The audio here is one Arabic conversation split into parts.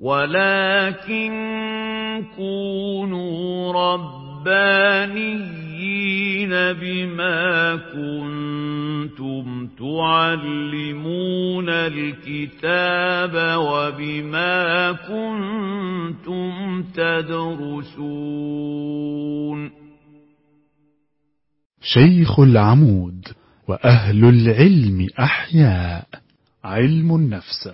ولكن كونوا ربانيين بما كنتم تعلمون الكتاب وبما كنتم تدرسون شيخ العمود وأهل العلم أحياء. علم النفس.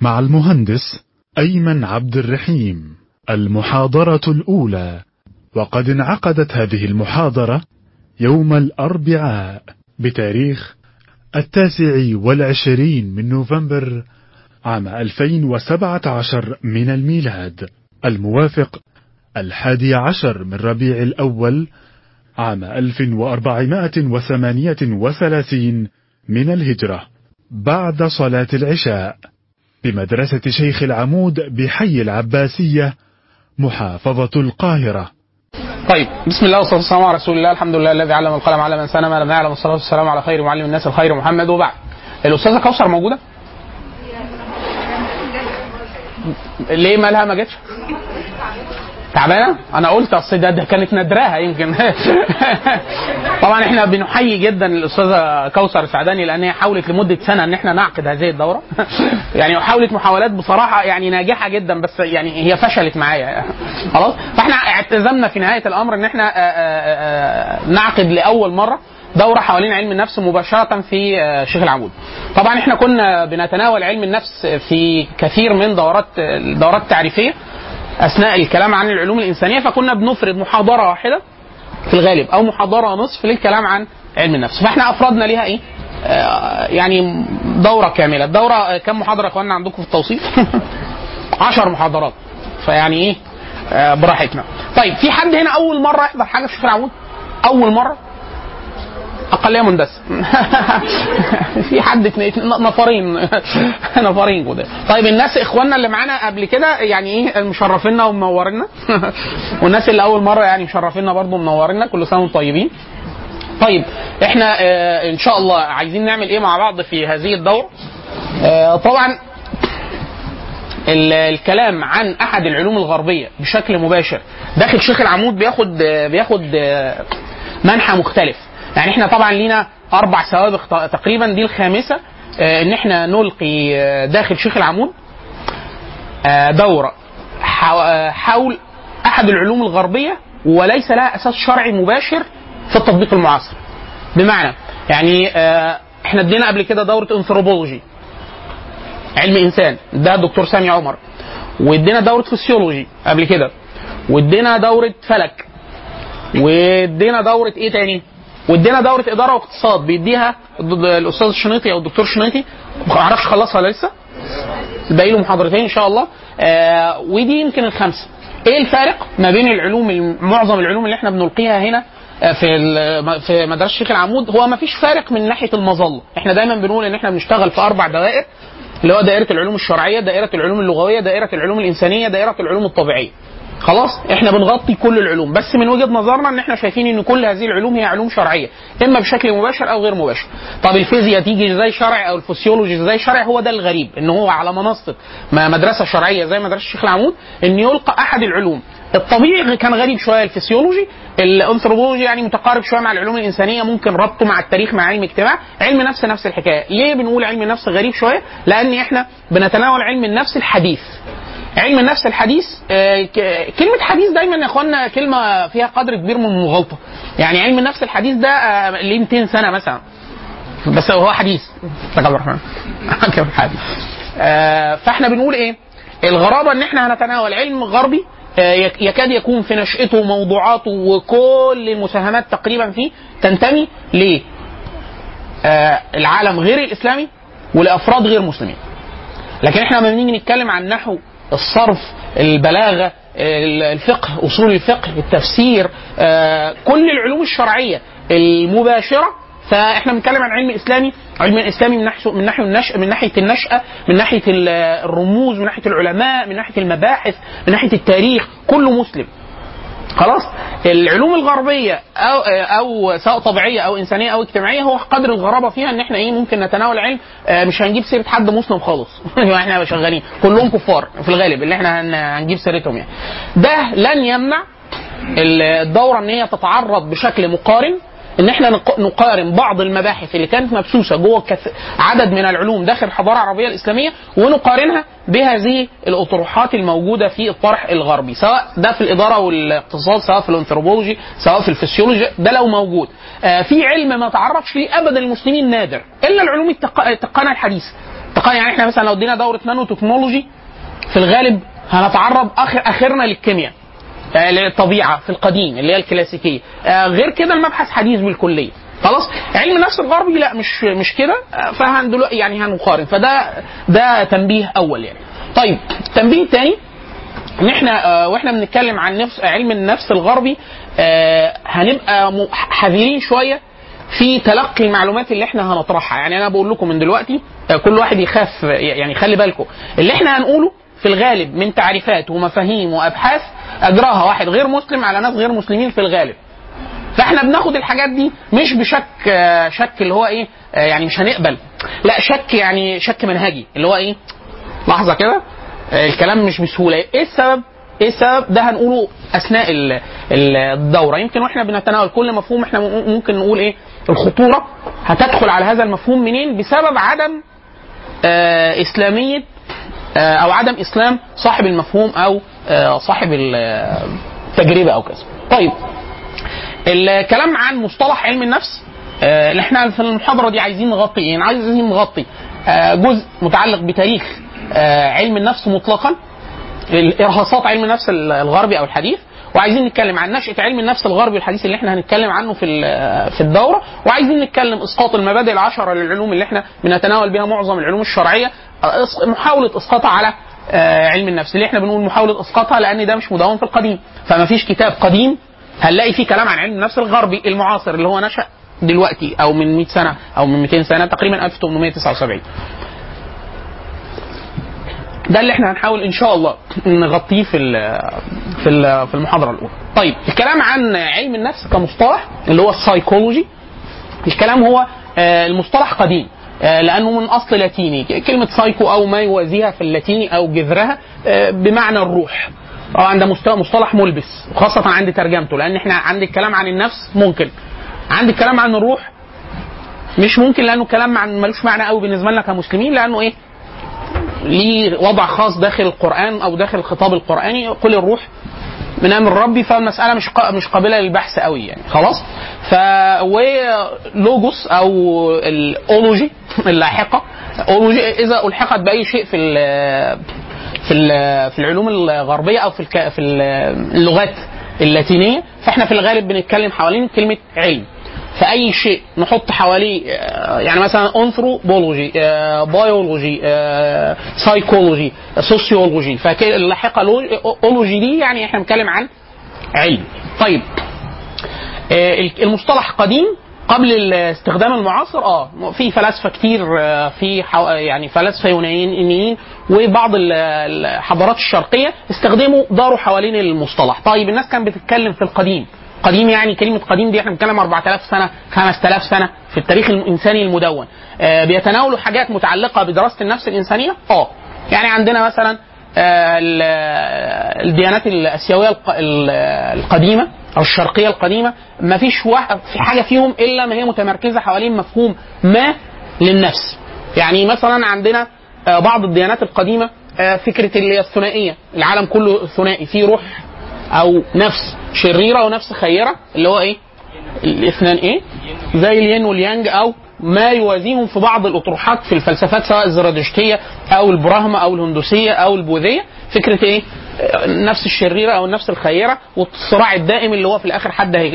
مع المهندس أيمن عبد الرحيم المحاضرة الأولى. وقد انعقدت هذه المحاضرة يوم الأربعاء بتاريخ التاسع والعشرين من نوفمبر عام 2017 من الميلاد. الموافق الحادي عشر من ربيع الأول عام 1438 من الهجرة بعد صلاة العشاء. بمدرسة شيخ العمود بحي العباسية محافظة القاهرة. طيب بسم الله والصلاة والسلام على رسول الله الحمد لله الذي علم القلم على من ما لم يعلم والصلاة والسلام على خير معلم الناس الخير محمد وبعد. الأستاذة كوثر موجودة؟ ليه مالها ما جتش تعبانة؟ أنا قلت أصل ده, ده كانت ندراها يمكن. طبعا إحنا بنحيي جدا الأستاذة كوثر سعداني لأن هي حاولت لمدة سنة إن إحنا نعقد هذه الدورة. يعني وحاولت محاولات بصراحة يعني ناجحة جدا بس يعني هي فشلت معايا. خلاص؟ فإحنا اعتزمنا في نهاية الأمر إن إحنا آآ آآ نعقد لأول مرة دورة حوالين علم النفس مباشرة في شيخ العمود. طبعا إحنا كنا بنتناول علم النفس في كثير من دورات الدورات التعريفيه أثناء الكلام عن العلوم الإنسانية فكنا بنفرد محاضرة واحدة في الغالب أو محاضرة نصف للكلام عن علم النفس. فإحنا أفردنا ليها إيه؟ آه يعني دورة كاملة. الدورة كم محاضرة يا اخوانا عندكم في التوصيف 10 محاضرات. فيعني إيه؟ آه براحتنا. طيب في حد هنا أول مرة يحضر حاجة في العمود؟ أول مرة؟ اقليه مندسه في حد اتنين نفرين. نفرين كده. طيب الناس إخواننا اللي معانا قبل كده يعني إيه؟ مشرفينا ومنورينا والناس اللي أول مرة يعني مشرفينا برضو ومنورينا كل سنة وأنتم طيبين. طيب إحنا آه إن شاء الله عايزين نعمل إيه مع بعض في هذه الدورة؟ آه طبعا الكلام عن أحد العلوم الغربية بشكل مباشر. داخل شيخ العمود بياخد بياخد منحى مختلف. يعني إحنا طبعا لينا أربع سوابق تقريبا دي الخامسة آه إن إحنا نلقي داخل شيخ العمود آه دورة حول أحد العلوم الغربية وليس لها أساس شرعي مباشر في التطبيق المعاصر. بمعنى يعني إحنا ادينا قبل كده دورة انثروبولوجي علم إنسان ده دكتور سامي عمر. وادينا دورة فسيولوجي قبل كده وادينا دورة فلك وادينا دورة إيه تاني؟ وادينا دورة إدارة واقتصاد بيديها الأستاذ الشنيطي أو الدكتور الشنيطي ما أعرفش خلصها لسه. باقي له محاضرتين إن شاء الله. آه ودي يمكن الخمسه إيه الفارق ما بين العلوم معظم العلوم اللي إحنا بنلقيها هنا في في مدرسة الشيخ العمود؟ هو ما فيش فارق من ناحية المظلة. إحنا دايما بنقول إن إحنا بنشتغل في أربع دوائر اللي هو دائرة العلوم الشرعية دائرة العلوم اللغوية دائرة العلوم الإنسانية دائرة العلوم الطبيعية. خلاص إحنا بنغطي كل العلوم بس من وجهة نظرنا إن إحنا شايفين إن كل هذه العلوم هي علوم شرعية إما بشكل مباشر أو غير مباشر. طب الفيزياء تيجي إزاي شرعي أو الفسيولوجي إزاي شرعي؟ هو ده الغريب إن هو على منصة مدرسة شرعية زي مدرسة الشيخ العمود إن يلقى أحد العلوم. الطبيعي كان غريب شوية ال physiology ال anthropology يعني متقارب شوية مع العلوم الإنسانية ممكن ربطه مع التاريخ مع علم الاجتماع علم نفس نفس الحكاية. ليه بنقول علم النفس غريب شوية؟ لأن إحنا بنتناول علم النفس الحديث. علم النفس الحديث آه كلمة حديث دايما يا إخوانا كلمة فيها قدر كبير من المغالطة. يعني علم النفس الحديث ده آه ليه 200 سنة مثلا. بس هو حديث. آه فإحنا بنقول إيه؟ الغرابة إن إحنا هنتناول علم غربي يكاد يكون في نشأته موضوعاته وكل المساهمات تقريبا فيه تنتمي ل العالم غير الإسلامي ولأفراد غير مسلمين. لكن إحنا لما بنيجي نتكلم عن نحو الصرف البلاغة الفقه أصول الفقه التفسير كل العلوم الشرعية المباشرة. فإحنا بنتكلم عن علم إسلامي علم إسلامي من ناحية من ناحية النشأ من ناحية النشأة من ناحية الرموز من ناحية العلماء من ناحية المباحث من ناحية التاريخ كله مسلم. خلاص؟ العلوم الغربية أو أو سواء طبيعية أو إنسانية أو اجتماعية هو قدر الغرابة فيها إن إحنا إيه ممكن نتناول علم آه، مش هنجيب سيرة حد مسلم خالص. إحنا شغالين. كلهم كفار في الغالب اللي إحنا هن- هنجيب سيرتهم يعني. ده لن يمنع الدورة إن هي تتعرض بشكل مقارن إن إحنا نق- نقارن بعض المباحث اللي كانت مبثوثه جوه عدد من العلوم داخل الحضاره العربيه الإسلامية ونقارنها بهذه الأطروحات الموجودة في الطرح الغربي سواء ده في الإدارة والاقتصاد سواء في الانثروبولوجي سواء في الفسيولوجي ده لو موجود. آه في علم ما تعرضش ليه ابدا المسلمين نادر إلا العلوم التق- التقنيه الحديثة. التقنيه يعني إحنا مثلا لو ادينا دورة نانو تكنولوجي في الغالب هنتعرض اخر آخرنا للكيمياء. آه، للطبيعه في القديم اللي هي الكلاسيكية. آه، غير كده المبحث حديث بالكلية. خلاص؟ علم النفس الغربي؟ لا مش مش كده. آه، فهن دلوقتي يعني هنقارن. فده ده تنبيه أول يعني. طيب التنبيه الثاني ان إحنا وإحنا بنتكلم عن نفس علم النفس الغربي هنبقى حذرين شوية في تلقي المعلومات اللي إحنا هنطرحها. يعني أنا بقول لكم من دلوقتي كل واحد يخاف يعني خلي بالكم. اللي إحنا هنقوله في الغالب من تعريفات ومفاهيم وأبحاث أجراها واحد غير مسلم على ناس غير مسلمين في الغالب. فإحنا بناخد الحاجات دي مش بشك آه، شك اللي هو إيه آه، يعني مش هنقبل. لا شك يعني شك منهجي اللي هو إيه لحظة كده آه، الكلام مش بسهولة. إيه السبب؟ إيه السبب؟ ده هنقوله أثناء ال- ال- الدورة. يمكن وإحنا بنتناول كل مفهوم إحنا ممكن نقول إيه الخطورة هتدخل على هذا المفهوم منين؟ بسبب عدم إسلامية أو عدم إسلام صاحب المفهوم أو آه، صاحب ال- آه، التجربه أو كذا طيب الكلام عن مصطلح علم النفس آه، اللي إحنا في المحاضرة دي عايزين نغطي إيه؟ عايزين نغطي آه، جزء متعلق بتاريخ آه، علم النفس مطلقا ارهاصات علم النفس الغربي أو الحديث وعايزين نتكلم عن نشأة علم النفس الغربي الحديث اللي إحنا هنتكلم عنه في في الدورة وعايزين نتكلم إسقاط المبادئ العشرة للعلوم اللي إحنا بنتناول بها معظم العلوم الشرعية محاولة اسقاطها على آه، علم النفس اللي إحنا بنقول محاولة إسقاطها لأن ده مش مدون في القديم. فما فيش كتاب قديم هنلاقي فيه كلام عن علم النفس الغربي المعاصر اللي هو نشأ دلوقتي أو من 100 سنة أو من 200 سنة تقريبا 1879 ده اللي إحنا هنحاول إن شاء الله نغطيه في في في المحاضرة الأولى. طيب الكلام عن علم النفس كمصطلح اللي هو السايكولوجي الكلام هو آه، المصطلح قديم. لأنه من أصل لاتيني. كلمة سايكو أو ما يوازيها في اللاتيني أو جذرها آه، بمعنى الروح. طبعا ده مصطلح ملبس وخاصه عند ترجمته لأن إحنا عند الكلام عن النفس ممكن. عند الكلام عن الروح مش ممكن لأنه كلام عن ملوش معنى قوي بالنسبة لنا كمسلمين لأنه إيه؟ ليه وضع خاص داخل القرآن أو داخل الخطاب القرآني قل الروح من أمر ربي فالمسألة مش مش قابلة للبحث قوي يعني. خلاص؟ ف و logos أو ال ology اللاحقة. ology إذا ألحقت بأي شيء في ال في ال في العلوم الغربية أو في في اللغات اللاتينية فإحنا في الغالب بنتكلم حوالين كلمة علم. فأي شيء نحط حواليه آه، يعني مثلا anthropology biology آه، psychology sociology فاللاحقه لو- ology دي؟ يعني إحنا بنتكلم عن علم. طيب آه، المصطلح قديم. قبل الاستخدام المعاصر آه في فلاسفة كتير آه، في. يعني فلاسفة يونانيين وبعض ال- الحضارات الشرقية استخدموا داروا حوالين المصطلح. طيب الناس كانت بتتكلم في القديم. قديم يعني كلمة قديم دي إحنا بنتكلم 4000 سنة 5000 سنة في التاريخ الإنساني المدون. آه بيتناولوا حاجات متعلقة بدراسة النفس الإنسانية؟ آه. يعني عندنا مثلا آه ال- الديانات الآسيوية الق- ال- القديمة أو الشرقية القديمة ما فيش واحد في حاجة فيهم إلا ما هي متمركزة حوالين مفهوم ما للنفس. يعني مثلا عندنا آه بعض الديانات القديمة آه فكرة اللي هي الثنائية العالم كله ثنائي فيه روح أو نفس شريرة ونفس خيرة اللي هو إيه؟ الاثنان إيه؟ زي الين واليانج أو ما يوازيهم في بعض الأطروحات في الفلسفات سواء الزرادشتية أو البراهمة أو الهندوسية أو البوذية فكرة إيه؟ النفس الشريرة أو النفس الخيرة والصراع الدائم اللي هو في الآخر حد هي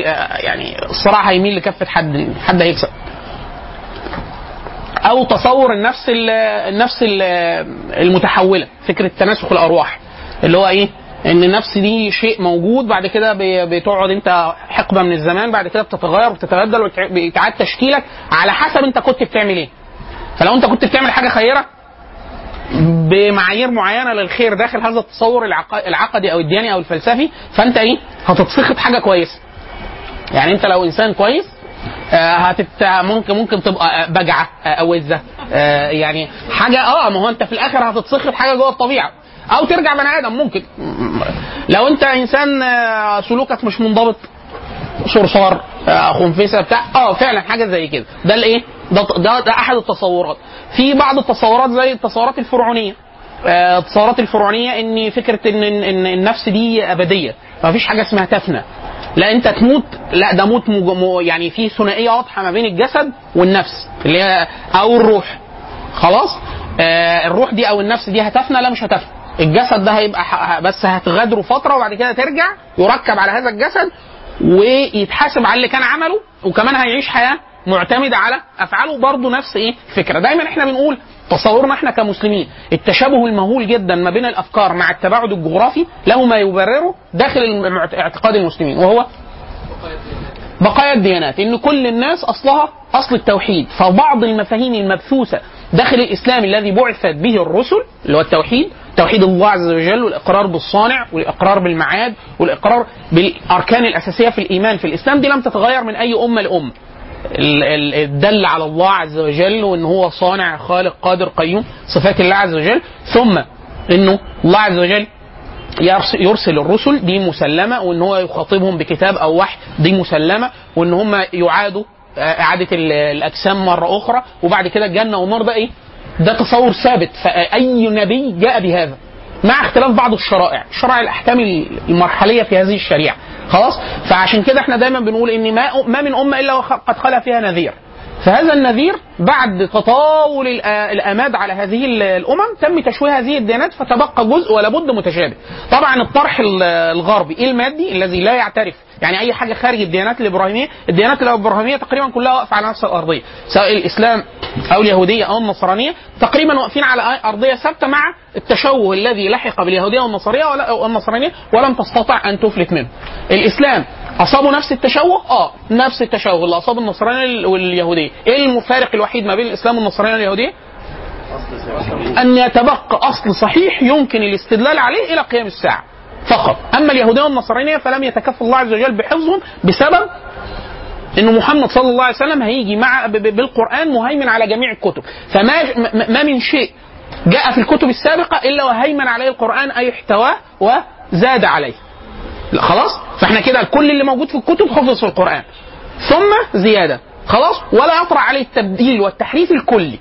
يعني الصراع هيميل لكفه حد حد هيكسب. أو تصور النفس ال- النفس ال- المتحولة فكرة تناسخ الأرواح اللي هو إيه إن النفس دي شيء موجود بعد كده بتقعد أنت حقبة من الزمان بعد كده بتتغير وبتتبدل وبيتعاد تشكيلك على حسب أنت كنت بتعمل إيه. فلو أنت كنت بتعمل حاجة خيرة بمعايير معينة للخير داخل هذا التصور العق- العقدي أو الدياني أو الفلسفي فأنت إيه؟ هتتسخط حاجة كويسه يعني أنت لو إنسان كويس آه، هتت ممكن ممكن تبقى آه، بجعة آه، أوزة آه، يعني حاجة آه ما هو أنت في الآخر هتتسخط حاجة جوه الطبيعة. أو ترجع بني آدم ممكن. لو أنت إنسان آه، سلوكك مش منضبط صرصار آه، خنفسة بتاع آه فعلا حاجة زي كده. ده الإيه؟ ده, ده ده أحد التصورات. في بعض التصورات زي التصورات الفرعونية. آه، التصورات الفرعونية إن فكرة إن إن النفس دي أبدية. ما فيش حاجة اسمها تفنى. لا أنت تموت لا ده موت يعني في ثنائية واضحة ما بين الجسد والنفس اللي هي أو الروح. خلاص؟ آه الروح دي أو النفس دي هتفنى؟ لا مش هتفنى. الجسد ده هيبقى بس هتغادره فترة وبعد كده ترجع يركب على هذا الجسد ويتحاسب على اللي كان عمله وكمان هيعيش حياة معتمدة على أفعاله. برضه نفس إيه؟ الفكرة دايما إحنا بنقول تصورنا إحنا كمسلمين التشابه المهول جدا ما بين الأفكار مع التباعد الجغرافي له ما يبرره داخل اعتقاد المسلمين وهو بقايا الديانات. إن كل الناس أصلها أصل التوحيد فبعض المفاهيم المبثوثة داخل الإسلام الذي بعثت به الرسل اللي هو التوحيد توحيد الله عز وجل والإقرار بالصانع والإقرار بالمعاد والإقرار بالأركان الأساسية في الإيمان في الإسلام دي لم تتغير من أي أمة لامه ال- ال- الدل على الله عز وجل وإن هو صانع خالق قادر قيوم صفات الله عز وجل. ثم إنه الله عز وجل يرس- يرسل الرسل دي مسلمة وإن هو يخاطبهم بكتاب أو وحي دي مسلمة وإن هم يعادوا إعادة ال- الأجسام مرة أخرى وبعد كده الجنه والنار ده إيه؟ ده تصور ثابت. فأي نبي جاء بهذا مع اختلاف بعض الشرائع شرائع الأحكام المرحلية في هذه الشريعة. خلاص؟ فعشان كده إحنا دايما بنقول إن ما ما من أمة إلا وقد خلا فيها نذير. فهذا النذير بعد تطاول الأماد على هذه ال- الأمم تم تشويه هذه الديانات فتبقى جزء ولا بد متشابه. طبعا الطرح ال- الغربي المادي الذي لا يعترف يعني أي حاجة خارج الديانات الإبراهيمية، الديانات الإبراهيمية تقريبا كلها واقفة على نفس الأرضية، سواء الإسلام أو اليهودية أو النصرانية تقريبا واقفين على أرضية ثابتة مع التشوه الذي لحق باليهودية والنصرانيه ولا والنصرانية ولم تستطع أن تفلت منه. الإسلام أصابوا نفس التشوه؟ آه نفس التشوه اللي أصاب النصرانيه واليهوديه، إيه الفارق الوحيد ما بين الإسلام والنصرانيه واليهوديه؟ أن يتبقى أصل صحيح يمكن الاستدلال عليه إلى قيام الساعة فقط، أما اليهودية والنصرانية فلم يتكفل الله عز وجل بحفظهم بسبب إن محمد صلى الله عليه وسلم هيجي مع بالقرآن مهيمن على جميع الكتب. فما ما من شيء جاء في الكتب السابقة إلا وهيمن عليه القرآن أي احتواه وزاد عليه. لا خلاص؟ فاحنا كده كل اللي موجود في الكتب حفظ في القرآن. ثم زيادة. خلاص؟ ولا يطرأ عليه التبديل والتحريف الكلي.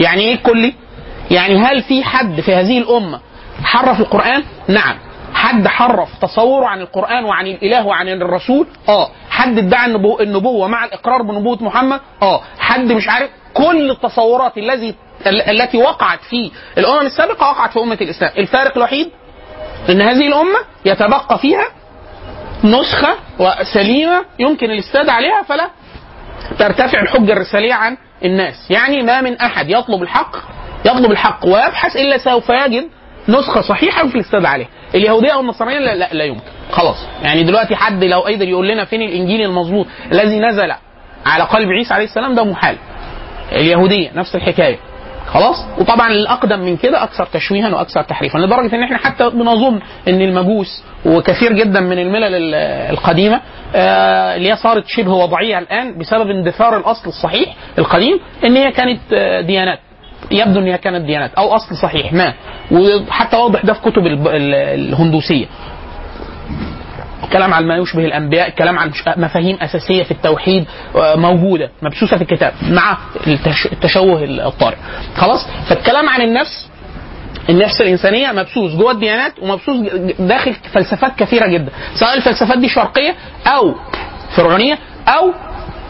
يعني إيه الكلي يعني هل في حد في هذه الأمة حرف القرآن؟ نعم. حد حرف تصوره عن القرآن وعن الإله وعن الرسول؟ آه. حد ادعى النبو- النبوة مع الإقرار بنبوة محمد؟ آه. حد مش عارف؟ كل التصورات الذي ال- التي وقعت في الأمم السابقة وقعت في أمة الإسلام. الفارق الوحيد إن هذه الأمة يتبقى فيها نسخة سليمه يمكن الاستاد عليها فلا. ترتفع الحجة الرسالية عن الناس. يعني ما من أحد يطلب الحق يطلب الحق ويبحث إلا سوف يجد نسخة صحيحة يمكن الاستاد عليها. اليهودية أو النصرانية لا, لا, لا يمكن. خلاص. يعني دلوقتي حد لو قدر يقول لنا فين الإنجيل المظبوط الذي نزل على قلب عيسى عليه السلام ده محال. اليهودية نفس الحكاية. خلاص؟ وطبعا الأقدم من كده أكثر تشويها وأكثر تحريفا لدرجة إن إحنا حتى بنظن إن المجوس وكثير جدا من الملل ال- القديمة آه، اللي هي صارت شبه وضعية الآن بسبب اندثار الأصل الصحيح القديم إن هي كانت آه، ديانات. يبدو إن هي كانت ديانات أو أصل صحيح ما. وحتى واضح ده في كتب الهندوسية. كلام عن ما يشبه الأنبياء كلام عن مفاهيم أساسية في التوحيد آه، موجودة مبثوثه في الكتاب مع التش- التشوه الطارئ خلاص؟ فالكلام عن النفس النفس الإنسانية مبثوث جوه الديانات ومبثوث داخل فلسفات كثيرة جدا سواء الفلسفات دي شرقية أو فرعونية أو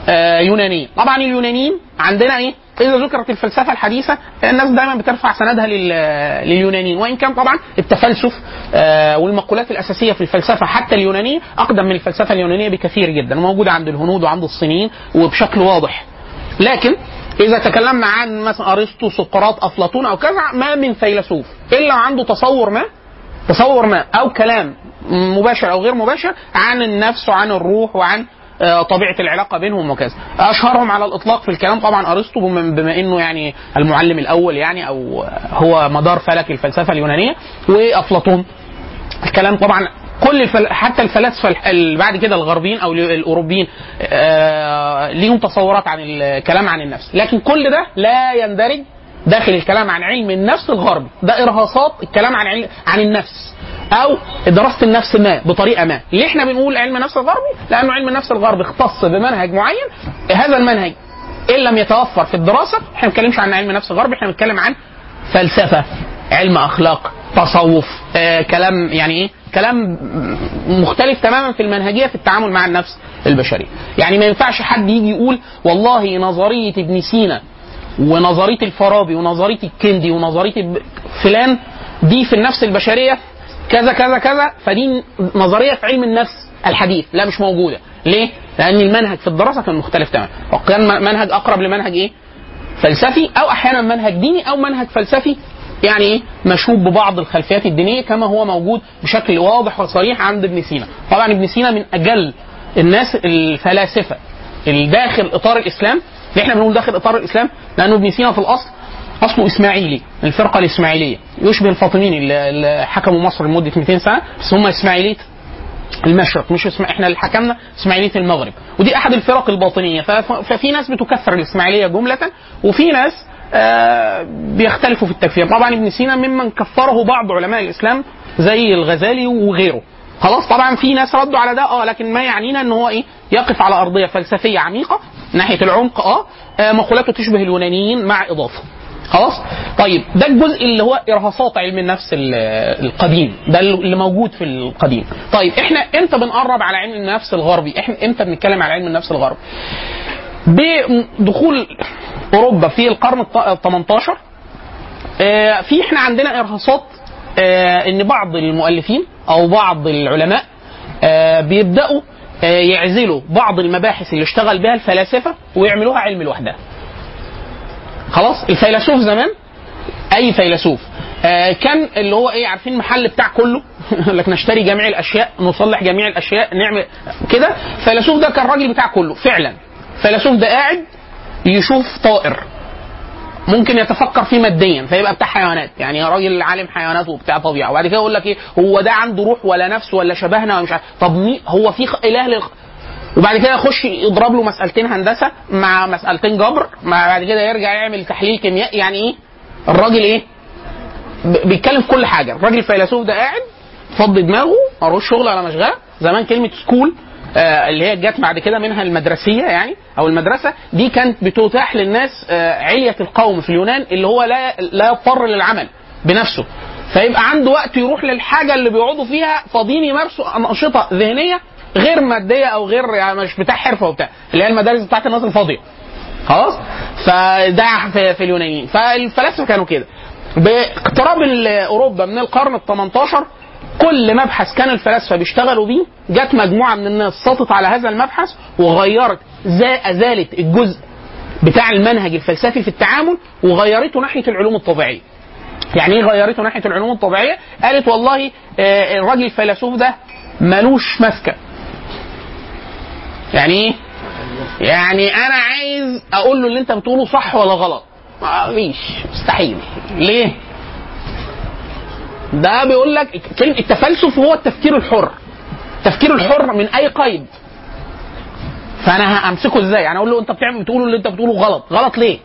آه يونانية. طبعا اليونانيين عندنا إيه؟ إذا ذكرت الفلسفة الحديثة الناس دايما بترفع سندها لل- لليونانيين وإن كان طبعا التفلسف آه والمقولات الأساسية في الفلسفة حتى اليونانية أقدم من الفلسفة اليونانية بكثير جدا وموجودة عند الهنود وعند الصينيين وبشكل واضح. لكن إذا تكلمنا عن مثلا أرسطو سقراط أفلاطون أو كذا ما من فيلسوف إلا عنده تصور ما تصور ما أو كلام مباشر أو غير مباشر عن النفس وعن الروح وعن طبيعة العلاقة بينهم وكذا. أشهرهم على الإطلاق في الكلام طبعا أرسطو بما إنه يعني المعلم الأول يعني أو هو مدار فلك الفلسفة اليونانية وأفلاطون. الكلام طبعا كل الفل... حتى الفلاسفة اللي بعد كده الغربيين أو الأوروبيين آه... ليهم تصورات عن الكلام عن النفس. لكن كل ده لا يندرج داخل الكلام عن علم النفس الغربي. ده إرهاصات الكلام عن عن النفس. أو دراسه النفس ما بطريقة ما. ليه إحنا بنقول علم النفس الغربي؟ لأنه علم النفس الغربي اختص بمنهج معين. هذا المنهج إن لم يتوفر في الدراسة إحنا ما بنتكلمش عن علم نفس غربي إحنا بنتكلم عن فلسفة علم أخلاق تصوف آه كلام يعني إيه؟ كلام مختلف تماما في المنهجية في التعامل مع النفس البشرية. يعني ما ينفعش حد يجي يقول والله نظرية ابن سينا ونظرية الفارابي ونظرية الكندي ونظرية فلان دي في النفس البشرية كذا كذا كذا فدي نظرية في علم النفس الحديث لا مش موجودة. ليه؟ لأن المنهج في الدراسة كان مختلف تماما. وكان منهج أقرب لمنهج إيه؟ فلسفي أو أحيانا منهج ديني أو منهج فلسفي. يعني إيه؟ مشوب ببعض الخلفيات الدينية كما هو موجود بشكل واضح وصريح عند ابن سينا. طبعا ابن سينا من أجل الناس الفلاسفة اللي داخل إطار الإسلام. إحنا بنقول داخل إطار الإسلام؟ لأنه ابن سينا في الأصل اصله إسماعيلي الفرقة الإسماعيلية. يشبه الفاطميين اللي حكموا مصر لمدة 200 سنة بس هم إسماعيلية المشرق مش اسم إحنا اللي حكمنا إسماعيلية المغرب. ودي أحد الفرق الباطنية. فف- ففي ناس بتكفر الإسماعيلية جملة وفي ناس آه بيختلفوا في التكفير. طبعا ابن سينا ممن كفره بعض علماء الإسلام زي الغزالي وغيره. خلاص طبعا في ناس ردوا على ده آه لكن ما يعنينا إن هو إيه يقف على أرضية فلسفية عميقة ناحية العمق آه, آه مقولاته تشبه اليونانيين مع إضافة. خلاص؟ طيب ده الجزء اللي هو إرهاصات علم النفس ال- القديم ده اللي موجود في القديم. طيب إحنا إمتى بنقرب على علم النفس الغربي؟ إحنا إمتى بنتكلم على علم النفس الغربي؟ بدخول أوروبا في القرن ال 18 آه، في إحنا عندنا إرهاصات آه، إن بعض المؤلفين أو بعض العلماء آه، بيبدأوا يعزلوا بعض المباحث اللي اشتغل بها الفلاسفة ويعملوها علم لوحدها. خلاص؟ الفيلسوف زمان؟ أي فيلسوف؟ آه كان اللي هو إيه عارفين المحل بتاع كله؟ لك نشتري جميع الأشياء نصلح جميع الأشياء نعمل كده. الفيلسوف ده كان الراجل بتاع كله فعلا. الفيلسوف ده قاعد يشوف طائر. ممكن يتفكر فيه ماديا فيبقى بتاع حيوانات. يعني راجل عالم حيوانات وبتاع طبيعة. وبعد كده يقول لك إيه هو ده عنده روح ولا نفس ولا شبهنا ولا مش عارف. طب مين؟ هو في إله للخ... وبعد كده يخش يضرب له مسألتين هندسة مع مسألتين جبر مع بعد كده يرجع يعمل تحليل كيميائي يعني إيه؟ الراجل إيه؟ بيتكلم في كل حاجة. الراجل الفيلسوف ده قاعد فضي دماغه ملوش شغل ولا مشغلة. زمان كلمة سكول آه اللي هي جت بعد كده منها المدرسية يعني أو المدرسة دي كانت بتتاح للناس آه علية القوم في اليونان اللي هو لا لا يضطر للعمل بنفسه. فيبقى عنده وقت يروح للحاجة اللي بيقعدوا فيها فاضيين يمارسوا أنشطة ذهنية غير مادية أو غير يعني مش بتاع حرفة وبتاع اللي هي المدارس بتاعت الناس الفاضية. خلاص؟ فده في, في اليونانيين. فالفلاسفة كانوا كده. باقتراب أوروبا من القرن ال 18 كل مبحث كان الفلاسفة بيشتغلوا بيه جت مجموعة من الناس سطت على هذا المبحث وغيرت زا- أزالت الجزء بتاع المنهج الفلسفي في التعامل وغيرته ناحية العلوم الطبيعية. يعني إيه غيرته ناحية العلوم الطبيعية؟ قالت والله آه، الراجل الفيلسوف ده ملوش مسكه. يعني إيه؟ يعني أنا عايز أقول له اللي أنت بتقوله صح ولا غلط. مفيش مستحيل. ليه؟ ده بيقول لك التفلسف هو التفكير الحر. التفكير الحر من أي قيد. فأنا همسكه إزاي؟ يعني أقول له أنت بتعمل بتقوله اللي أنت بتقوله غلط، غلط ليه؟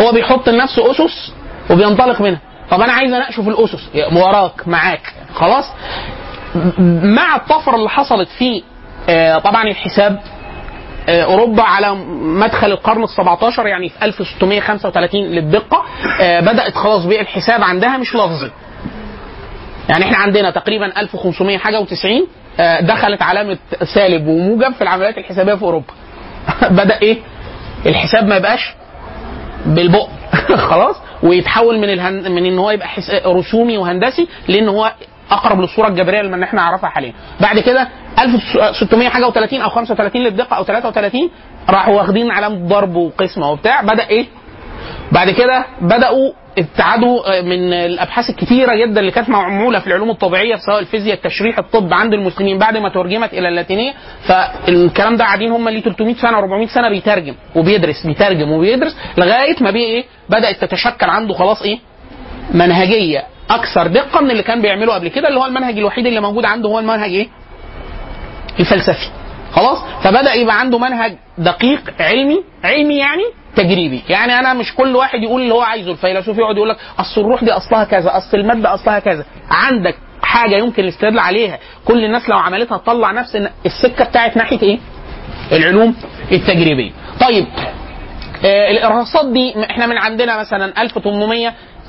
هو بيحط لنفسه أسس وبينطلق منها طب أنا عايز أناقشه في الأسس وراك معاك خلاص مع الطفرة اللي حصلت في آه، طبعا الحساب أوروبا على مدخل القرن ال 17 يعني في 1635 للدقة. آه، بدأت خلاص بقى الحساب عندها مش لفظي. يعني إحنا عندنا تقريبا 1500 حاجة و90 دخلت علامة سالب وموجب في العمليات الحسابية في أوروبا. بدأ إيه؟ الحساب ما يبقاش بالبق. خلاص؟ ويتحول من الهن... من إن هو يبقى حس... رسومي وهندسي لإن هو أقرب للصورة الجبرية اللي إحنا نعرفها حاليا. بعد كده 1600 حاجة و30 أو 35 للدقة أو 33 راحوا واخدين علامه ضرب وقسمة وبتاع. بدأ إيه؟ بعد كده بدأوا ابتعدوا من الأبحاث الكتيرة جدا اللي كانت معمولة في العلوم الطبيعية سواء الفيزياء التشريح الطب عند المسلمين. بعد ما ترجمت إلى اللاتينية فالكلام ده قاعدين هم اللي 300 سنة و400 سنة بيترجم وبيدرس بيترجم وبيدرس لغاية ما بيه إيه؟ بدأت تتشكل عنده خلاص إيه؟ منهجية. أكثر دقة من اللي كان بيعمله قبل كده اللي هو المنهج الوحيد اللي موجود عنده هو المنهج إيه؟ الفلسفي. خلاص؟ فبدأ يبقى عنده منهج دقيق علمي علمي يعني تجريبي. يعني أنا مش كل واحد يقول اللي هو عايزه الفيلسوف يقعد يقول لك أصل الروح دي أصلها كذا أصل المادة أصلها كذا. عندك حاجة يمكن الاستدلال عليها. كل الناس لو عملتها تطلع نفس السكة بتاعت ناحية إيه؟ العلوم التجريبية. طيب آه الإرهاصات دي إحنا من عندنا مثلا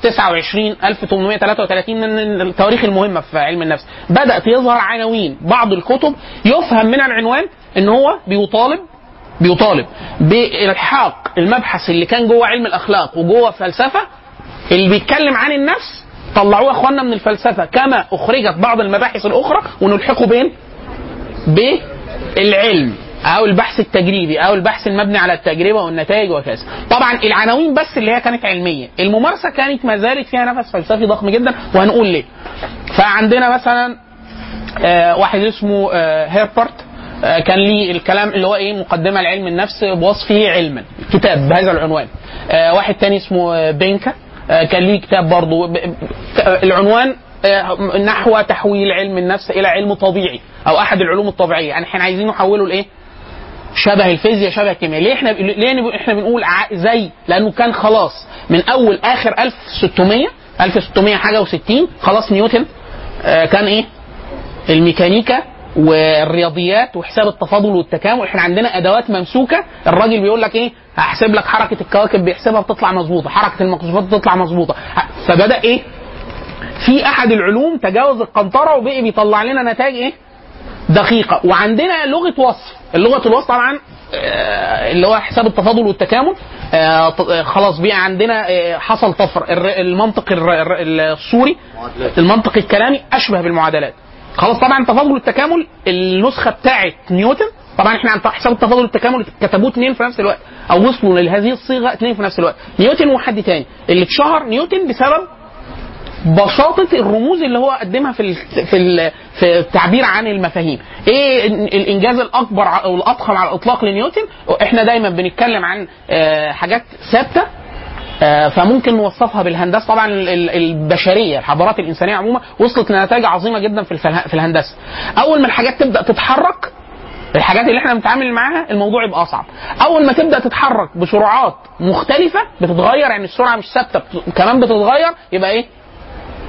1829 1833 من التواريخ المهمة في علم النفس. بدأت يظهر عناوين بعض الكتب يفهم من العنوان إن هو بيطالب بيطالب بإلحاق المبحث اللي كان جوه علم الأخلاق وجوه فلسفة اللي بيتكلم عن النفس. طلعوه إخواننا من الفلسفة كما أخرجت بعض المباحث الأخرى ونلحقه بين بالعلم. أو البحث التجريبي أو البحث المبني على التجربة والنتائج وكذا. طبعا العناوين بس اللي هي كانت علمية. الممارسة كانت ما زالت فيها نفس فلسفي ضخم جدا وهنقول ليه. فعندنا مثلا آه واحد اسمه آه هيربرت آه كان ليه الكلام اللي هو إيه مقدمة لعلم النفس بوصفه علما كتاب بهذا العنوان. واحد تاني اسمه بينكا كان ليه كتاب برضه العنوان نحو تحويل علم النفس إلى علم طبيعي أو أحد العلوم الطبيعية. يعني إحنا عايزين نحوله لإيه؟ شبه الفيزياء شبه الكيمياء. ليه إحنا ليه إحنا بنقول زي لأنه كان خلاص من أول آخر 1600 1600 حاجة و60 خلاص نيوتن آه، كان إيه؟ الميكانيكا والرياضيات وحساب التفاضل والتكامل. إحنا عندنا أدوات ممسوكة. الراجل بيقول لك إيه؟ هحسب لك حركة الكواكب بيحسبها بتطلع مظبوطة حركة المكشوفات بتطلع مظبوطة. فبدأ إيه؟ في أحد العلوم تجاوز القنطرة وبقي بيطلع لنا نتائج إيه؟ دقيقة. وعندنا لغة وصف. اللغة الوصف طبعا آه، اللي هو حساب التفاضل والتكامل. آه، آه، خلاص بقى عندنا حصل طفر. المنطق الصوري المنطق الكلامي أشبه بالمعادلات. خلاص طبعا التفاضل والتكامل النسخة بتاعت نيوتن. طبعا إحنا عن حساب التفاضل والتكامل كتبوه اثنين في نفس الوقت أو وصلوا لهذه الصيغة اثنين في نفس الوقت. نيوتن وحد تاني. اللي اتشهر نيوتن بسبب بساطة الرموز اللي هو قدمها في ال في ال في التعبير عن المفاهيم. إيه ال- الإنجاز الأكبر أو الاضخم على الإطلاق لنيوتن؟ إحنا دايما بنتكلم عن آه، حاجات ثابتة آه، فممكن نوصفها بالهندسة. طبعا ال- ال- البشرية الحضارات الإنسانية عموما وصلت لنتائج عظيمة جدا في في الهندسة. أول ما الحاجات تبدأ تتحرك الحاجات اللي إحنا بنتعامل معاها الموضوع يبقى أصعب. أول ما تبدأ تتحرك بسرعات مختلفة بتتغير يعني السرعة مش ثابتة بت- كمان بتتغير يبقى إيه؟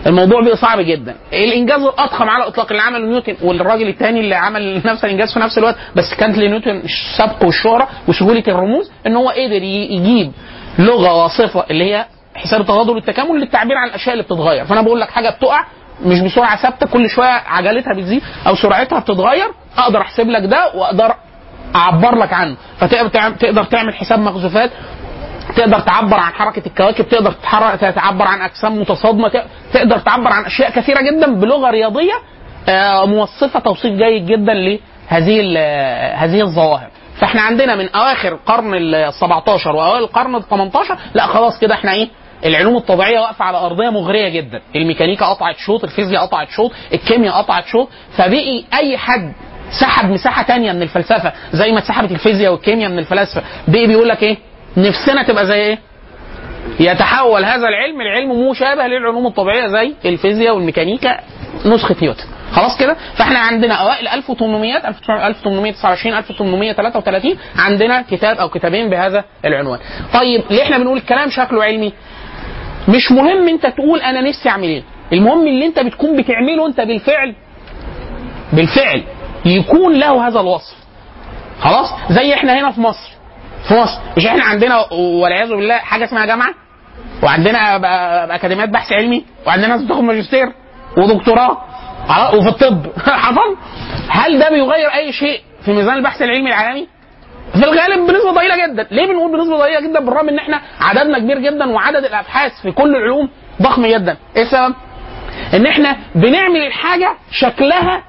الموضوع بقى صعب جدا. الإنجاز الاضخم على الاطلاق اللي عمله نيوتن والراجل الثاني اللي عمل نفس الإنجاز في نفس الوقت بس كانت لنيوتن السبق والشهره وسهولة الرموز إن هو قدر يجيب لغة واصفة اللي هي حساب التفاضل والتكامل للتعبير عن الأشياء اللي بتتغير. فأنا بقول لك حاجة بتقع مش بسرعة ثابتة كل شوية عجلتها بتزيد أو سرعتها بتتغير أقدر أحسب لك ده وأقدر أعبر لك عنه. فتقدر تعم- تقدر تعمل حساب مخزوفات تقدر تعبر عن حركة الكواكب تقدر تعبر عن أجسام متصادمة تقدر تعبر عن أشياء كثيرة جدا بلغة رياضية آه، موصفة توصيف جيد جدا لهذه هذه الظواهر. فإحنا عندنا من أواخر القرن ال 17 وأوائل القرن ال 18 لا خلاص كده إحنا إيه العلوم الطبيعية واقفة على أرضية مغرية جدا. الميكانيكا قطعت شوط الفيزياء قطعت شوط الكيمياء قطعت شوط. فبقي أي حد سحب مساحة تانية من الفلسفة زي ما اتسحبت الفيزياء والكيمياء من الفلاسفة بقي بيقول لك إيه نفسنا تبقى زي إيه؟ يتحول هذا العلم العلم مشابه للعلوم الطبيعية زي الفيزياء والميكانيكا نسخة نيوتن. خلاص كده؟ فإحنا عندنا أوائل 1800 1829 1833 عندنا كتاب أو كتابين بهذا العنوان. طيب ليه إحنا بنقول الكلام شكله علمي؟ مش مهم أنت تقول أنا نفسي أعمل إيه. المهم اللي أنت بتكون بتعمله أنت بالفعل بالفعل يكون له هذا الوصف. خلاص؟ زي إحنا هنا في مصر. في مصر مش إحنا عندنا والعياذ بالله حاجة اسمها جامعة؟ وعندنا أكاديميات بحث علمي؟ وعندنا ناس بتاخد ماجستير ودكتوراه؟ وفي الطب. حصل؟ هل ده بيغير أي شيء في ميزان البحث العلمي العالمي؟ في الغالب بنسبة ضئيلة جدا، ليه بنقول بنسبة ضئيلة جدا؟ بالرغم إن إحنا عددنا كبير جدا وعدد الأبحاث في كل العلوم ضخم جدا، إيه السبب؟ إن إحنا بنعمل الحاجة شكلها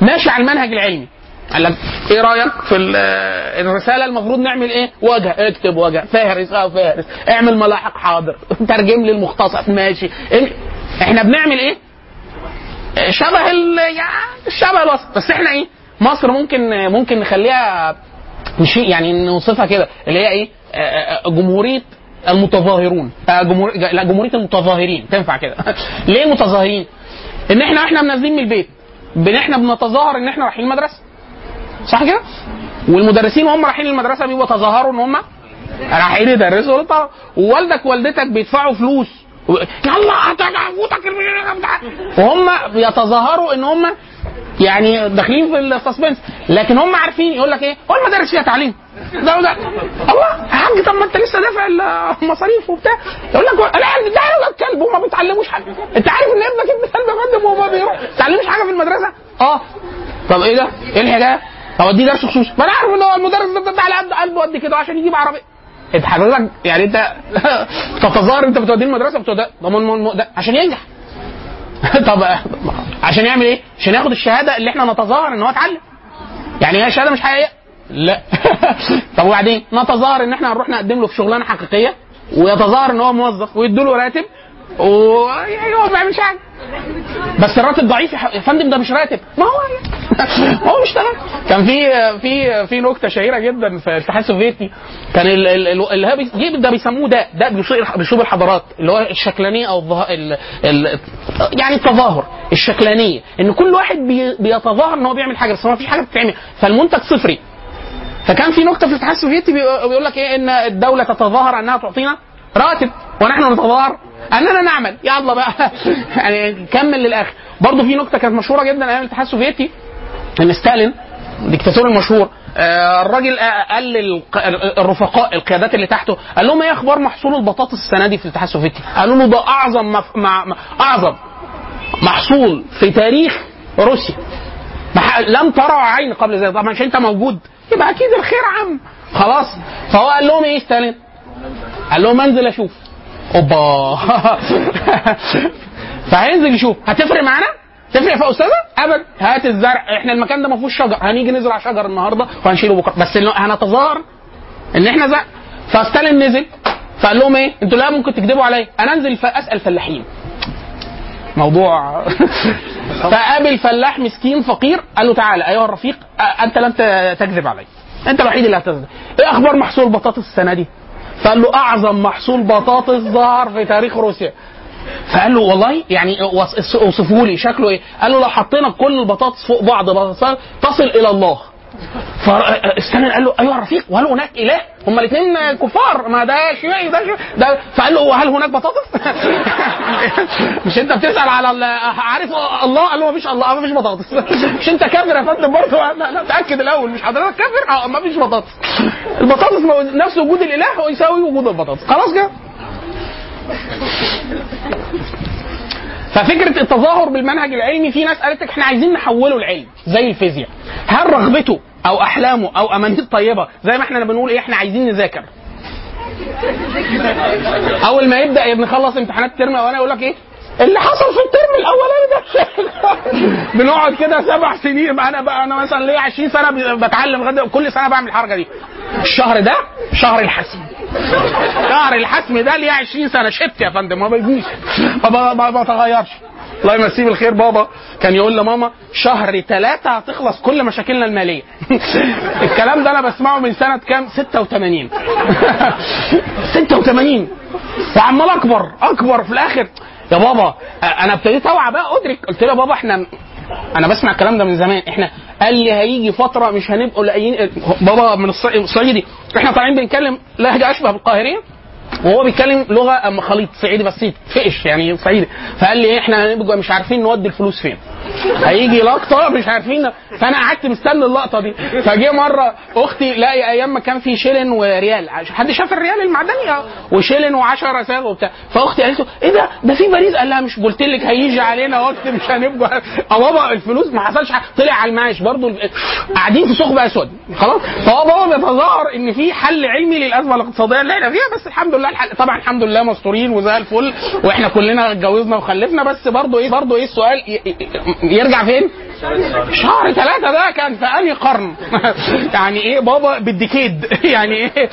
ماشي على المنهج العلمي. قال لك إيه رأيك في ال- الرسالة المفروض نعمل إيه؟ وجه. اكتب وجه. فهرس آه فهرس. اعمل ملاحق حاضر. ترجم لي المختصر ماشي. إيه؟ إحنا بنعمل إيه؟ شبه ال الشبه الوسط بس إحنا إيه؟ مصر ممكن ممكن نخليها مش يعني نوصفها كده. اللي هي إيه؟ آه، آه، جمهورية المتظاهرون. آه، جمهور لا جمهورية المتظاهرين. تنفع كده. ليه المتظاهرين؟ ان إحنا إحنا نازلين من البيت. إحنا بنتظاهر ان إحنا رايحين المدرسة. صح كده؟ والمدرسين وهم رايحين المدرسة بيبقوا تظاهروا إن هم رايحين يدرسوا. ووالدك ووالدتك بيدفعوا فلوس. يلا هتفوتك وهم بيتظاهروا إن هم يعني داخلين في السسبنس. لكن هم عارفين يقول لك إيه؟ هو المدارس فيها تعليم. ده وده. الله يا حاج طب ما أنت لسه دافع المصاريف وبتاع. يقول لك العيال ده كلب وما بيتعلموش حاجة. أنت عارف إن ابنك ابن كلب يا فندم وما بيروح؟ ما بيتعلمش حاجة في المدرسة؟ آه. طب إيه ده؟ إيه الحكاية؟ طب اديه درس خصوصي ما أنا عارف ان هو المدرس ده على قد قلبه قد كده عشان يجيب عربيه انت حضرتك يعني انت تتظاهر انت بتوديه المدرسة؟ بتوديه. ده عشان ينجح. طب عشان يعمل إيه؟ عشان ياخد الشهادة اللي إحنا نتظاهر إن هو اتعلم. يعني هي شهاده مش حقيقية؟ لا. طب وبعدين؟ نتظاهر إن إحنا هنروح نقدم له في شغلانة حقيقية ويتظاهر إن هو موظف ويدوا له راتب ويعني هو ما بيعملش حاجة بس الراتب ضعيف يا فندم ده مش راتب. ما هو ما هو مش كان في في في نكتة شهيرة جدا في الاتحاد السوفيتي. كان ال- ال- ال- اللي بي- ده بيسموه ده ده بيشوب الحضارات اللي هو الشكلانية أو الظه... ال... ال... يعني التظاهر الشكلانية. إن كل واحد بي... بيتظاهر إن هو بيعمل حاجة بس ما فيش حاجة بتتعمل. فالمنتج صفري. فكان في نكتة في الاتحاد السوفيتي بي- بيقول لك إيه؟ إن الدولة تتظاهر أنها تعطينا راتب ونحن نتظاهر اننا نعمل. يلا بقى. يعني كمل للاخر. برضه في نكته كانت مشهورة جدا أيام الاتحاد السوفيتي. إن ستالين الدكتاتور المشهور آه، الراجل آه، قال الرفقاء القيادات اللي تحته قال لهم إيه أخبار محصول البطاطس السنة دي في الاتحاد السوفيتي؟ قالوا له ده أعظم مف... مع... أعظم محصول في تاريخ روسيا. لم ترى عين قبل ذلك. طبعا عشان أنت موجود؟ يبقى أكيد الخير عام. خلاص. فهو قال لهم إيه ستالين؟ قال لهم انزل أشوف. أوبا. فهينزل يشوف. هتفرق معانا؟ تفرق في أستاذة؟ ابدا هات الزرع. إحنا المكان ده ما فيهوش شجر. هنيجي نزرع شجر النهارده وهنشيله بكرة. بس هنتظاهر إن إحنا زرع. فستالين نزل. فقال لهم إيه؟ أنتوا لا ممكن تكذبوا عليا. أنا أنزل أسأل فلاحين. موضوع. فقابل فلاح مسكين فقير. قال له تعالى. أيها الرفيق أنت لم تكذب علي. أنت الوحيد اللي هتكذب. إيه أخبار محصول البطاطس السنة دي؟ فقال له أعظم محصول بطاطس ظهر في تاريخ روسيا. فقال له والله يعني وص- اوصفه لي شكله إيه؟ قال له لو حطينا كل البطاطس فوق بعض تصل إلى الله. فاستنى قال له ايها الرفيق. وهل هناك إله؟ هما الاثنين كفار. ما ده شيوعي ده ده. فقال له وهل هناك بطاطس؟ مش أنت بتسأل على عارف الله؟ قال له ما فيش الله ما فيش بطاطس. مش أنت كافر يا فندم برضه؟ لا لا تأكد الأول. مش حضرتك كافر؟ آه ما فيش بطاطس. البطاطس نفس وجود الإله يساوي وجود البطاطس. خلاص كده؟ ففكرة التظاهر بالمنهج العلمي في ناس قالت لك إحنا عايزين نحوله لعلم زي الفيزياء. هل رغبته أو أحلامه أو امانيه طيبه زي ما إحنا بنقول إيه إحنا عايزين نذاكر؟ أول ما يبدأ نخلص امتحانات الترم الأولاني يقول لك إيه؟ اللي حصل في الترم الأولاني ده. بنقعد كده سبع سنين أنا بقى أنا مثلا ليا 20 سنة بتعلم لغاية كل سنة بعمل الحركة دي. الشهر ده شهر الحسم شهر الحسم ده ليه 20 سنة؟ شبت يا فندم ما بيجيش. ما بتغيرش الله يمسيه بالخير بابا كان يقول لماما شهر ثلاثة هتخلص كل مشاكلنا المالية. الكلام ده أنا بسمعه من سنة كام؟ 86 86 وعمال أكبر أكبر في الآخر. يا بابا أنا ابتديت أوعى بقى أدرك. قلت له يا بابا إحنا أنا بسمع الكلام ده من زمان. إحنا قال لي هيجي فترة مش هنبقوا لاقيين بابا من الصعيد الصعيدي. إحنا طالعين بنتكلم لهجة أشبه بالقاهرية. وهو بيتكلم لغة خليط صعيدي بسيط فقش يعني صعيدي. فقال لي إحنا هنبقى مش عارفين نودي الفلوس فين. هيجي لقطة مش عارفين فأنا قعدت مستني اللقطة دي. فجه مرة أختي لاقي أيام ما كان في شيلن وريال. حد شاف الريال المعدني؟ آه. وشيلن و10 ساغ وبتاع. فأختي قالت له إيه ده؟ ده في باريس؟ قال لها مش قلت لك هيجي علينا وقت مش هنبقى. آه بابا الفلوس ما حصلش حاجة. طلع على المعاش برضه. قاعدين في ثقب اسود خلاص؟ فهو بابا بيتظاهر إن في حل علمي للأزمة الاقتصادية. اللي إحنا فيها بس الحمد لله. الحل طبعا الحمد لله مستورين وزي الفل وإحنا كلنا اتجوزنا وخلفنا بس برضه إيه برضه إيه السؤال يرجع فين؟ شهر ثلاثة ده كان في أنهي قرن؟ يعني إيه بابا بالديكيد يعني إيه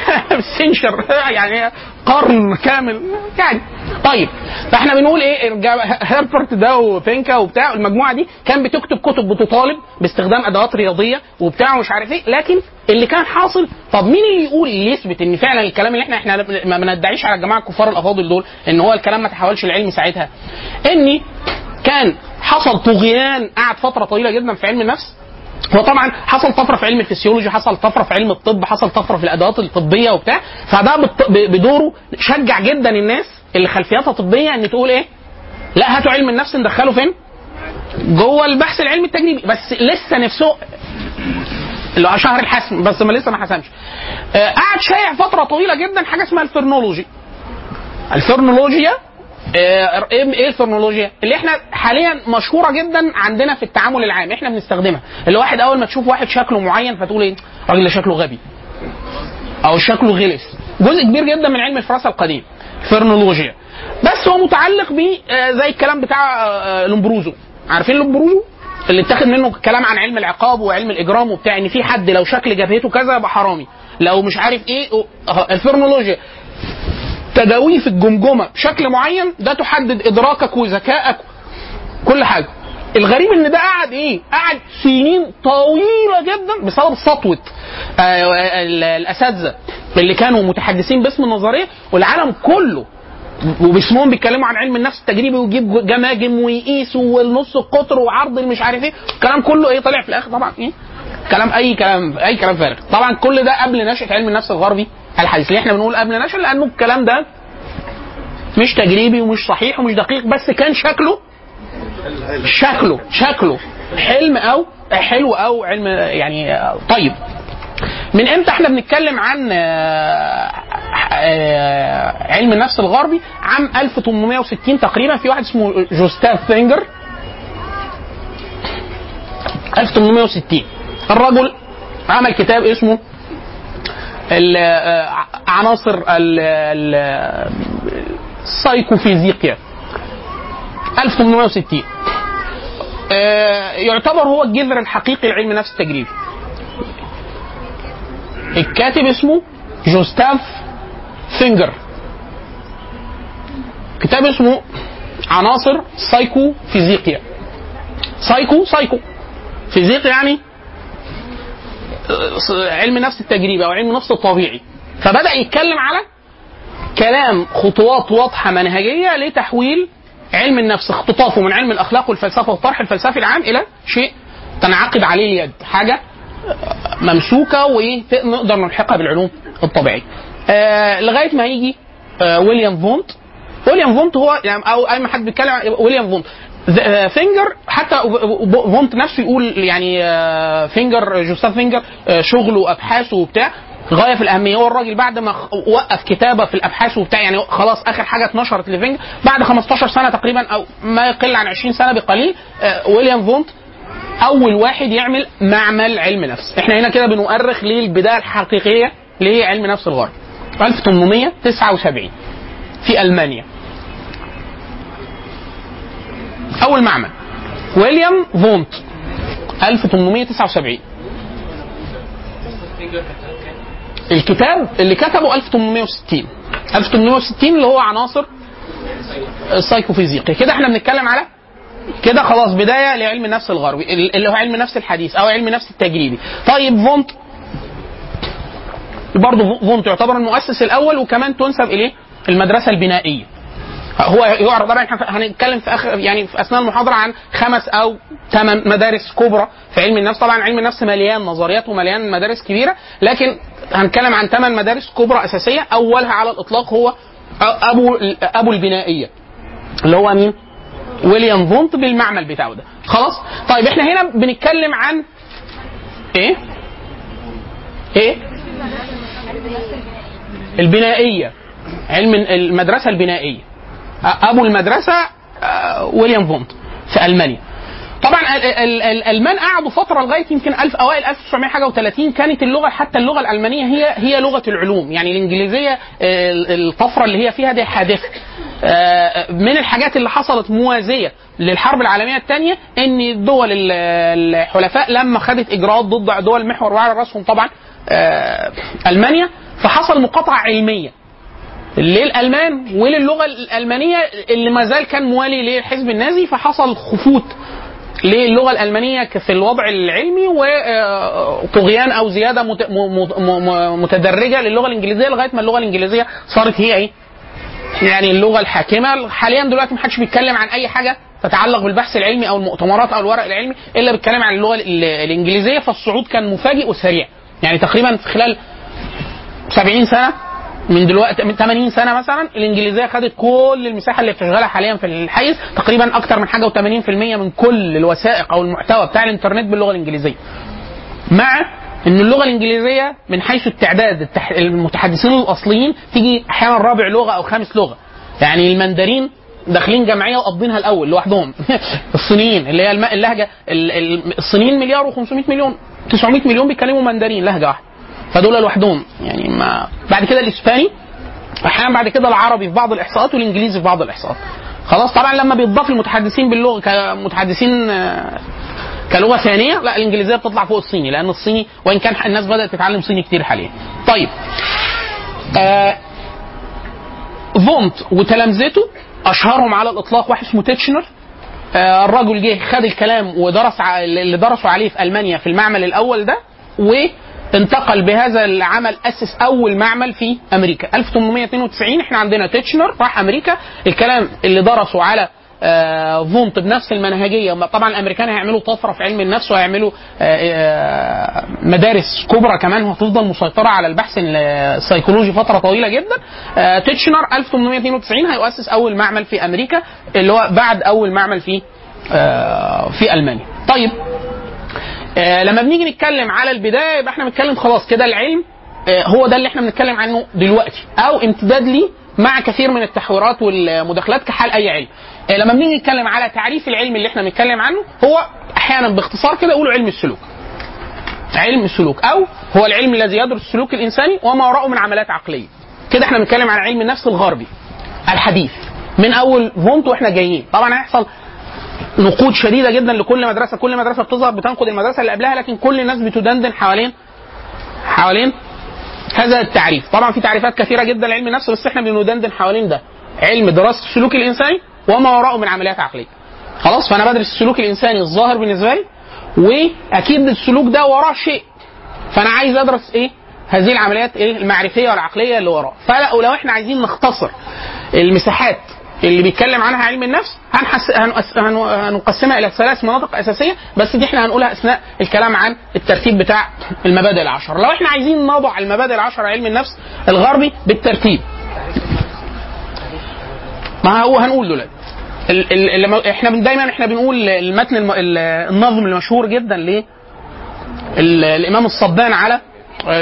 سنشر يعني إيه قرن كامل يعني طيب فاحنا بنقول إيه؟ هيربرت ده وفينكا وبتاع المجموعة دي كان بتكتب كتب بتطالب باستخدام أدوات رياضية وبتاع ومش عارف إيه لكن اللي كان حاصل طب مين اللي يقول يثبت إن فعلا الكلام اللي إحنا إحنا ما بندعيش على الجماعه الكفار الأفاضل دول إن هو الكلام ما تحولش العلم ساعتها؟ ان كان حصل طغيان قعد فترة طويلة جدا في علم النفس وطبعا حصل طفرة في علم الفسيولوجي حصل طفرة في علم الطب حصل طفرة في الأدوات الطبية وبتاع فده بدوره شجع جدا الناس اللي خلفياتها طبيه إن تقول إيه؟ لا هاتوا علم النفس ندخله فين؟ جوه البحث العلمي التجريبي بس لسه نفسه اللي هو شهر الحسم بس ما لسه ما حسمش. آه، قعد شايع فترة طويلة جدا حاجة اسمها الفرنولوجي الفرنولوجيا آه، إيه إيه الفرنولوجيا؟ اللي إحنا حاليا مشهورة جدا عندنا في التعامل العام إحنا بنستخدمها. اللي واحد أول ما تشوف واحد شكله معين فتقول إيه؟ الراجل ده شكله غبي. أو شكله غلس. جزء كبير جدا من علم الفراسه القديم. الفرنولوجيا بس هو متعلق ب آه، زي الكلام بتاع آه، لومبروزو. عارفين لومبروزو؟ اللي اتاخد منه كلام عن علم العقاب وعلم الإجرام وبتاع إن في حد لو شكل جبهته كذا يبقى حرامي. لو مش عارف إيه آه، الفرنولوجيا تداويه في الجمجمة بشكل معين ده تحدد إدراكك وذكائك كل حاجة. الغريب إن ده قعد إيه؟ قعد سنين طويلة جدا بسبب سطوة آه، ال- الأساتذة. اللي كانوا متحدثين باسم النظرية والعالم كله وباسمهم بيتكلموا عن علم النفس التجريبي ويجيب جماجم ويقيس والنص القطر وعرض مش عارف إيه. الكلام كله إيه طلع في الآخر؟ طبعا إيه؟ كلام أي كلام أي كلام فارغ. طبعا كل ده قبل نشأة علم النفس الغربي الحديث. ليه إحنا بنقول قبل نشأة لأنه الكلام ده مش تجريبي ومش صحيح ومش دقيق بس كان شكله شكله شكله حلم أو حلو أو علم يعني طيب. من إمتى إحنا بنتكلم عن آه، آه، علم النفس الغربي؟ عام 1860 تقريبا. في واحد اسمه جوستاف فينجر. 1860 الرجل عمل كتاب اسمه آه، عناصر ال- ال- السايكوفيزيقيا 1860 آه، يعتبر هو الجذر الحقيقي لعلم النفس التجريبي الكاتب اسمه جوستاف فيخنر. كتاب اسمه عناصر سايكو فيزيقيا سايكو سايكو. فيزيق يعني آه، علم النفس التجريبي أو علم النفس الطبيعي. فبدأ يتكلم على كلام خطوات واضحة منهجية لتحويل علم النفس اختطافه من علم الأخلاق والفلسفة والطرح الفلسفي العام إلى شيء تنعقد عليه اليد حاجة ممسوكة ونقدر نلحقها بالعلوم الطبيعية. آه لغاية ما يجي آه ويليام فونت. ويليام فونت هو يعني أو أي حد بيتكلم ويليام فونت. آه، فيخنر حتى فونت نفسه يقول يعني آه، فيخنر جوستاف فيخنر آه، شغله وأبحاثه وبتاع. غاية في الأهمية هو الراجل بعد ما وقف كتابة في الأبحاث وبتاع يعني خلاص آخر حاجة اتنشرت لفيخنر. بعد 15 سنة تقريبا أو ما يقل عن 20 سنة بقليل آه، ويليام فونت أول واحد يعمل معمل علم نفس. إحنا هنا كده بنؤرخ للبداية الحقيقية لعلم نفس الغرب. 1879 في ألمانيا. أول معمل. ويليام فونت. 1879 الكتاب اللي كتبه 1860 1860 اللي هو عناصر السايكوفيزيقي كده إحنا بنتكلم على كده خلاص بداية لعلم النفس الغربي اللي هو علم النفس الحديث أو علم النفس التجريبي طيب فونت. برضه فونت يعتبر المؤسس الأول وكمان تنسب إليه المدرسة البنائية. هو يعرض طبعا هنتكلم في اخر يعني في أثناء المحاضرة عن خمس أو ثمان مدارس كبرى في علم النفس. طبعا علم النفس مليان نظريات ومليان مدارس كبيرة لكن هنتكلم عن ثمان مدارس كبرى أساسية. أولها على الإطلاق هو أبو أبو البنائية اللي هو مين؟ ويليام فونت بالمعمل بتاعه ده. خلاص؟ طيب إحنا هنا بنتكلم عن إيه؟ إيه؟ البنائية. علم المدرسة البنائية. أبو المدرسة ويليام فونت في ألمانيا. طبعا ال- ال- ال- الألمان قعدوا فترة لغاية يمكن ألف أوائل 1900 حاجة و30 كانت اللغة حتى اللغة الألمانية هي هي لغة العلوم. يعني الإنجليزية الطفرة اللي هي فيها دي حادثة. آه، من الحاجات اللي حصلت موازية للحرب العالمية الثانية إن الدول ال- الحلفاء لما خدت إجراءات ضد دول المحور وعلى رأسهم طبعا آه، ألمانيا فحصل مقاطعة علمية للألمان وللغة الألمانية اللي ما زال كان موالي للحزب النازي فحصل خفوت للغة الألمانية في الوضع العلمي وطغيان أو زيادة متدرجة للغة الإنجليزية لغاية ما اللغة الإنجليزية صارت هي إيه؟ يعني اللغة الحاكمة. حاليا دلوقتي ما حدش بيتكلم عن أي حاجة تتعلق بالبحث العلمي أو المؤتمرات أو الورق العلمي إلا بيتكلم عن اللغة ال- الإنجليزية. فالصعود كان مفاجئ وسريع. يعني تقريبا في خلال 70 سنة من دلوقتي من 80 سنة مثلا الإنجليزية خدت كل المساحة اللي بتشغلها حاليا في الحيز تقريبا أكتر من حاجة و80% من كل الوثائق أو المحتوى بتاع الإنترنت باللغة الإنجليزية. مع إن اللغة الإنجليزية من حيث التعداد. المتحدثين الأصليين تيجي أحيانا رابع لغة أو خامس لغة. يعني المندرين داخلين جمعية وقابضينها الأول لوحدهم. الصينيين اللي هي اللهجة ال- ال- الصينيين مليار و500 مليون 900 مليون بيتكلموا مندرين لهجة واحدة. فدول لوحدهم. يعني ما بعد كده الإسباني أحيانا بعد كده العربي في بعض الإحصاءات والإنجليزي في بعض الإحصاءات. خلاص طبعا لما بيتضاف المتحدثين باللغة كمتحدثين آه، كلغة ثانية لا الإنجليزية بتطلع فوق الصيني لأن الصيني وإن كان الناس بدأت تتعلم صيني كتير حاليا. طيب آه فونت وتلامذته أشهرهم على الإطلاق واحد اسمه تيتشنر آه الرجل جه خد الكلام ودرس اللي درسوا عليه في ألمانيا في المعمل الأول ده وانتقل بهذا العمل أسس أول معمل في أمريكا. 1892 إحنا عندنا تيتشنر راح أمريكا. الكلام اللي درسوا على آه، فونت بنفس المنهجية. طبعا الأمريكان هيعملوا طفرة في علم النفس وهيعملوا آه، آه، مدارس كبرى كمان وهتفضل مسيطرة على البحث السيكولوجي فترة طويلة جدا. تيتشنر 1892 هيؤسس أول معمل في أمريكا اللي هو بعد أول معمل في في ألمانيا. طيب آه، لما بنيجي نتكلم على البداية يبقى إحنا بنتكلم خلاص كده العلم آه، هو ده اللي إحنا بنتكلم عنه دلوقتي أو امتداد ليه مع كثير من التحويرات والمداخلات كحال أي علم. آه، لما بنيجي نتكلم على تعريف العلم اللي إحنا بنتكلم عنه هو أحيانا باختصار كده يقولوا علم السلوك. علم السلوك أو هو العلم الذي يدرس السلوك الإنساني وما وراءه من عمليات عقلية. كده إحنا بنتكلم عن علم النفس الغربي الحديث من أول فونت وإحنا جايين. طبعا هيحصل نقود شديدة جدا لكل مدرسة كل مدرسة بتظهر بتنقد المدرسة اللي قبلها لكن كل الناس بتدندن حوالين حوالين هذا التعريف. طبعا في تعريفات كثيرة جدا لعلم النفس بس إحنا بندندن حوالين ده. علم دراسة السلوك الإنساني وما وراءه من عمليات عقلية. خلاص؟ فأنا بدرس السلوك الإنساني الظاهر بالنسبة لي وأكيد السلوك ده وراه شيء. فأنا عايز أدرس إيه؟ هذه العمليات إيه؟ المعرفية والعقلية اللي وراه فلو إحنا عايزين نختصر المساحات اللي بيتكلم عنها علم النفس هنحس... هن- هنقسمها إلى ثلاث مناطق أساسية بس دي إحنا هنقولها أثناء الكلام عن الترتيب بتاع المبادئ العشر. لو إحنا عايزين نضع المبادئ العشر علم النفس الغربي بالترتيب. ما هو هنقول دلوقتي ال- ال- إحنا دايما إحنا بنقول المتن الم... ال- النظم المشهور جدا ل ال- الإمام الصبان على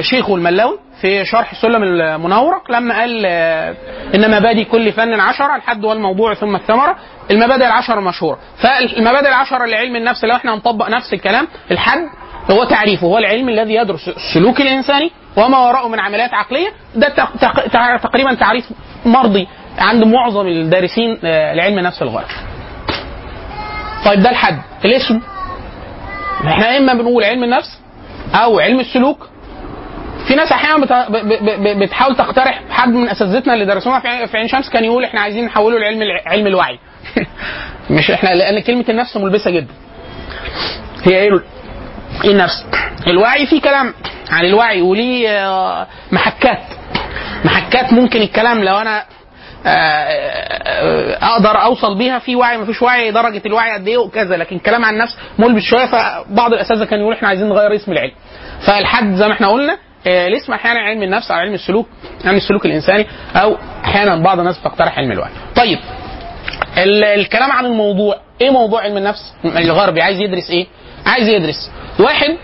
شيخه الملاوي. في شرح سلم المنورق لما قال آه، ان مبادئ كل فن عشرة الحد والموضوع ثم الثمرة المبادئ العشرة المشهوره فالمبادئ العشرة لعلم النفس لو إحنا هنطبق نفس الكلام الحد هو تعريفه هو العلم الذي يدرس السلوك الانساني وما وراءه من عمليات عقلية. ده تقريبا تعريف مرضي عند معظم الدارسين آه، لعلم النفس الغربي طيب ده الحد. الاسم. إحنا إما بنقول علم النفس أو علم السلوك في ناس أحيانا بتحاول تقترح حد من أساتذتنا اللي درسونا في عين- شمس كان يقول إحنا عايزين نحوله لعلم علم الوعي. مش إحنا لأن كلمة النفس ملبسة جدا. هي إيه؟ ال- النفس. الوعي في كلام عن الوعي وليه آه، محكات. محكات ممكن الكلام لو أنا آه، آه، أقدر أوصل بيها في وعي مفيش وعي درجة الوعي قد إيه وكذا لكن كلام عن النفس ملبس شوية. فبعض الأساتذة كانوا يقولوا إحنا عايزين نغير اسم العلم. فالحد زي ما إحنا قلنا آه، الاسم أحيانا علم النفس أو علم السلوك؟ علم السلوك الإنساني أو أحيانا بعض الناس بتقترح علم الوعي. طيب ال- الكلام عن الموضوع إيه موضوع علم النفس؟ الغربي عايز يدرس إيه؟ عايز يدرس. واحد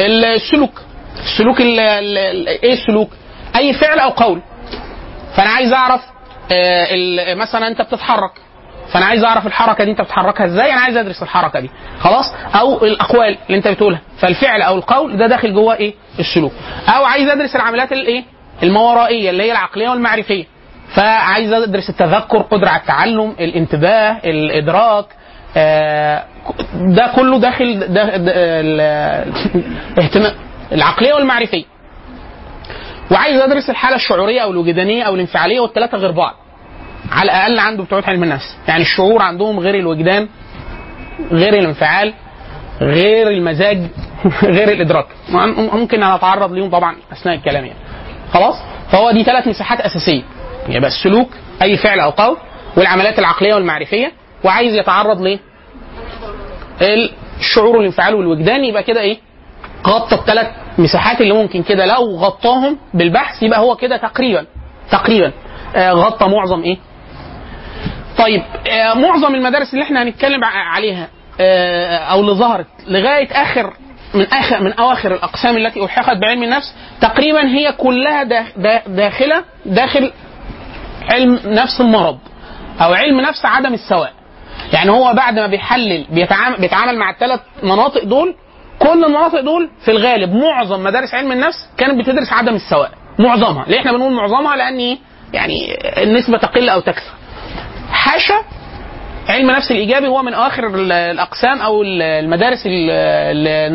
السلوك. السلوك ال ال إيه السلوك؟ أي فعل أو قول. فأنا عايز أعرف آه، مثلا أنت بتتحرك. فأنا عايز أعرف الحركة دي أنت بتحركها إزاي؟ أنا عايز أدرس الحركة دي. خلاص؟ أو الأقوال اللي أنت بتقولها. فالفعل أو القول ده داخل جوه إيه؟ السلوك. أو عايز أدرس العمليات الايه الماورائيه اللي هي العقلية والمعرفية. فعايز أدرس التذكر قدرة على التعلم الانتباه الإدراك آه، ده كله داخل ده اهتمام العقلية والمعرفية. وعايز أدرس الحالة الشعورية أو الوجدانية أو الانفعالية والثلاثة غير بعض. على الأقل عنده بتوع علم النفس. يعني الشعور عندهم غير الوجدان غير الانفعال غير المزاج غير الإدراك. ممكن أنا أتعرض ليهم طبعا أثناء الكلام يعني. خلاص؟ فهو دي ثلاث مساحات أساسية. يبقى السلوك أي فعل أو قول والعمليات العقلية والمعرفية وعايز يتعرض ل الشعور والانفعال والوجدان. يبقى كده إيه؟ غطى الثلاث مساحات اللي ممكن كده. لو غطاهم بالبحث يبقى هو كده تقريبا تقريبا. آه غطى معظم إيه؟ طيب آه معظم المدارس اللي إحنا هنتكلم عليها آه أو اللي ظهرت لغاية آخر من آخر من أواخر الأقسام التي ألحقت بعلم النفس تقريبا هي كلها دا دا داخلة داخل علم نفس المرض أو علم نفس عدم السواء. يعني هو بعد ما بيحلل بيتعامل, بيتعامل مع الثلاث مناطق دول كل المناطق دول في الغالب معظم مدارس علم النفس كانت بتدرس عدم السواء معظمها. ليه إحنا بنقول معظمها؟ لأن إيه؟ يعني النسبة تقل أو تكثر. حاشا علم النفس الإيجابي هو من ال- الأقسام أو ال- المدارس ال- اللي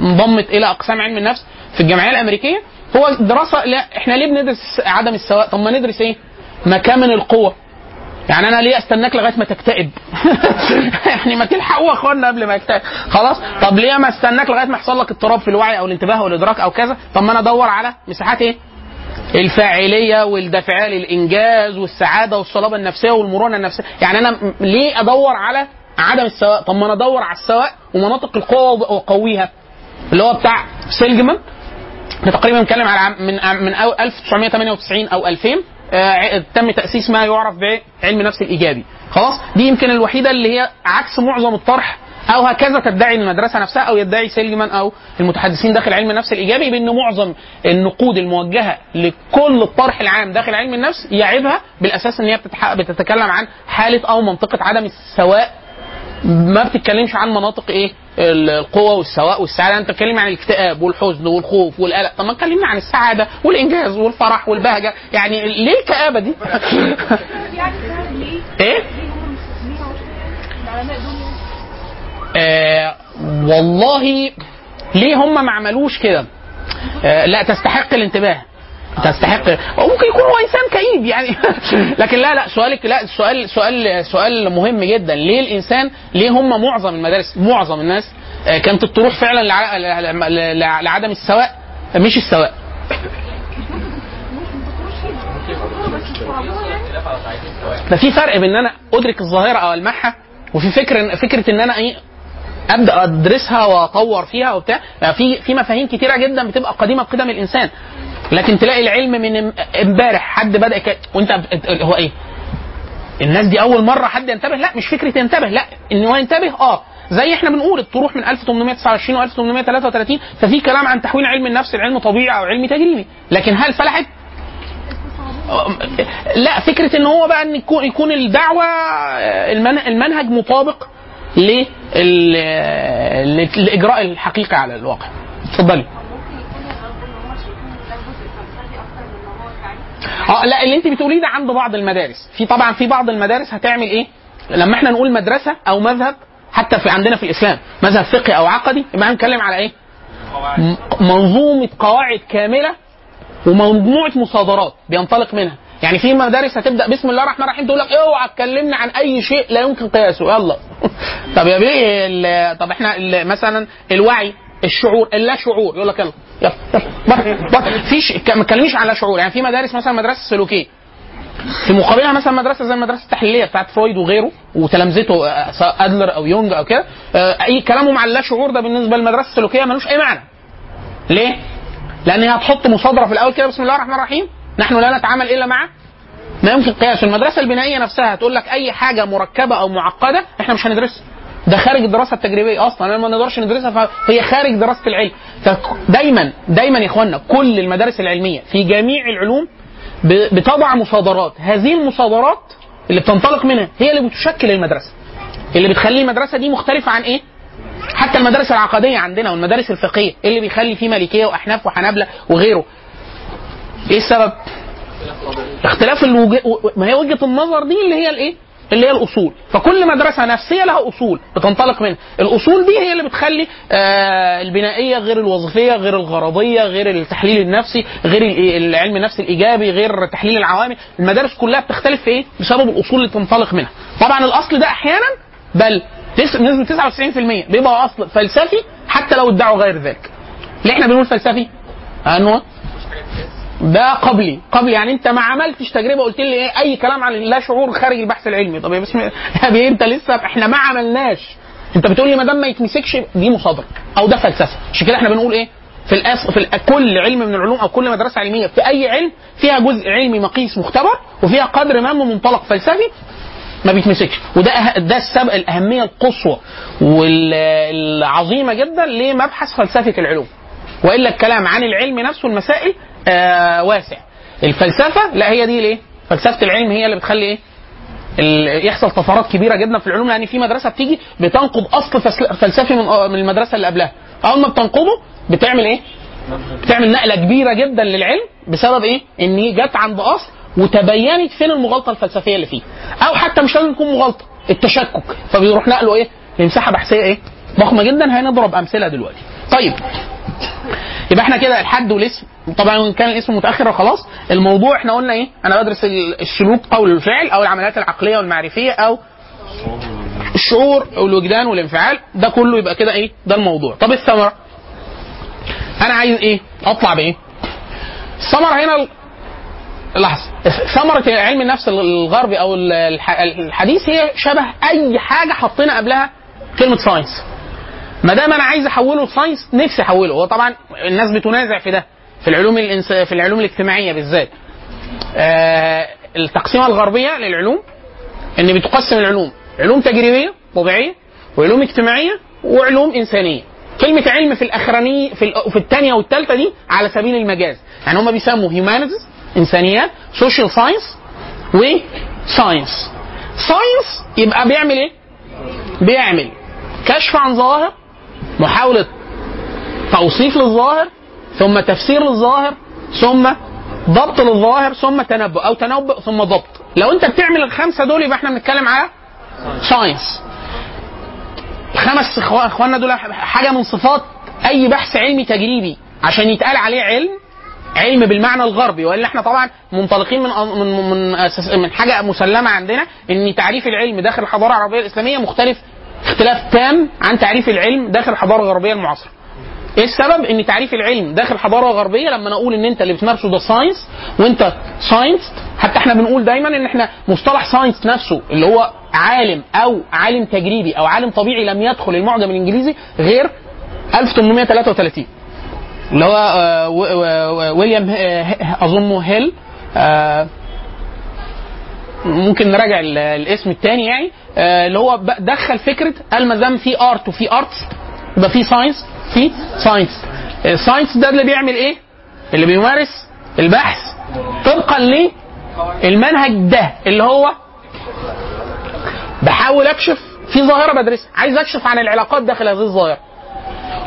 انضمت إلى أقسام علم النفس في الجمعيه الأمريكية. هو دراسة لا إحنا ليه بندرس عدم السواء؟ طب ما ندرس إيه؟ مكامن القوة. يعني أنا ليه أستناك لغاية ما تكتئب؟ يعني ما تلحقوا يا اخوانا قبل ما يكتئب. خلاص؟ طب ليه ما أستناك لغاية ما يحصل لك اضطراب في الوعي أو الانتباه أو الإدراك أو كذا؟ طب ما أنا أدور على مساحات إيه؟ الفاعلية والدافعيه للإنجاز والسعادة والصلابة النفسية والمرونة النفسية. يعني أنا ليه أدور على عدم السواء؟ طب ما أنا أدور على السواء ومناطق القوة واقويها اللي هو بتاع سيلجمان. إحنا تقريبا بنتكلم على من من أو- 1998 أو 2000 آه، تم تأسيس ما يعرف بعلم النفس الإيجابي. خلاص؟ دي يمكن الوحيدة اللي هي عكس معظم الطرح أو هكذا تدعي المدرسة نفسها أو يدعي سيلجمان أو المتحدثين داخل علم النفس الإيجابي بأن معظم النقود الموجهة لكل الطرح العام داخل علم النفس يعيبها بالأساس إن هي بتتكلم عن حالة أو منطقة عدم السواء. ما بتتكلمش عن مناطق إيه؟ ال- القوة والسواء والسعادة. أنت بتتكلم عن الاكتئاب والحزن والخوف والقلق. طب ما اتكلمنا عن السعادة والإنجاز والفرح والبهجة. يعني ليه الكآبة دي؟ يعني؟ إيه ليه هم مستثمرين أهو؟ العلماء دول آه والله ليه هم ما عملوش كده؟ آه لا تستحق الانتباه. تستحق. وممكن يكون هو إنسان كئيب يعني. لكن لا لا سؤالك لا السؤال سؤال سؤال مهم جدا. ليه الإنسان ليه هم معظم المدارس معظم الناس آه، كانت تروح فعلا لع- لع- لع- لعدم السواء؟ مش السواء. ففي فرق بين إن أنا أدرك الظاهرة أو المعها وفي فكر فكرة إن أنا إيه أبدأ أدرسها وأطور فيها وبتاع. في في مفاهيم كتيرة جدا بتبقى قديمة بقدم الإنسان. لكن تلاقي العلم من إم- امبارح حد بدأ ك... وأنت هو إيه؟ الناس دي أول مرة حد ينتبه؟ لا مش فكرة ينتبه. لا إن هو ينتبه؟ آه. زي إحنا بنقول الطروح من 1829 و 1833 ففي كلام عن تحويل علم النفس لعلم طبيعي أو علم تجريبي لكن هل فلحت؟ لا فكرة إن هو بقى إن يكون الدعوة المن- المنهج مطابق لل- لاجراء الحقيقة على الواقع. اتفضلي آه لا اللي انت بتقوليه ده عند بعض المدارس. في طبعا في بعض المدارس هتعمل إيه؟ لما إحنا نقول مدرسة أو مذهب حتى في عندنا في الإسلام مذهب فقهي أو عقدي يبقى هنتكلم على إيه؟ منظومة قواعد كاملة ومجموعة مصادرات بينطلق منها. يعني في مدارس هتبدأ بسم الله الرحمن الرحيم تقول لك اوعى تكلمنا عن أي شيء لا يمكن قياسه. يلا. طب يا بيه طب إحنا مثلا الوعي الشعور اللا شعور يقول لك يلا يلا يلا. فيش ما تكلمنيش على شعور يعني في مدارس مثلا مدرسة سلوكية. في مقابلها مثلا مدرسة زي المدرسة التحليلية بتاعت فرويد وغيره وتلامذته آه، سواء أدلر أو يونج أو كده. آه، أي كلامهم على اللا شعور ده بالنسبة للمدرسة السلوكية ملوش أي معنى. ليه؟ لأن هي هتحط مصادرة في الأول كده بسم الله الرحمن الرحيم. نحن لا نتعامل إلا مع ما يمكن قياسه المدرسة البنائية نفسها هتقول لك أي حاجة مركبة أو معقدة إحنا مش هندرسها. ده خارج الدراسة التجريبية أصلا. ما نقدرش ندرسها فهي خارج دراسة العلم. فدايما دايما يا اخوانا كل المدارس العلمية في جميع العلوم بتضع مصادرات. هذه المصادرات اللي بتنطلق منها هي اللي بتشكل المدرسة. اللي بتخلي المدرسة دي مختلفة عن إيه؟ حتى المدارس العقدية عندنا والمدارس الفقهية اللي بيخلي فيه مالكية وأحناف وحنابلة وغيره. إيه السبب؟ اختلاف الوجه... ما هي وجهة النظر دي اللي هي الايه؟ اللي هي الأصول. فكل مدرسة نفسية لها أصول بتنطلق منها. الأصول دي هي اللي بتخلي آه البنائية غير الوظيفية غير الغرضية غير التحليل النفسي غير ال- العلم النفس الإيجابي غير تحليل العوامل. المدارس كلها بتختلف في إيه؟ بسبب الأصول اللي تنطلق منها. طبعا الأصل ده أحيانا بل بنسبة 99% بيبقى أصل فلسفي حتى لو ادعوا غير ذلك. ليه إحنا بنقول فلسفي؟ انه ده قبلي. قبلي يعني انت ما عملتش تجربة قلت لي إيه أي كلام عن لا شعور خارج البحث العلمي. طب يا بسم بيه انت لسه إحنا ما عملناش. انت بتقول لي ما دام ما يتمسكش دي مصادره أو ده فلسفة. عشان كده إحنا بنقول إيه؟ في الأصل في كل علم من العلوم أو كل مدرسة علمية في أي علم فيها جزء علمي مقيس مختبر وفيها قدر ما من منطلق فلسفي ما بيتمسكش. وده أه... ده السبب الأهمية القصوى والعظيمة جدا لمبحث فلسفة العلوم. وإلا الكلام عن العلم نفسه المسائل واسع. الفلسفة لا هي دي الايه فلسفة العلم هي اللي بتخلي إيه؟ يحصل طفرات كبيرة جدا في العلوم لأن في مدرسة بتيجي بتنقض أصل فلسفي من من المدرسة اللي قبلها. أول ما بتنقضه بتعمل إيه؟ بتعمل نقلة كبيرة جدا للعلم بسبب إيه؟ إن جت عند أصل وتبينت فين المغالطة الفلسفية اللي فيه. أو حتى مش لازم تكون مغالطة التشكك. فبيروح نقله إيه؟ لمساحة بحثية إيه؟ ضخمة جدا. هنضرب أمثلة دلوقتي. طيب يبقى إحنا كده الحد والاسم. طبعا إن كان الاسم متأخر خلاص الموضوع إحنا قلنا إيه؟ أنا بدرس ال- السلوك أو الفعل أو العمليات العقلية والمعرفية أو الشعور أو الوجدان والانفعال ده كله يبقى كده إيه؟ ده الموضوع. طب الثمرة؟ أنا عايز إيه؟ أطلع بإيه؟ الثمرة هنا لحظة. ثمرة علم النفس الغربي أو ال- الح- الحديث هي شبه أي حاجة حطينا قبلها كلمة science ما دام أنا عايز أحوله ل science نفسي أحوله. هو طبعا الناس بتنازع في ده. في العلوم الإنس... في العلوم الاجتماعية بالذات آه التقسيمة الغربية للعلوم إن بتقسم العلوم علوم تجريبية طبيعية وعلوم اجتماعية وعلوم إنسانية كلمة علم في الأخرانية في, في الثانية والثالثة دي على سبيل المجاز، يعني هم بيسموا humanities إنسانيات، social science و science. science يبقى بيعمل إيه؟ بيعمل كشف عن ظواهر محاولة توصيف للظاهر ثم تفسير للظاهر ثم ضبط للظاهر ثم تنبؤ أو تنبؤ ثم ضبط. لو أنت بتعمل الخمسة دول يبقى إحنا بنتكلم على science الخمس إخواننا دول حاجة من صفات أي بحث علمي تجريبي عشان يتقال عليه علم علم بالمعنى الغربي. وإلا إحنا طبعا منطلقين من من من, من حاجة مسلمة عندنا إن تعريف العلم داخل الحضارة العربية الإسلامية مختلف اختلاف تام عن تعريف العلم داخل الحضارة الغربية المعاصرة. إيه السبب؟ ان تعريف العلم داخل الحضاره الغربيه لما نقول إن أنت اللي بتمارسه ده science وأنت science حتى إحنا بنقول دايما إن إحنا مصطلح scientist نفسه اللي هو عالم أو عالم تجريبي أو عالم طبيعي لم يدخل المعجم الإنجليزي غير 1833 اللي هو آه، ويليام آه، اظنه هيل آه، ممكن نراجع ال- الاسم الثاني يعني اللي هو دخل فكرة قال ما دام في art وفي artist يبقى في science في scientist الساينس ده اللي بيعمل إيه؟ اللي بيمارس البحث. طبقا للمنهج ده اللي هو بحاول أكشف في ظاهرة بدرسها. عايز أكشف عن العلاقات داخل هذه الظاهرة.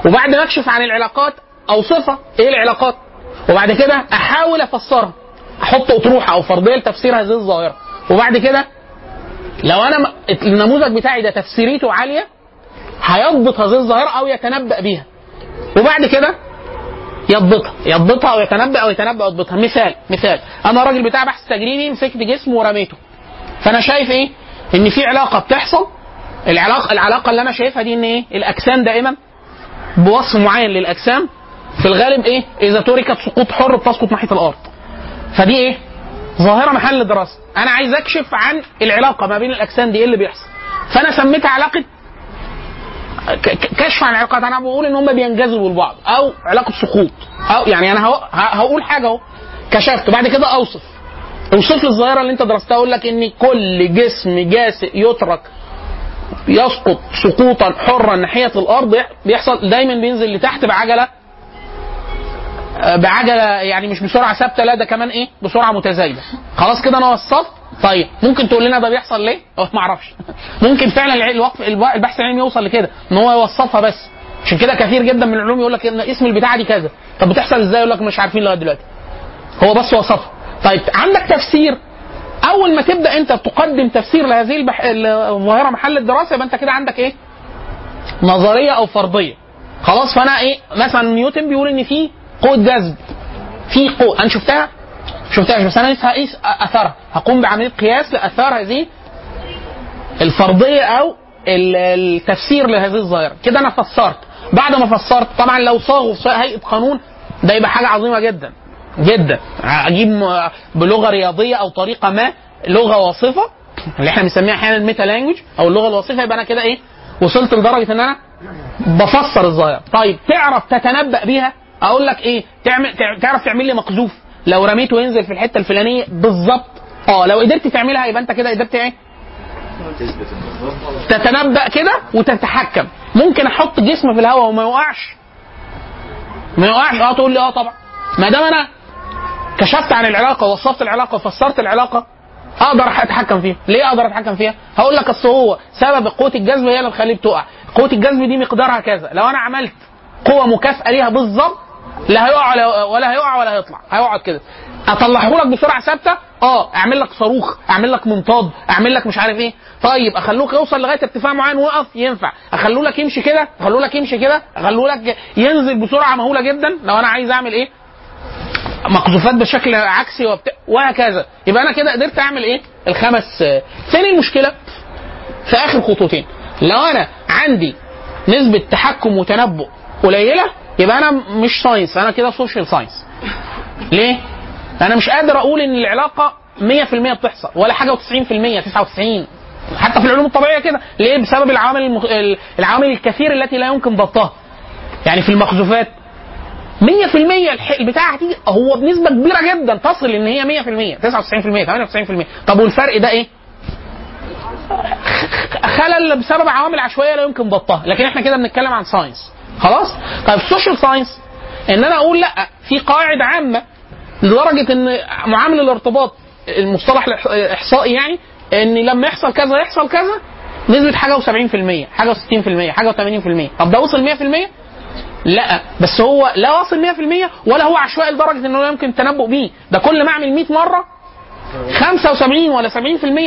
وبعد ما أكشف عن العلاقات أوصفها إيه العلاقات. وبعد كده أحاول أفسرها. أحط أطروحة أو فرضية لتفسير هذه الظاهرة. وبعد كده لو أنا النموذج بتاعي ده تفسيريته عالية هيضبط هذه الظاهرة أو يتنبأ بيها. وبعد كده يضبطها. يضبطها أو يتنبأ أو يتنبأ يضبطها مثال مثال. أنا راجل بتاع بحث تجريبي مسكت جسم ورميته. فأنا شايف إيه؟ إن في علاقة بتحصل. العلاقة العلاقة اللي أنا شايفها دي إن إيه؟ الأجسام دائما بوصف معين للأجسام. في الغالب إيه؟ إذا تركت سقوط حر بتسقط ناحية الأرض. فدي إيه؟ ظاهرة محل دراسة. أنا عايز أكشف عن العلاقة ما بين الأجسام دي إيه اللي بيحصل. فأنا سميتها علاقة كشف عن العلاقات أنا بقول إن هم بينجذبوا لبعض أو علاقة سقوط. أو يعني أنا هقول حاجة أهو. كشفت. وبعد كده أوصف. أوصف لي الظاهرة اللي أنت درستها. أقول لك إن كل جسم جاسئ يترك يسقط سقوطا حرا ناحية الأرض. بيحصل دايما بينزل لتحت بعجلة. آه، بعجلة يعني مش بسرعة ثابتة. لا ده كمان إيه؟ بسرعة متزايدة. خلاص كده أنا وصفت. طيب ممكن تقول لنا ده بيحصل ليه؟ أه ما أعرفش. ممكن فعلا الوقف الب- البحث العلمي يوصل لكده إن هو يوصفها بس. عشان كده كثير جدا من العلوم يقول لك إن اسم البتاعة دي كذا. طب بتحصل إزاي؟ يقول لك مش عارفين لغاية دلوقتي. هو بس وصفها. طيب عندك تفسير. أول ما تبدأ أنت تقدم تفسير لهذه البح... الظاهره محل الدراسة يبقى أنت كده عندك إيه؟ نظرية أو فرضية. خلاص فأنا إيه؟ مثلا نيوتن بيقول إن في قوة جذب. في قوة. أنا شفتها شفتهاش بس أنا لسه هقيس أثرها. هقوم بعملية قياس لأثار هذه الفرضية أو ال- التفسير لهذه الظاهرة. كده أنا فسرت. بعد ما فسرت طبعا لو صاغوا في هيئة قانون ده يبقى حاجة عظيمة جدا. جدا. أجيب بلغة رياضية أو طريقة ما لغة واصفة اللي إحنا بنسميها أحيانا الميتا لانجوج أو اللغة الوصفة يبقى أنا كده إيه؟ وصلت لدرجة إن أنا بفسر الظاهرة. طيب تعرف تتنبأ بيها؟ أقول لك إيه؟ تعمل تع- تعرف تعمل لي مقذوف. لو رميته ينزل في الحتة الفلانية بالظبط. آه لو قدرت تعملها يبقى أنت كده قدرت إيه؟ تتنبأ كده وتتحكم. ممكن أحط جسم في الهواء وما يوقعش ما يوقعش آه تقول لي آه طبعا. ما دام أنا كشفت عن العلاقة ووصفت العلاقة وفسرت العلاقة أقدر أتحكم فيها. ليه أقدر أتحكم فيها؟ هقول لك اصل هو سبب قوة الجذب هي اللي بتخليه بتقع. قوة الجذب دي مقدارها كذا. لو أنا عملت قوة مكافئه ليها بالظبط لا هيقع ولا, هيقع ولا هيطلع. هيقعد كده. أطلعه لك بسرعة ثابتة؟ آه. أعمل لك صاروخ. أعمل لك منطاد أعمل لك مش عارف إيه. طيب أخلوك يوصل لغاية ارتفاع معين وقف ينفع. أخلوه لك يمشي كده؟ أخلوه لك يمشي كده؟ أخلوه لك ينزل بسرعة مهولة جدا؟ لو أنا عايز أعمل إيه؟ مقذوفات بشكل عكسي وبتاع وهكذا. يبقى أنا كده قدرت أعمل إيه؟ الخمس ثاني المشكلة في آخر خطوتين. لو أنا عندي نسبة تحكم وتنبؤ قليلة يبقى أنا مش science أنا كده social science ليه؟ أنا مش قادر أقول إن العلاقة 100% بتحصل ولا حاجة و90% 99 حتى في العلوم الطبيعية كده. ليه؟ بسبب العوامل المخ... العوامل الكثير التي لا يمكن ضبطها. يعني في المقذوفات 100% الح- البتاع هتيجي هو بنسبة كبيرة جدا تصل إن هي 100% 99% 98% طب والفرق ده إيه؟ خلل بسبب عوامل عشوائية لا يمكن ضبطها. لكن إحنا كده بنتكلم عن science خلاص؟ طيب ال social science إن أنا أقول لأ في قاعدة عامة لدرجة إن معامل الارتباط المصطلح الإحصائي يعني إن لما يحصل كذا يحصل كذا نسبة حاجة و70% حاجة و60% حاجة و80% طب ده وصل 100% لأ بس هو لا واصل 100% ولا هو عشوائي لدرجة إنه يمكن التنبؤ بيه. ده كل ما أعمل 100 مرة 75 ولا 70%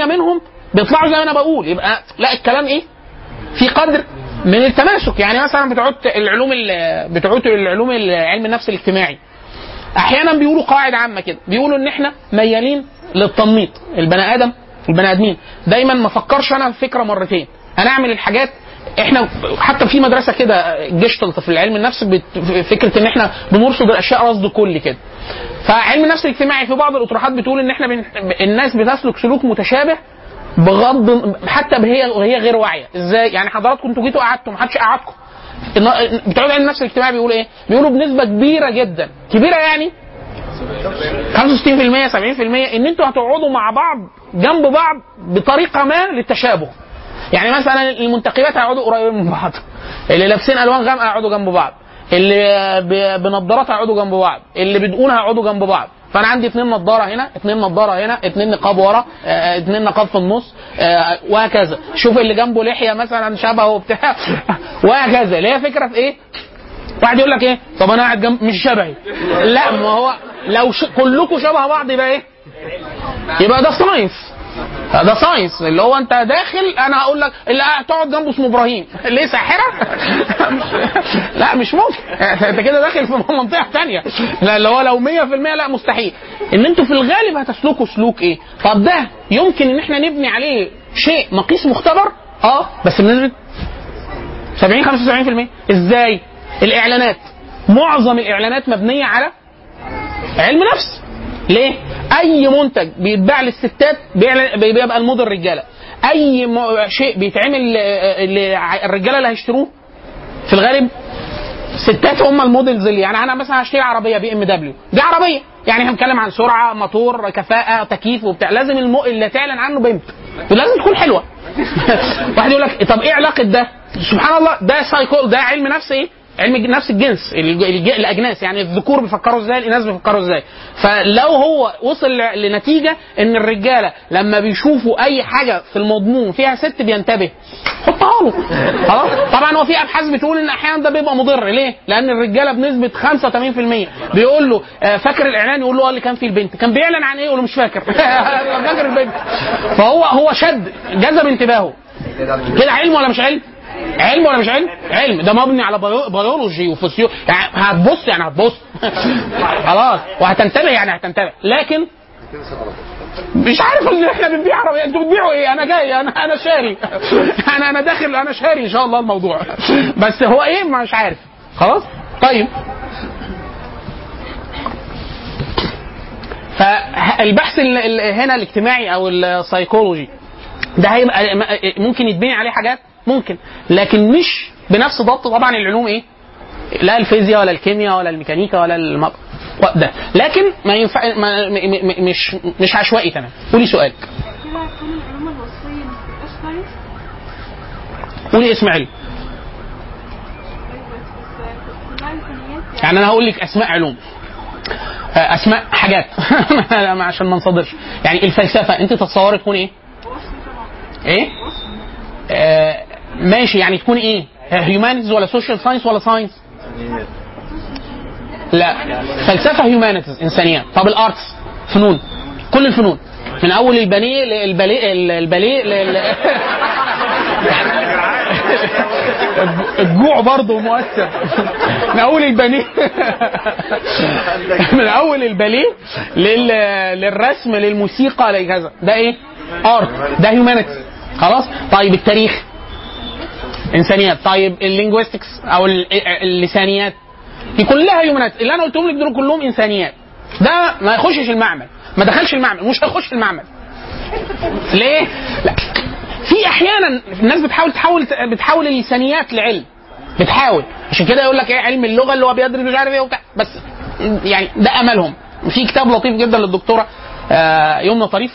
منهم بيطلعوا زي ما أنا بقول. يبقى لأ الكلام إيه؟ في قدر. من التماسك. يعني مثلا بتوع العلوم ال- بتوع العلوم ال- علم النفس الاجتماعي. أحيانا بيقولوا قاعدة عامة كده. بيقولوا إن إحنا ميالين للتنميط. البني آدم البني آدمين. دايما ما فكرش أنا الفكرة مرتين. أنا أعمل الحاجات إحنا حتى في مدرسة كده جيشتلت في العلم النفس فكرة إن إحنا بنرصد الاشياء رصد كلي كده. فعلم النفس الاجتماعي في بعض الأطروحات بتقول إن إحنا بن... الناس بتسلك سلوك متشابه بغض حتى وهي وهي غير واعية. إزاي؟ يعني حضراتكم أنتوا جيتوا قعدتوا ما حدش قعدكم بتوع علم النفس الاجتماعي بيقولوا إيه؟ بيقولوا بنسبة كبيرة جدا. كبيرة يعني؟ 65% 70% ان أنتوا هتقعدوا مع بعض جنب بعض بطريقة ما للتشابه. يعني مثلا المنتخبات هيقعدوا قريبين من بعض. اللي لابسين ألوان غامقة هيقعدوا جنب بعض. اللي بنضارات هيقعدوا جنب بعض. اللي بدقون هيقعدوا جنب بعض. فانا عندي اثنين نضارة هنا اثنين نضارة هنا اثنين نقاب ورا آه، اثنين نقاب في النص آه، وهكذا. شوف اللي جنبه لحية مثلا شبهه بتاع وهكذا. اللي هي فكرة في إيه؟ واحد يقول لك إيه؟ طب أنا قاعد جنب مش شبهي. لا ما هو لو ش... كلكم شبه بعض يبقى إيه؟ يبقى ده science ده science اللي هو انت داخل أنا هقول لك اللي تقعد جنبه اسمه إبراهيم. ليه ساحرة؟ لا مش ممكن. انت كده داخل في منطقة ثانية لا اللي هو لو 100% لا مستحيل. ان أنتوا في الغالب هتسلكوا سلوك إيه؟ طب ده يمكن ان إحنا نبني عليه شيء مقيس مختبر؟ آه بس بنسبة 70 75% إزاي؟ الإعلانات. معظم الإعلانات مبنية على علم نفس. ليه؟ أي منتج بيتباع للستات بيبقى الموديل رجاله أي شيء بيتعمل الرجالة اللي هيشتروه؟ في الغالب ستات هم ال models اللي يعني أنا مثلا هشتري عربية BMW. دي عربية. يعني إحنا بنتكلم عن سرعة موتور كفاءة تكييف وبتاع. لازم المو... اللي تعلن عنه بنت. ولازم تكون حلوة. واحد يقول لك طب إيه علاقة ده؟ سبحان الله ده سايكول ده علم نفس إيه علم نفس الجنس الج- الج- الأجناس يعني الذكور بيفكروا إزاي الإناث بيفكروا إزاي. فلو هو وصل لنتيجة إن الرجالة لما بيشوفوا أي حاجة في المضمون فيها ست بينتبه حطها له. خلاص؟ طبعا هو في أبحاث بتقول إن أحيانا ده بيبقى مضر. ليه؟ لأن الرجالة بنسبة 85% بيقول له آه، فاكر الإعلان؟ يقول له اللي كان فيه البنت. كان بيعلن عن إيه؟ يقول له مش فاكر. فاكر البنت. فهو هو شد جذب انتباهه. كده علم ولا مش علم؟ علم ولا مش علم؟ علم. ده مبني على بيو- بيولوجي وفسيو يعني هتبص يعني هتبص. خلاص. وهتنتبه يعني هتنتبه. لكن مش عارف إن إحنا بنبيع عربية. أنتوا بتبيعوا إيه؟ أنا جاي. أنا أنا شاري. أنا أنا داخل أنا شاري إن شاء الله الموضوع. بس هو إيه؟ مش عارف. خلاص؟ طيب. فالبحث ال- ال- هنا الاجتماعي أو السيكولوجي ده هيبقى ممكن يتبني عليه حاجات؟ ممكن. لكن مش بنفس ضبط طبعا العلوم إيه؟ لا الفيزياء ولا الكيمياء ولا الميكانيكا ولا الم... ده. لكن ما ينفع ما م... م... مش مش عشوائي تمام. قولي سؤالك قولي اسم علم يعني أنا هقول لك أسماء علوم. آه، أسماء حاجات. عشان ما نصدرش يعني الفلسفة أنت تتصوري تكون إيه؟ إيه؟ آه ماشي يعني تكون إيه؟ humanities ولا social science ولا science لا فلسفة humanities انسانيات طب ال arts فنون. كل الفنون. من أول الباليه للباليه الباليه لل... الجوع برضه مؤثر. من أول الباليه من أول الباليه لل... للرسم للموسيقى لكذا. ده إيه؟ art ده humanities خلاص؟ طيب التاريخ. إنسانيات. طيب ال linguistics أو ال- اللسانيات. دي كلها هيومانيات اللي أنا قلتهم لك دول كلهم إنسانيات. ده ما يخشش المعمل. ما دخلش المعمل. مش هيخش المعمل. ليه؟ لا. في أحيانا الناس بتحاول تحول بتحول اللسانيات لعلم. بتحاول. عشان كده يقول لك إيه علم اللغة اللي هو بيدرس مش عارف إيه وبتاع. بس يعني ده أملهم. في كتاب لطيف جدا للدكتورة آه، يمنى طريف.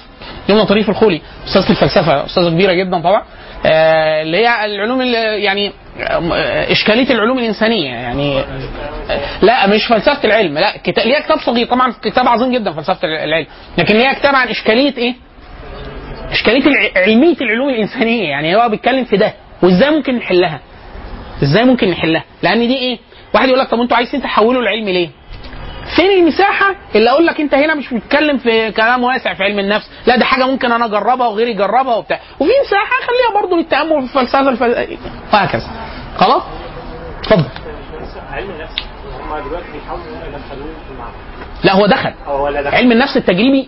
يمنى طريف الخولي. أستاذة الفلسفة. أستاذة كبيرة جدا طبعا. اللي هي العلوم اللي يعني آه، إشكالية العلوم الإنسانية يعني آه، لا مش فلسفة العلم لا كتاب ليها كتاب صغير طبعا كتاب عظيم جدا فلسفة العلم لكن ليها كتاب عن إشكالية إيه؟ إشكالية علمية العلوم الإنسانية يعني هو بيتكلم في ده وإزاي ممكن نحلها؟ إزاي ممكن نحلها؟ لأن دي إيه؟ واحد يقول لك طب أنتوا عايزين تحولوا العلم ليه؟ فين المساحة؟ اللي أقول لك أنت هنا مش بتتكلم في كلام واسع في علم النفس. لا ده حاجة ممكن أنا أجربها وغيري يجربها وبتاع. وفي مساحة خليها برضو للتأمل في الفلسفة الفل... وهكذا. خلاص؟ اتفضل. علم النفس هم دلوقتي بيحاولوا يدخلوه في المعمل لا هو دخل. علم النفس التجريبي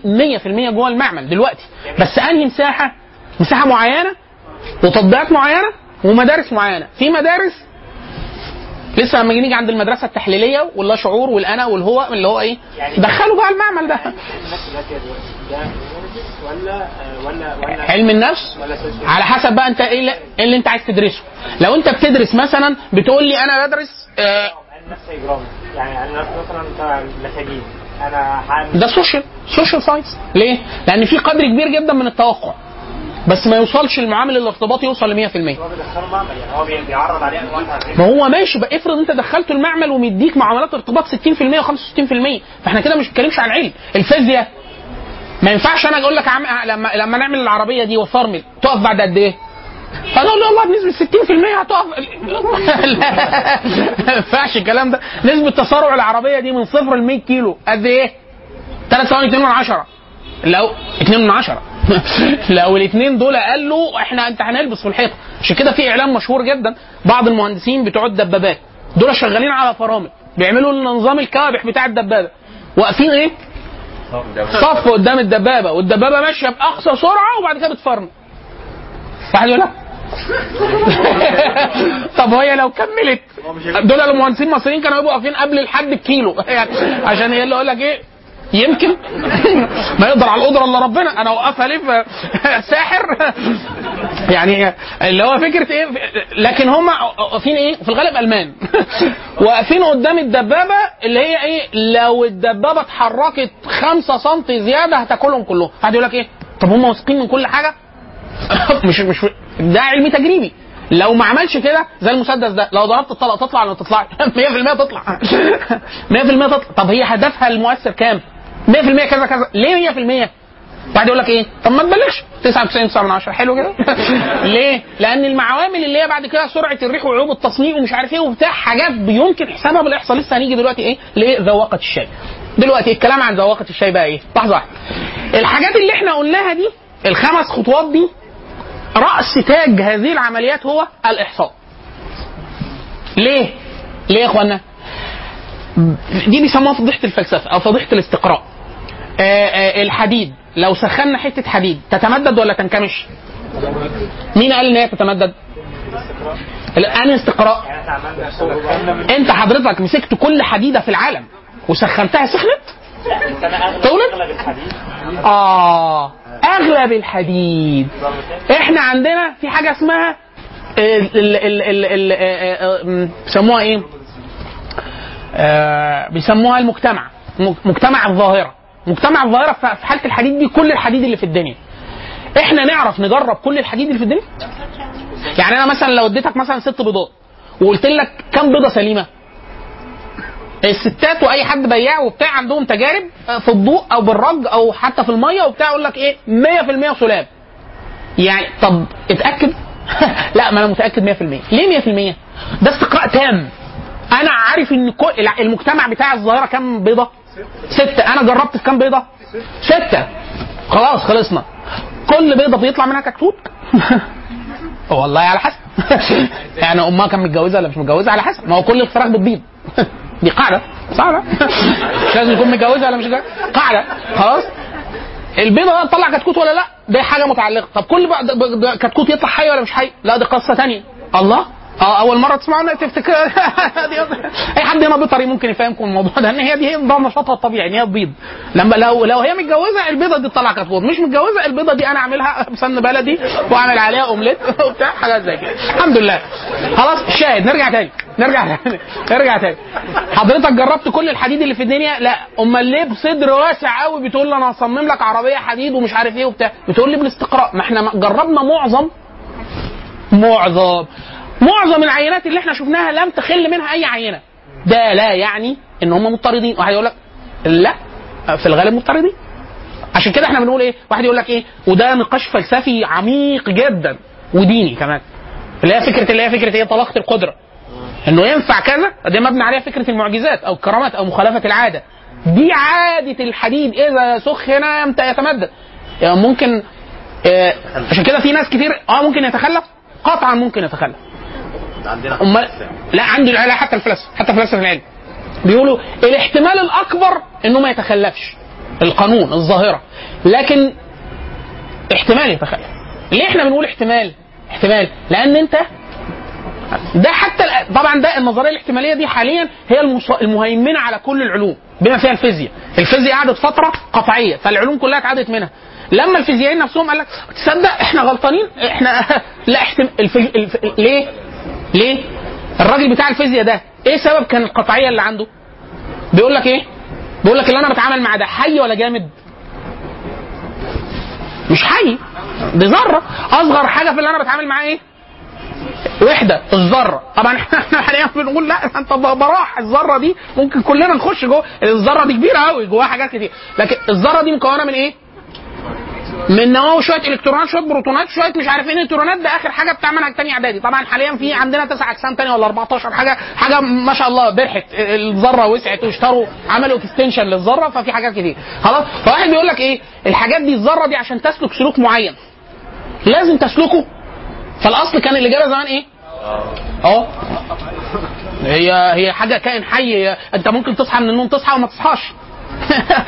100% جوه المعمل دلوقتي. بس أنهي مساحة؟ مساحة معينة؟ وتطبيقات معينة؟ ومدارس معينة. في مدارس لسه لما نيجي عند المدرسة التحليلية واللا شعور والانا والهو اللي هو إيه يعني- دخلوا بقى المعمل ده. ولا ولا ولا علم النفس؟ على حسب بقى أنت إيه اللي, إيه أنت عايز تدرسه. لو أنت بتدرس مثلا بتقول لي أنا بدرس آه يعني مثلا بتاع المساجين. أنا ده social social science ليه؟ لأن في قدر كبير جدا من التوقع. بس ما يوصلش المعامل الارتباطي يوصل ل 100% هو يعني بيعرض عليه ما هو ماشي بقى افرض انت دخلته المعمل ومديك معاملات ارتباط 60% و65% فاحنا كده مش بنتكلمش عن علم الفيزياء. ما ينفعش أنا أقول لك عم... لما لما نعمل العربية دي وفرمل تقف بعد قد إيه؟ فانا أقول له والله بنسبة 60% هتقف. لا ما ينفعش الكلام ده. نسبة تسارع العربية دي من صفر ل 100 كيلو. قد إيه؟ 3 ثواني 2 من 10 لو 2 من 10 لو الاثنين دول قالوا إحنا انت هنلبس في الحيطة. عشان كده في اعلان مشهور جدا بعض المهندسين بتوع الدبابات دول شغالين على فرامل بيعملوا نظام الكوابح بتاع الدبابة. واقفين إيه؟ صف قدام الدبابة والدبابة ماشية بأقصى سرعة وبعد كده بتفرمل. واحد يقول لك طب وهي لو كملت. دول المهندسين المصريين كانوا يبقوا واقفين قبل الحد بكيلو. يعني عشان هي اللي يقول لك إيه؟ يمكن. ما يقدر على القدرة إلا ربنا. أنا اوقفها ليه ساحر؟ يعني اللي هو فكرة إيه؟ لكن هم واقفين إيه؟ في الغالب ألمان. واقفين قدام الدبابة اللي هي إيه؟ لو الدبابة اتحركت 5 سم زيادة هتاكلهم كلهم. حد يقول لك إيه؟ طب هم واثقين من كل حاجة؟ مش مش ده علمي تجريبي. لو ما عملش كده زي المسدس ده لو ضربت الطلقة تطلع ولا ما تطلعش؟ 100% تطلع. 100% تطلع. طب هي هدفها المؤثر كام؟ 100% كذا كذا. ليه 100% واحد يقول لك إيه؟ طب ما تبلغش. 99 9 من 10 حلو كده. ليه؟ لأن المعوامل اللي هي بعد كده سرعة الريح وعيوب التصنيع ومش عارف إيه وبتاع حاجات يمكن حسابها بالاحصاء لسه هنيجي دلوقتي إيه؟ لذواقه الشاي دلوقتي الكلام عن ذواقة الشاي بقى إيه؟ لحظة واحدة. الحاجات اللي إحنا قلناها دي الخمس خطوات دي رأس تاج هذه العمليات هو الإحصاء. ليه؟ ليه يا اخوانا دي بيسموها فضيحة الفلسفة أو فضيحة الاستقراء. الحديد لو سخنا حتة حديد تتمدد ولا تنكمش؟ مين قال إن هي تتمدد؟ الان استقراء أنت حضرتك مسكت كل حديدة في العالم وسخنتها سخنت؟ الحديد آه أغلب الحديد إحنا عندنا في حاجة اسمها آه، آه، آه، بيسموها إيه؟ آه، بيسموها المجتمع مجتمع الظاهرة مجتمع الظاهرة في حالة الحديد دي كل الحديد اللي في الدنيا. إحنا نعرف نجرب كل الحديد اللي في الدنيا؟ يعني أنا مثلا لو اديتك مثلا ست بيضات وقلت لك كم بيضة سليمة؟ الستات وأي حد بياع وبتاع عندهم تجارب آه، في الضوء أو بالرج أو حتى في المية وبتاع يقول لك إيه؟ 100% سلام يعني طب اتأكد؟ لا ما أنا متأكد 100% ليه 100% ده استقراء تام. أنا عارف إن المجتمع بتاع الظاهرة كام بيضة؟ ستة. أنا جربت في كام بيضة؟ ستة. خلاص خلصنا. كل بيضة بيطلع منها كتكوت. والله على حسب. يعني أمها كان متجوزة ولا مش متجوزة؟ على حسب. ما هو كل الفراخ بتبيض. دي قاعدة. صح ولا؟ مش لازم يكون متجوزة ولا مش. قاعدة. خلاص. البيضة بقى تطلع كتكوت ولا لأ؟ دي حاجة متعلقة. طب كل بقى كتكوت يطلع حي ولا مش حي؟ لا دي قصة تانية. الله. آه أول مرة تسمعوا تفتكر. دي- أي حد هنا بيطري ممكن يفهمكم الموضوع ده إن هي دي نظام نشاطها الطبيعي إن هي تبيض لما لو لو هي متجوزة البيضة دي تطلع كتكوت مش متجوزة البيضة دي أنا أعملها بسمن بلدي وأعمل عليها أومليت وبتاع حاجات زي كده. الحمد لله. خلاص شاهد. نرجع تاني. نرجع تاني. نرجع تاني. حضرتك جربت كل الحديد اللي في الدنيا؟ لا. امال ليه بصدر واسع قوي بتقول لي أنا هصمم لك عربية حديد ومش عارف إيه وبتاع. بتقول لي بالاستقراء ما إحنا جربنا معظم. معظم. معظم العينات اللي إحنا شفناها لم تخل منها أي عينة. ده لا يعني إن هم مضطردين. واحد يقول لك لا في الغالب مضطردين. عشان كده إحنا بنقول إيه؟ واحد يقول لك إيه؟ وده نقاش فلسفي عميق جدا وديني كمان. اللي هي فكره اللي هي فكرة إيه؟ طلاقة القدرة. إنه ينفع كذا؟ ده مبني عليها فكرة المعجزات أو الكرامات أو مخالفة العادة. دي عادة الحديد إذا سخن يتمدد. يعني ممكن آه، عشان كده في ناس كتير آه ممكن يتخلف. قطعا ممكن يتخلف. عندنا امال لا عنده لا حتى الفلاسفه حتى فلاسفه العلم بيقولوا الاحتمال الأكبر إنه ما يتخلفش القانون الظاهرة. لكن احتمال يتخلف. ليه إحنا بنقول احتمال؟ احتمال لأن أنت ده حتى طبعا ده النظرية الاحتمالية دي حاليا هي المهيمنة على كل العلوم بما فيها الفيزياء. الفيزياء قعدت فترة قطعية فالعلوم كلها اتعادت منها. لما الفيزيائيين نفسهم قال لك تصدق إحنا غلطانين؟ إحنا لا احتم... الف... الف... ليه؟ ليه؟ الراجل بتاع الفيزياء ده إيه سبب كان القطعية اللي عنده؟ بيقول لك إيه؟ بيقول لك اللي أنا بتعامل مع ده حي ولا جامد؟ مش حي دي ذرة. أصغر حاجة في اللي أنا بتعامل معاه إيه؟ وحدة الذرة. طبعا إحنا حاليا بنقول لا أنت براح الذرة دي ممكن كلنا نخش جوه. الذرة دي كبيرة قوي جواها حاجات كتير. لكن الذرة دي مكونة من إيه؟ من نواة شوية إلكترونات شوية بروتونات شوية مش عارف إيه نيوترونات ده آخر حاجة بتاع منهج تاني إعدادي. طبعا حاليا في عندنا تسع أجسام تاني ولا 14 حاجة حاجة ما شاء الله برحت. الذرة وسعت واشتروا عملوا extension للذرة ففي حاجات كتير. خلاص؟ فواحد بيقول لك إيه؟ الحاجات دي الذرة دي عشان تسلك سلوك معين. لازم تسلكه. فالأصل كان الاجابه زمان إيه؟ أه. هي هي حاجة كائن حي. أنت ممكن تصحى من النوم تصحى وما تصحاش.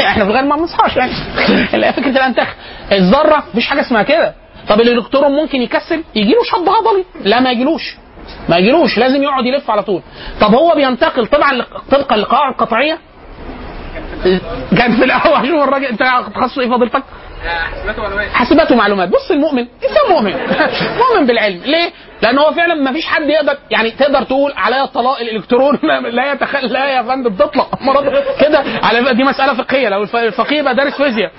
إحنا في الغالب ما بنصحاش يعني. فكرة الانتخ الذرة مفيش حاجة اسمها كده. طب الإلكترون ممكن يكسل؟ يجي له شد عضلي لا ما يجيلوش. ما يجيلوش. لازم يقعد يلف على طول. طب هو بينتقل طبعا طبقا لقواعد قطعية؟ كان في الأول. شوف الراجل أنت تخصص إيه فضيلتك؟ حاسبات ومعلومات بص المؤمن انسان مؤمن. مؤمن بالعلم. ليه؟ لأن هو فعلا ما فيش حد يقدر يعني تقدر تقول عليا الطلاق الإلكترون لا- يتخل لا يا فندم تطلق مرض كده. على دي مسألة فقهية. لو الف- الفقيه يبقى دارس فيزياء.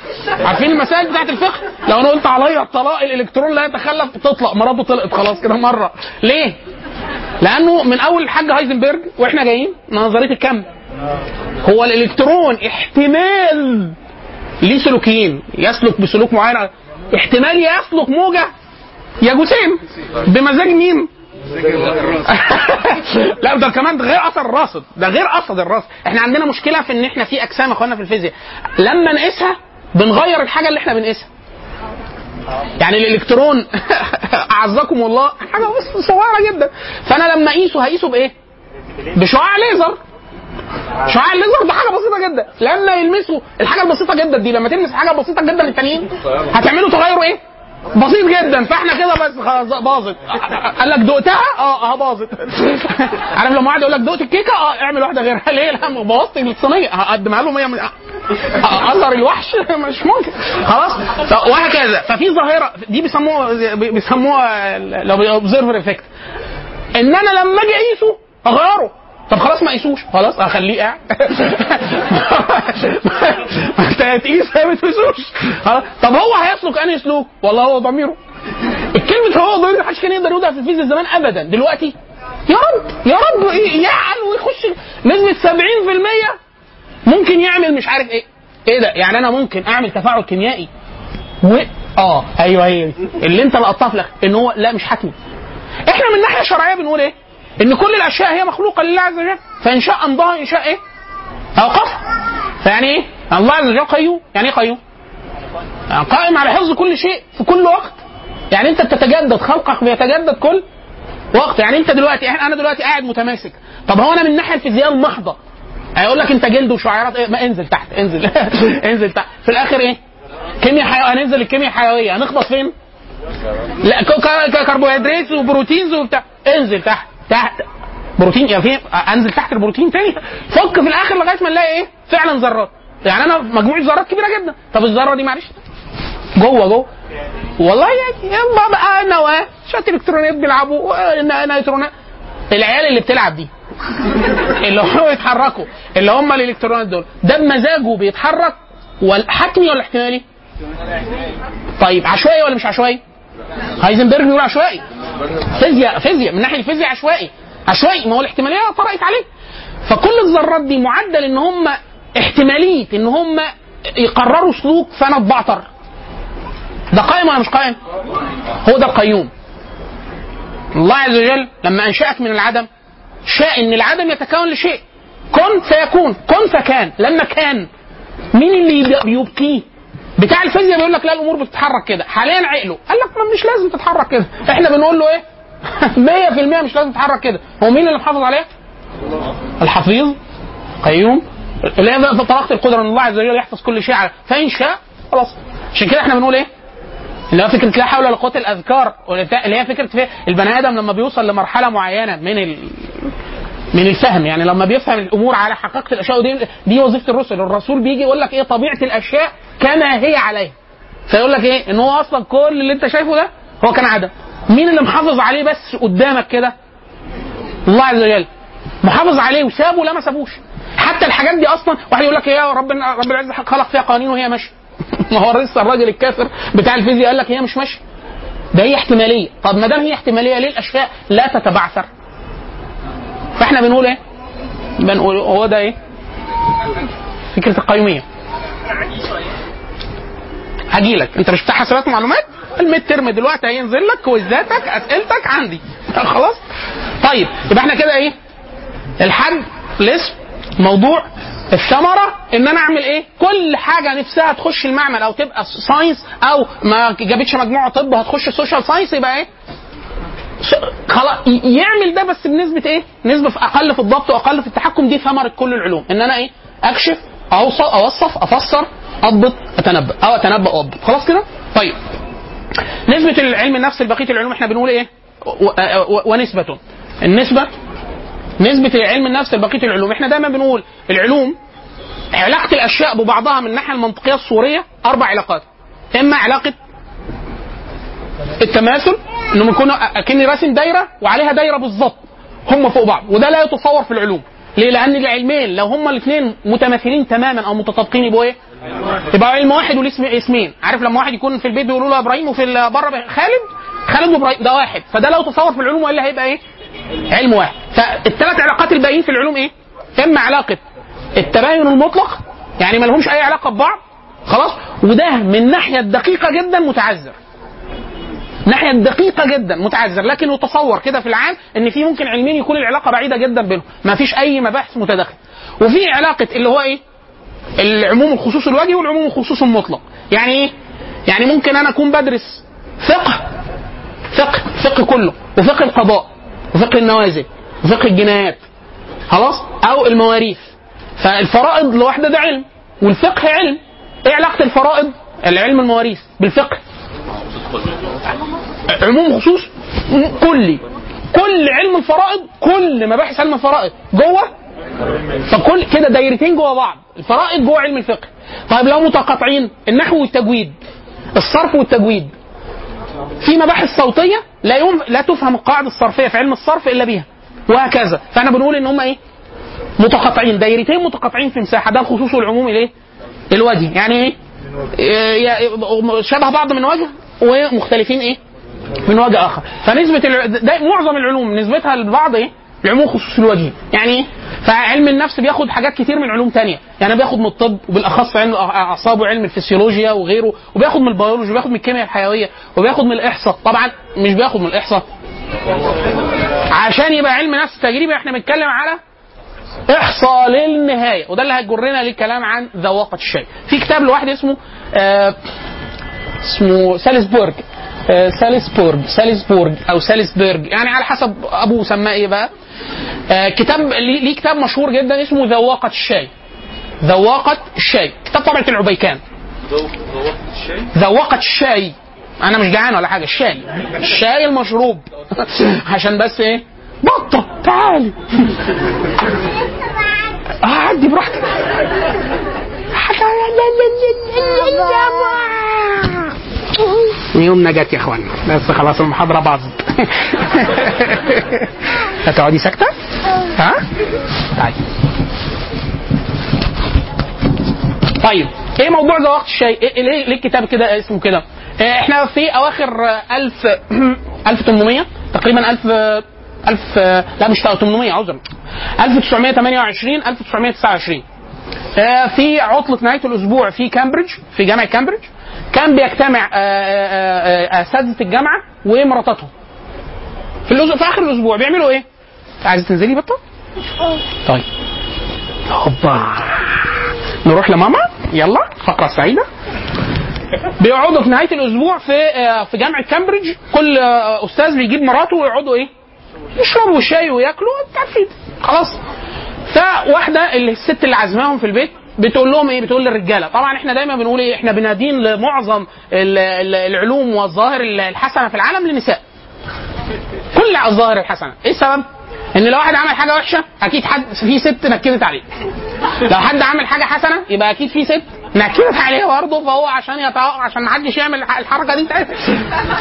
عارفين المسائل بتاعت الفقه؟ لو أنا قلت عليا الطلاق الإلكترون لا يتخلف تطلق مراته طلقت خلاص كده مرة. ليه؟ لأنه من أول الحاج هايزنبرج وإحنا جايين نظرية الكم. هو الإلكترون احتمال ليه سلوكيين؟ يسلك بسلوك معين. احتمال يسلك موجة. يا جسيم. بمزاج مين؟ لا ده كمان ده غير أثر الراصد. ده غير أثر الراصد. إحنا عندنا مشكلة في إن إحنا في أجسام اخوانا في الفيزياء. لما نقيسها بنغير الحاجة اللي إحنا بنقيسها. يعني الإلكترون أعزكم الله حاجة بس صغيرة جدا. فأنا لما أقيسه هقيسه بإيه؟ بشعاع ليزر. شعاع الليزر ده حاجة بسيطة جدا. لما يلمسوا الحاجة البسيطة جدا دي لما تلمس حاجة بسيطة جدا التانيين هتعملوا تغيروا إيه؟ بسيط جدا. فإحنا كده بس خلاص باظت. قال لك دقتها؟ آه آه باظت. عارف لما واحد يقول لك دقت الكيكة؟ آه اعمل واحدة غيرها. ليه؟ لا بوظت الصينية. هقدمها له 100 من اثر الوحش؟ مش ممكن. خلاص؟ وهكذا. ففي ظاهرة دي بيسموها بيسموها لو observer effect إن أنا لما أجي أقيسه أغيره. طب خلاص ما قيسوش خلاص اخليه قاعد. انت هتقيس ما بتقيسوش خلاص. طب هو هيسلك؟ انهي سلوك والله هو ضميره. الكلمة هو ضمير محدش كان يقدر يقولها في الفيزياء زمان ابدا. دلوقتي يا رب يا رب يعقل ويخش. نسبة 70% ممكن يعمل مش عارف إيه. إيه ده؟ يعني أنا ممكن أعمل تفاعل كيميائي. و آه أيوه دي. اللي أنت لقطتها في إن هو لا مش حتمي إحنا من ناحيه شرعيه بنقول إيه؟ إن كل الأشياء هي مخلوقة لله عز وجل فإن شاء امضاها إن شاء إيه؟ اوقفها فيعني إيه؟ الله عز وجل قيوم. يعني إيه قيوم؟ يعني قائم على حفظ كل شيء في كل وقت. يعني أنت بتتجدد خلقك بيتجدد كل وقت. يعني أنت دلوقتي أنا دلوقتي قاعد متماسك. طب هو أنا من الناحيه الفيزياء المحضه هيقول لك أنت جلد وشعيرات إيه؟ ما انزل تحت انزل. انزل تحت. في الآخر إيه؟ كيمياء حيويه هننزل الكيمياء الحيوية. هنخبط فين؟ لا كربوهيدرات وبروتينز وبتاع. انزل تحت. تحت بروتين يا في أنزل تحت البروتين تاني فك في الآخر لغاية ما نلاقي إيه؟ فعلا ذرات يعني أنا مجموعة ذرات كبيرة جدا. طب الذرة دي معلش؟ جوه جوه. والله يعني بقى نواه شوية إلكترونات بيلعبوا نيترونات العيال اللي بتلعب دي اللي هم يتحركوا اللي هم الإلكترونات دول ده بمزاجه بيتحرك حتمي ولا احتمالي؟ طيب عشوائي ولا مش عشوائي؟ هايزنبرج بيقول عشوائي. فيزياء فيزياء من ناحية الفيزياء عشوائي. عشوائي ما هو الاحتمالية طرقت عليه. فكل الذرات دي معدل إن هم احتمالية إن هم يقرروا سلوك فانا اتبعتر ده قائم ولا مش قائم؟ هو ده القيوم. الله عز وجل لما أنشأك من العدم شاء إن العدم يتكون لشيء. كن فيكون كن فكان لما كان. مين اللي يب- بيبقيه بتاع الفيزياء بيقول لك لا الأمور بتتحرك كده. حاليا عقله. قال لك ما مش لازم تتحرك كده. إحنا بنقول له إيه؟ 100% مش لازم تتحرك كده. هو مين اللي محافظ عليه؟ الحفيظ قيوم اللي هي طلاقة القدرة إن الله عز وجل يحفظ كل شيء على فإن شاء خلاص. عشان كده إحنا بنقول إيه؟ اللي هو فكرة لا حول ولا قوة الأذكار. اللي هي فكرة في البني آدم لما بيوصل لمرحلة معينة من. من الفهم. يعني لما بيفهم الأمور على حقيقة الأشياء ودي دي وظيفة الرسل. الرسول بيجي يقول لك إيه؟ طبيعة الأشياء كما هي عليها فيقول لك إيه؟ إن هو أصلا كل اللي أنت شايفه ده هو كان عدم. مين اللي محافظ عليه بس قدامك كده؟ الله عز وجل. محافظ عليه وسابه لا ما سابوش. حتى الحاجات دي أصلا واحد يقول لك يا رب رب العزة خلق فيها قوانين وهي ماشية. ما هو لسه الراجل الكافر بتاع الفيزياء قال لك هي مش ماشية. ده هي احتمالية. طب ما دام هي احتمالية ليه الأشياء لا تتبعثر؟ فاحنا بنقول إيه؟ بنقول هو ده إيه؟ فكرة القيوميه هجي لك انت مش بتاع حسابات ومعلومات؟ الميد ترم دلوقتي هينزل لك كويزاتك أسئلتك عندي. خلاص؟ طيب يبقى إحنا كده إيه؟ الحد الاسم الموضوع الثمرة ان أنا اعمل إيه؟ كل حاجة نفسها تخش المعمل أو تبقى science أو ما جابتش مجموعة طب هتخش social science يبقى إيه؟ خلاص يعمل ده بس بنسبة إيه؟ نسبة في أقل في الضبط وأقل في التحكم دي ثمرة كل العلوم إن أنا إيه؟ أكشف اوصف أوصف أفسر أضبط أتنبأ أو أتنبأ وأضبط خلاص كده؟ طيب نسبة العلم النفس لبقية العلوم إحنا بنقول إيه؟ و- و- ونسبة النسبة نسبة علم النفس لبقية العلوم إحنا دايما بنقول العلوم علاقة الأشياء ببعضها من الناحية المنطقية الصورية أربع علاقات إما علاقة التماثل انهم يكونوا أكني راسم دايرة وعليها دايرة بالظبط هم فوق بعض وده لا يتصور في العلوم ليه؟ لأن العلمين لو هما الاثنين متماثلين تماما أو متطابقين يبقوا إيه؟ يبقى علم واحد وليه اسم اسمين عارف لما واحد يكون في البيت بيقولوا له إبراهيم وفي بره خالد خالد وإبراهيم ده واحد فده لو تصور في العلوم وإلا هيبقى إيه؟ علم واحد فالثلاث علاقات الباقيين في العلوم إيه؟ إما علاقة التباين المطلق يعني ما لهمش أي علاقة ببعض خلاص وده من الناحيه الدقيقه جدا متعذر ناحية دقيقة جدا متعذر. لكن يتصور كده في العام إن في ممكن علمين يكون العلاقة بعيدة جدا بينهم. ما فيش أي مباحث متداخلة. وفي علاقة اللي هو إيه؟ العموم الخصوص الوجهي والعموم الخصوص المطلق. يعني إيه؟ يعني ممكن أنا أكون بدرس فقه فقه فقه كله وفقه القضاء وفقه النوازل وفقه الجنايات. خلاص؟ أو المواريث. فالفرائض لوحدة ده علم والفقه علم. إيه علاقة الفرائض؟ العلم المواريث بالفقه. عموم خصوص م- كلي. كل علم الفرائض كل مباحث علم الفرائض جوه فكل كده دايرتين جوه بعض. الفرائض جوه علم الفقه. طيب لو متقاطعين النحو والتجويد الصرف والتجويد. في مباحث صوتية لا يوم لا تفهم القاعدة الصرفية في علم الصرف إلا بها وهكذا. فإحنا بنقول إن هم إيه؟ متقاطعين. دايرتين متقاطعين في مساحة. ده الخصوص والعموم الايه الوجه. يعني إيه؟ إيه، شبه بعض من وجه ومختلفين إيه؟ من وجه آخر. فنسبة الع... ده معظم العلوم نسبتها لبعض إيه؟ العموم خصوص الوجه. يعني إيه؟ فعلم النفس بياخد حاجات كتير من علوم تانية. يعني بياخد من الطب وبالأخص علم الاعصاب وعلم الفسيولوجيا وغيره وبياخد من البيولوجي وبياخد من الكيمياء الحيوية وبياخد من الإحصاء. طبعا مش بياخد من الإحصاء. عشان يبقى علم نفس تجريبي إحنا بنتكلم على إحصاء للنهاية. وده اللي هيجرنا للكلام عن ذواقة الشيء. في كتاب لواحد اسمه آه اسمه سالزبورج سالزبورج سالزبورج أو سالزبورج يعني على حسب ابوه سماه إيه بقى؟ آه كتاب ليه كتاب مشهور جدا اسمه ذواقة الشاي. ذواقة الشاي. كتاب طبعه العبيكان. ذواقة الشاي. أنا مش جعان ولا حاجة. الشاي. الشاي المشروب. عشان بس إيه؟ بطة. تعالي آه، عدي براحتك. يومنا جت يا اخوانا بس خلاص المحاضرة باظت هتقعدي ساكتة؟ ها؟ طيب طيب إيه موضوع ذواقة الشاي؟ إيه ليه ليه الكتاب كده اسمه كده؟ إيه إحنا في أواخر آه، 1000 1800 تقريبا 1000 1000 لا مش 800 عذرا 1928 1929 آه، في عطلة نهاية الأسبوع في كامبريدج في جامعة كامبريدج كان بيجتمع آه، آه، آه، أساتذة الجامعة ومراتاتهم في الأسبوع في آخر الأسبوع بيعملوا إيه؟ عايزة تنزلي بطة؟ طيب. هوبا. نروح لماما. يلا. فقرة سعيدة. بيقعدوا في نهاية الأسبوع في آه، في جامعة كامبريدج. كل آه، أستاذ بيجيب مراته ويقعدوا إيه؟ يشربوا شاي وياكلوا. خلاص. فواحدة الست اللي عازماهم في البيت بتقول لهم إيه؟ بتقول للرجالة. طبعا إحنا دايما بنقول إيه؟ إحنا بنادين لمعظم ال- ال- العلوم والظواهر الحسنة في العالم للنساء. كل الظواهر الحسنة. إيه السبب؟ إن لو واحد عمل حاجة وحشة أكيد حد في ست نكدت عليه. لو حد عمل حاجة حسنة يبقى أكيد في ست نكدت عليه برضه فهو عشان يتع... عشان ما حدش يعمل الح- الحركة دي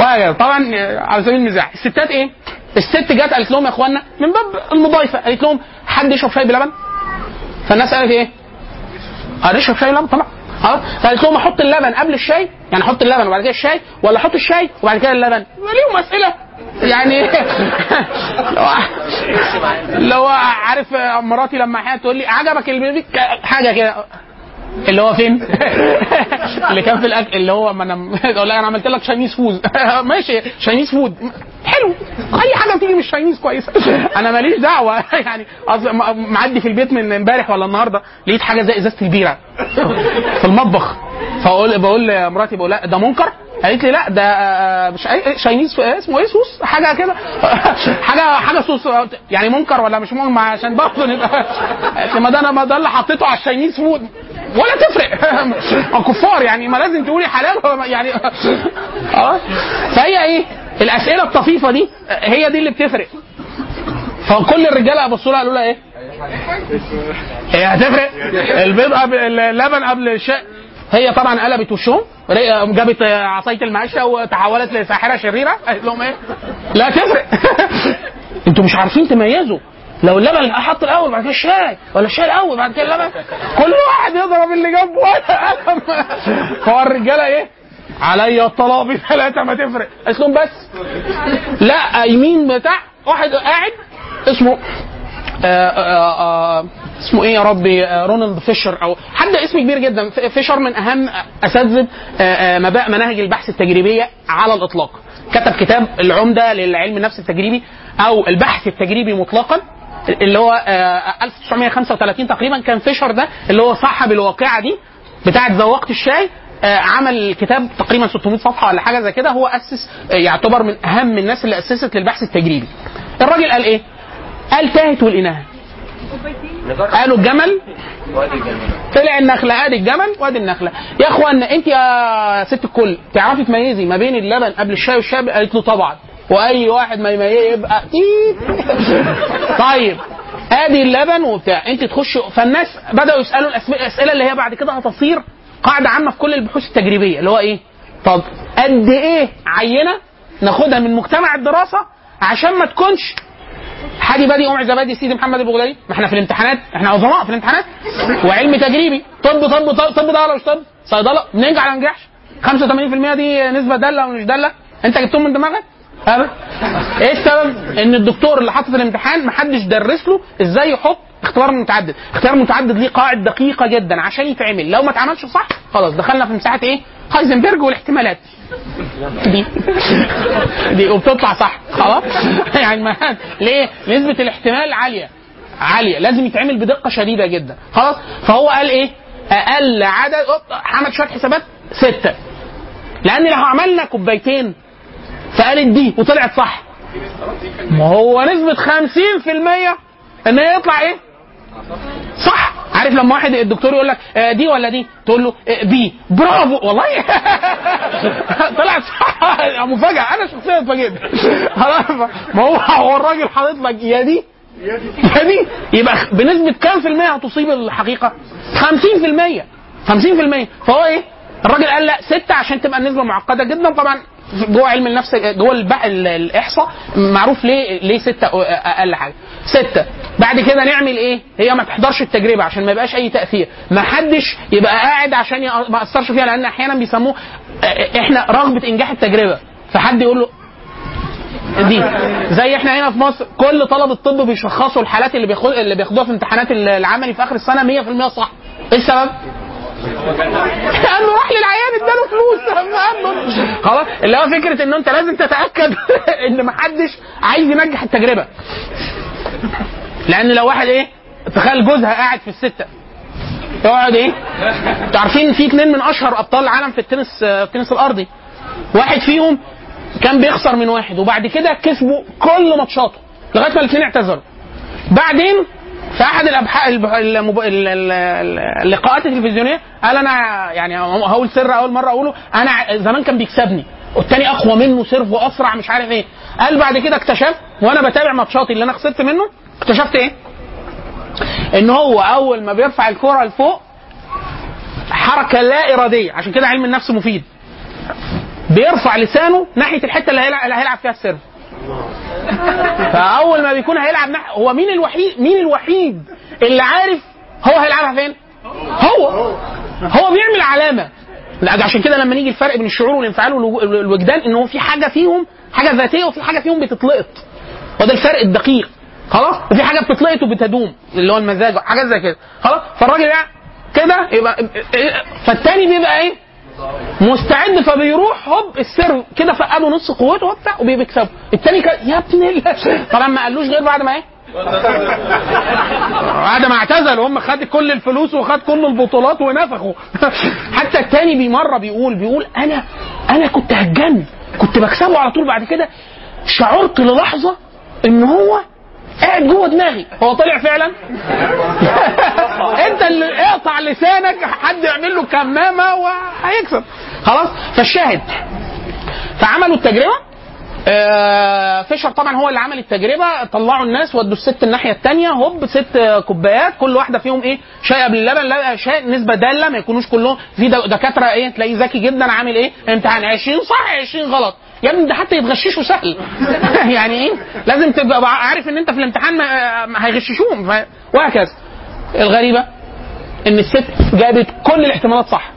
وهكذا. طبعا آه، على سبيل المزاح الستات إيه؟ الست جت قالت لهم يا اخوانا من باب المضايفة قالت لهم حد يشرب شاي بلبن؟ فالناس قالت إيه؟ نشرب شاي بلبن طبعا. خلاص؟ فقالت لهم أحط اللبن قبل الشاي يعني أحط اللبن وبعد كده الشاي ولا أحط الشاي وبعد كده اللبن؟ ليهم اسئله يعني لو لو عارف مراتي لما أحيانا تقول لي عجبك البيبي حاجة كده. اللي هو فين؟ اللي كان في الأكل اللي هو ما أنا أقول أنا عملت لك Chinese food ماشي Chinese food حلو. أي حاجة بتيجي من ال Chinese كويسة. أنا ماليش دعوة. يعني أصل م- معدي في البيت من امبارح ولا النهارده لقيت حاجة زي إزازة البيرة. في المطبخ. فاقول بقول لمراتي بقول لا ده منكر؟ قالت لي لا ده آه، مش أي- Chinese اسمه إيه صوص حاجة كده. حاجة حاجة صوص يعني منكر ولا مش ما عشان برضه نبقى ما ده أنا ما ده اللي حطيته على ال Chinese food ولا تفرق. كفار يعني ما لازم تقولي حلال. يعني آه. فهي إيه؟ الأسئلة الطفيفة دي هي دي اللي بتفرق. فكل الرجالة بصوا لها قالوا لها إيه؟ هي هتفرق؟ البيض قبل اللبن قبل الشاي. هي طبعا قلبت وشها. جابت آه، عصاية المقشة وتحولت لساحرة شريرة. قالت لهم إيه؟ لا تفرق. أنتوا مش عارفين تميزوا. لو اللبن أحط الأول بعد كده الشاي. ولا الشاي الأول بعد كده اللبن. كل واحد يضرب اللي جنبه. ولا قلم هو الرجالة إيه؟ عليا الطلاق بثلاثه ما تفرق. قالت لهم بس. لا يمين بتاع واحد قاعد اسمه آه آه آه اسمه إيه يا ربي آه رونالد فيشر أو حد اسم كبير جدا فيشر من اهم اساتذة آه آه مبا- مناهج البحث التجريبية على الإطلاق كتب كتاب العمدة للعلم النفس التجريبي أو البحث التجريبي مطلقا اللي هو آه 1935 تقريبا كان فيشر ده اللي هو صاحب الواقعة دي بتاعة ذوقت الشاي عمل كتاب تقريبا 600 صفحة ولا حاجة زي كده هو أسس يعتبر من أهم الناس اللي أسست للبحث التجريبي. الراجل قال إيه؟ قال تاهت والاناهه. قالوا الجمل طلع النخلة ادي الجمل وادي النخلة. يا اخوان أنت يا ست الكل تعرفي تميزي ما بين اللبن قبل الشاي والشاي قالت له طبعا. وأي واحد ما يميز يبقى تيت طيب ادي اللبن وبتاع. أنت تخش فالناس بدأوا يسألوا الأسئلة اللي هي بعد كده هتصير قاعدة عامة في كل البحوث التجريبية اللي هو إيه؟ طب قد إيه عينة ناخدها من مجتمع الدراسة عشان ما تكونش حادي بادي كرنب زبادي سيدي محمد البغدادي. ما إحنا في الامتحانات إحنا عظماء في الامتحانات. وعلم تجريبي. طب طب طب, طب ده ولا مش طب. صيدلة. بننجح ولا ننجحش 85% دي نسبة دالة ومش دالة؟ انت جبتهم من دماغك؟ أبدا. إيه السبب؟ ان الدكتور اللي حاطط الامتحان ما حدش درس له إزاي يحط اختبار متعدد. اختبار متعدد ليه قواعد دقيقة جدا عشان يتعمل. لو ما اتعملش صح خلاص دخلنا في مساحة إيه؟ هايزنبرج والاحتمالات. دي دي وبتطلع صح. خلاص؟ يعني ما ليه؟ نسبة الاحتمال عالية. عالية. لازم يتعمل بدقة شديدة جدا. خلاص؟ فهو قال إيه؟ أقل عدد عمل شوية حسابات. ستة. لأن لو عملنا كوبايتين فقالت دي وطلعت صح. ما هو نسبة 50% إن هي يطلع إيه؟ صح. عارف لما واحد الدكتور يقول لك آه، دي ولا دي؟ تقول له آه، بي. برافو. والله. طلعت صح. مفاجأة. أنا شخصيا اتفاجئت. ما هو هو الراجل حاطط لك يا دي؟ يا دي. يبقى بنسبة كام في المية هتصيب الحقيقة؟ 50% 50% فهو إيه؟ الراجل قال لا ستة عشان تبقى النسبة معقدة جدا طبعا. جوه علم النفس جوه الإحصاء معروف ليه ليه ستة أقل حاجة. ستة. بعد كده نعمل إيه؟ هي ما تحضرش التجربة عشان ما يبقاش أي تأثير. ما حدش يبقى قاعد عشان ما أثرش فيها لأن أحيانا بيسموه إحنا رغبة إنجاح التجربة. فحد يقول له دي. زي إحنا هنا في مصر كل طلبة الطب بيشخصوا الحالات اللي اللي بياخدوها في امتحانات العملي في آخر السنة 100% صح. إيه السبب؟ لأنه راح للعيان اداله فلوس. خلاص اللي هو فكرة إن أنت لازم تتأكد إن محدش عايز ينجح التجربة. لأن لو واحد إيه تخيل جوزها قاعد في الستة. يقعد إيه؟ عارفين في اثنين من أشهر أبطال العالم في التنس آه، التنس الأرضي. واحد فيهم كان بيخسر من واحد وبعد كده كسبوا كل ماتشاته لغاية ما الاثنين اعتذروا بعدين في احد اللقاءات التلفزيونية قال أنا يعني هقول سر أول مرة أقوله أنا زمان كان بيكسبني والتاني أقوى منه serve وأسرع مش عارف إيه. قال بعد كده اكتشفت وأنا بتابع ماتشاتي اللي أنا خسرت منه اكتشفت إيه؟ إن هو أول ما بيرفع الكره لفوق حركة لا إرادية عشان كده علم النفس مفيد. بيرفع لسانه ناحية الحتة اللي هيلعب فيها السيرف. فاول ما بيكون هيلعب ناحية هو مين الوحيد مين الوحيد اللي عارف هو هيلعبها فين؟ هو. هو بيعمل علامة. لا، عشان كده لما نيجي الفرق بين الشعور والانفعال والو- والوجدان إن هو في حاجة فيهم حاجة ذاتية وفي حاجة فيهم بتتلقط. وده الفرق الدقيق. خلاص؟ وفي حاجة بتتلقط وبتدوم اللي هو المزاج حاجات زي كده. خلاص؟ فالراجل يعني كده يبقى فالتاني بيبقى إيه؟ مستعد فبيروح هوب السر كده فقده نص قوته وبتاع وبيكسبه التاني كان يا ابن ال- طبعا ما قالوش غير بعد ما إيه؟ بعد ما اعتزل هم خد كل الفلوس وخد كل البطولات ونفخوا. حتى التاني بمره بيقول بيقول أنا أنا كنت هتجن كنت بكسبه على طول بعد كده. شعرت للحظة إن هو قاعد جوه دماغي. هو طلع فعلا؟ انت اللي اقطع لسانك حد يعمل له كمامة وهيكسب. خلاص؟ فالشاهد. فعملوا التجربة. آه، فيشر طبعا هو اللي عمل التجربة. طلعوا الناس ودوا الست الناحية الثانية هوب ست كوبايات. كل واحدة فيهم إيه؟ شاي قبل اللبن لا شاي نسبة دالة ما يكونوش كلهم. في دكاترة إيه؟ تلاقيه ذكي جدا عامل إيه؟ امتحان 20 صح 20 غلط. يا ابني ده حتى يتغششوا سهل. يعني إيه؟ لازم تبقى عارف إن أنت في الامتحان هيغششوهم. وهكذا. الغريبة إن الست جابت كل الاحتمالات صح.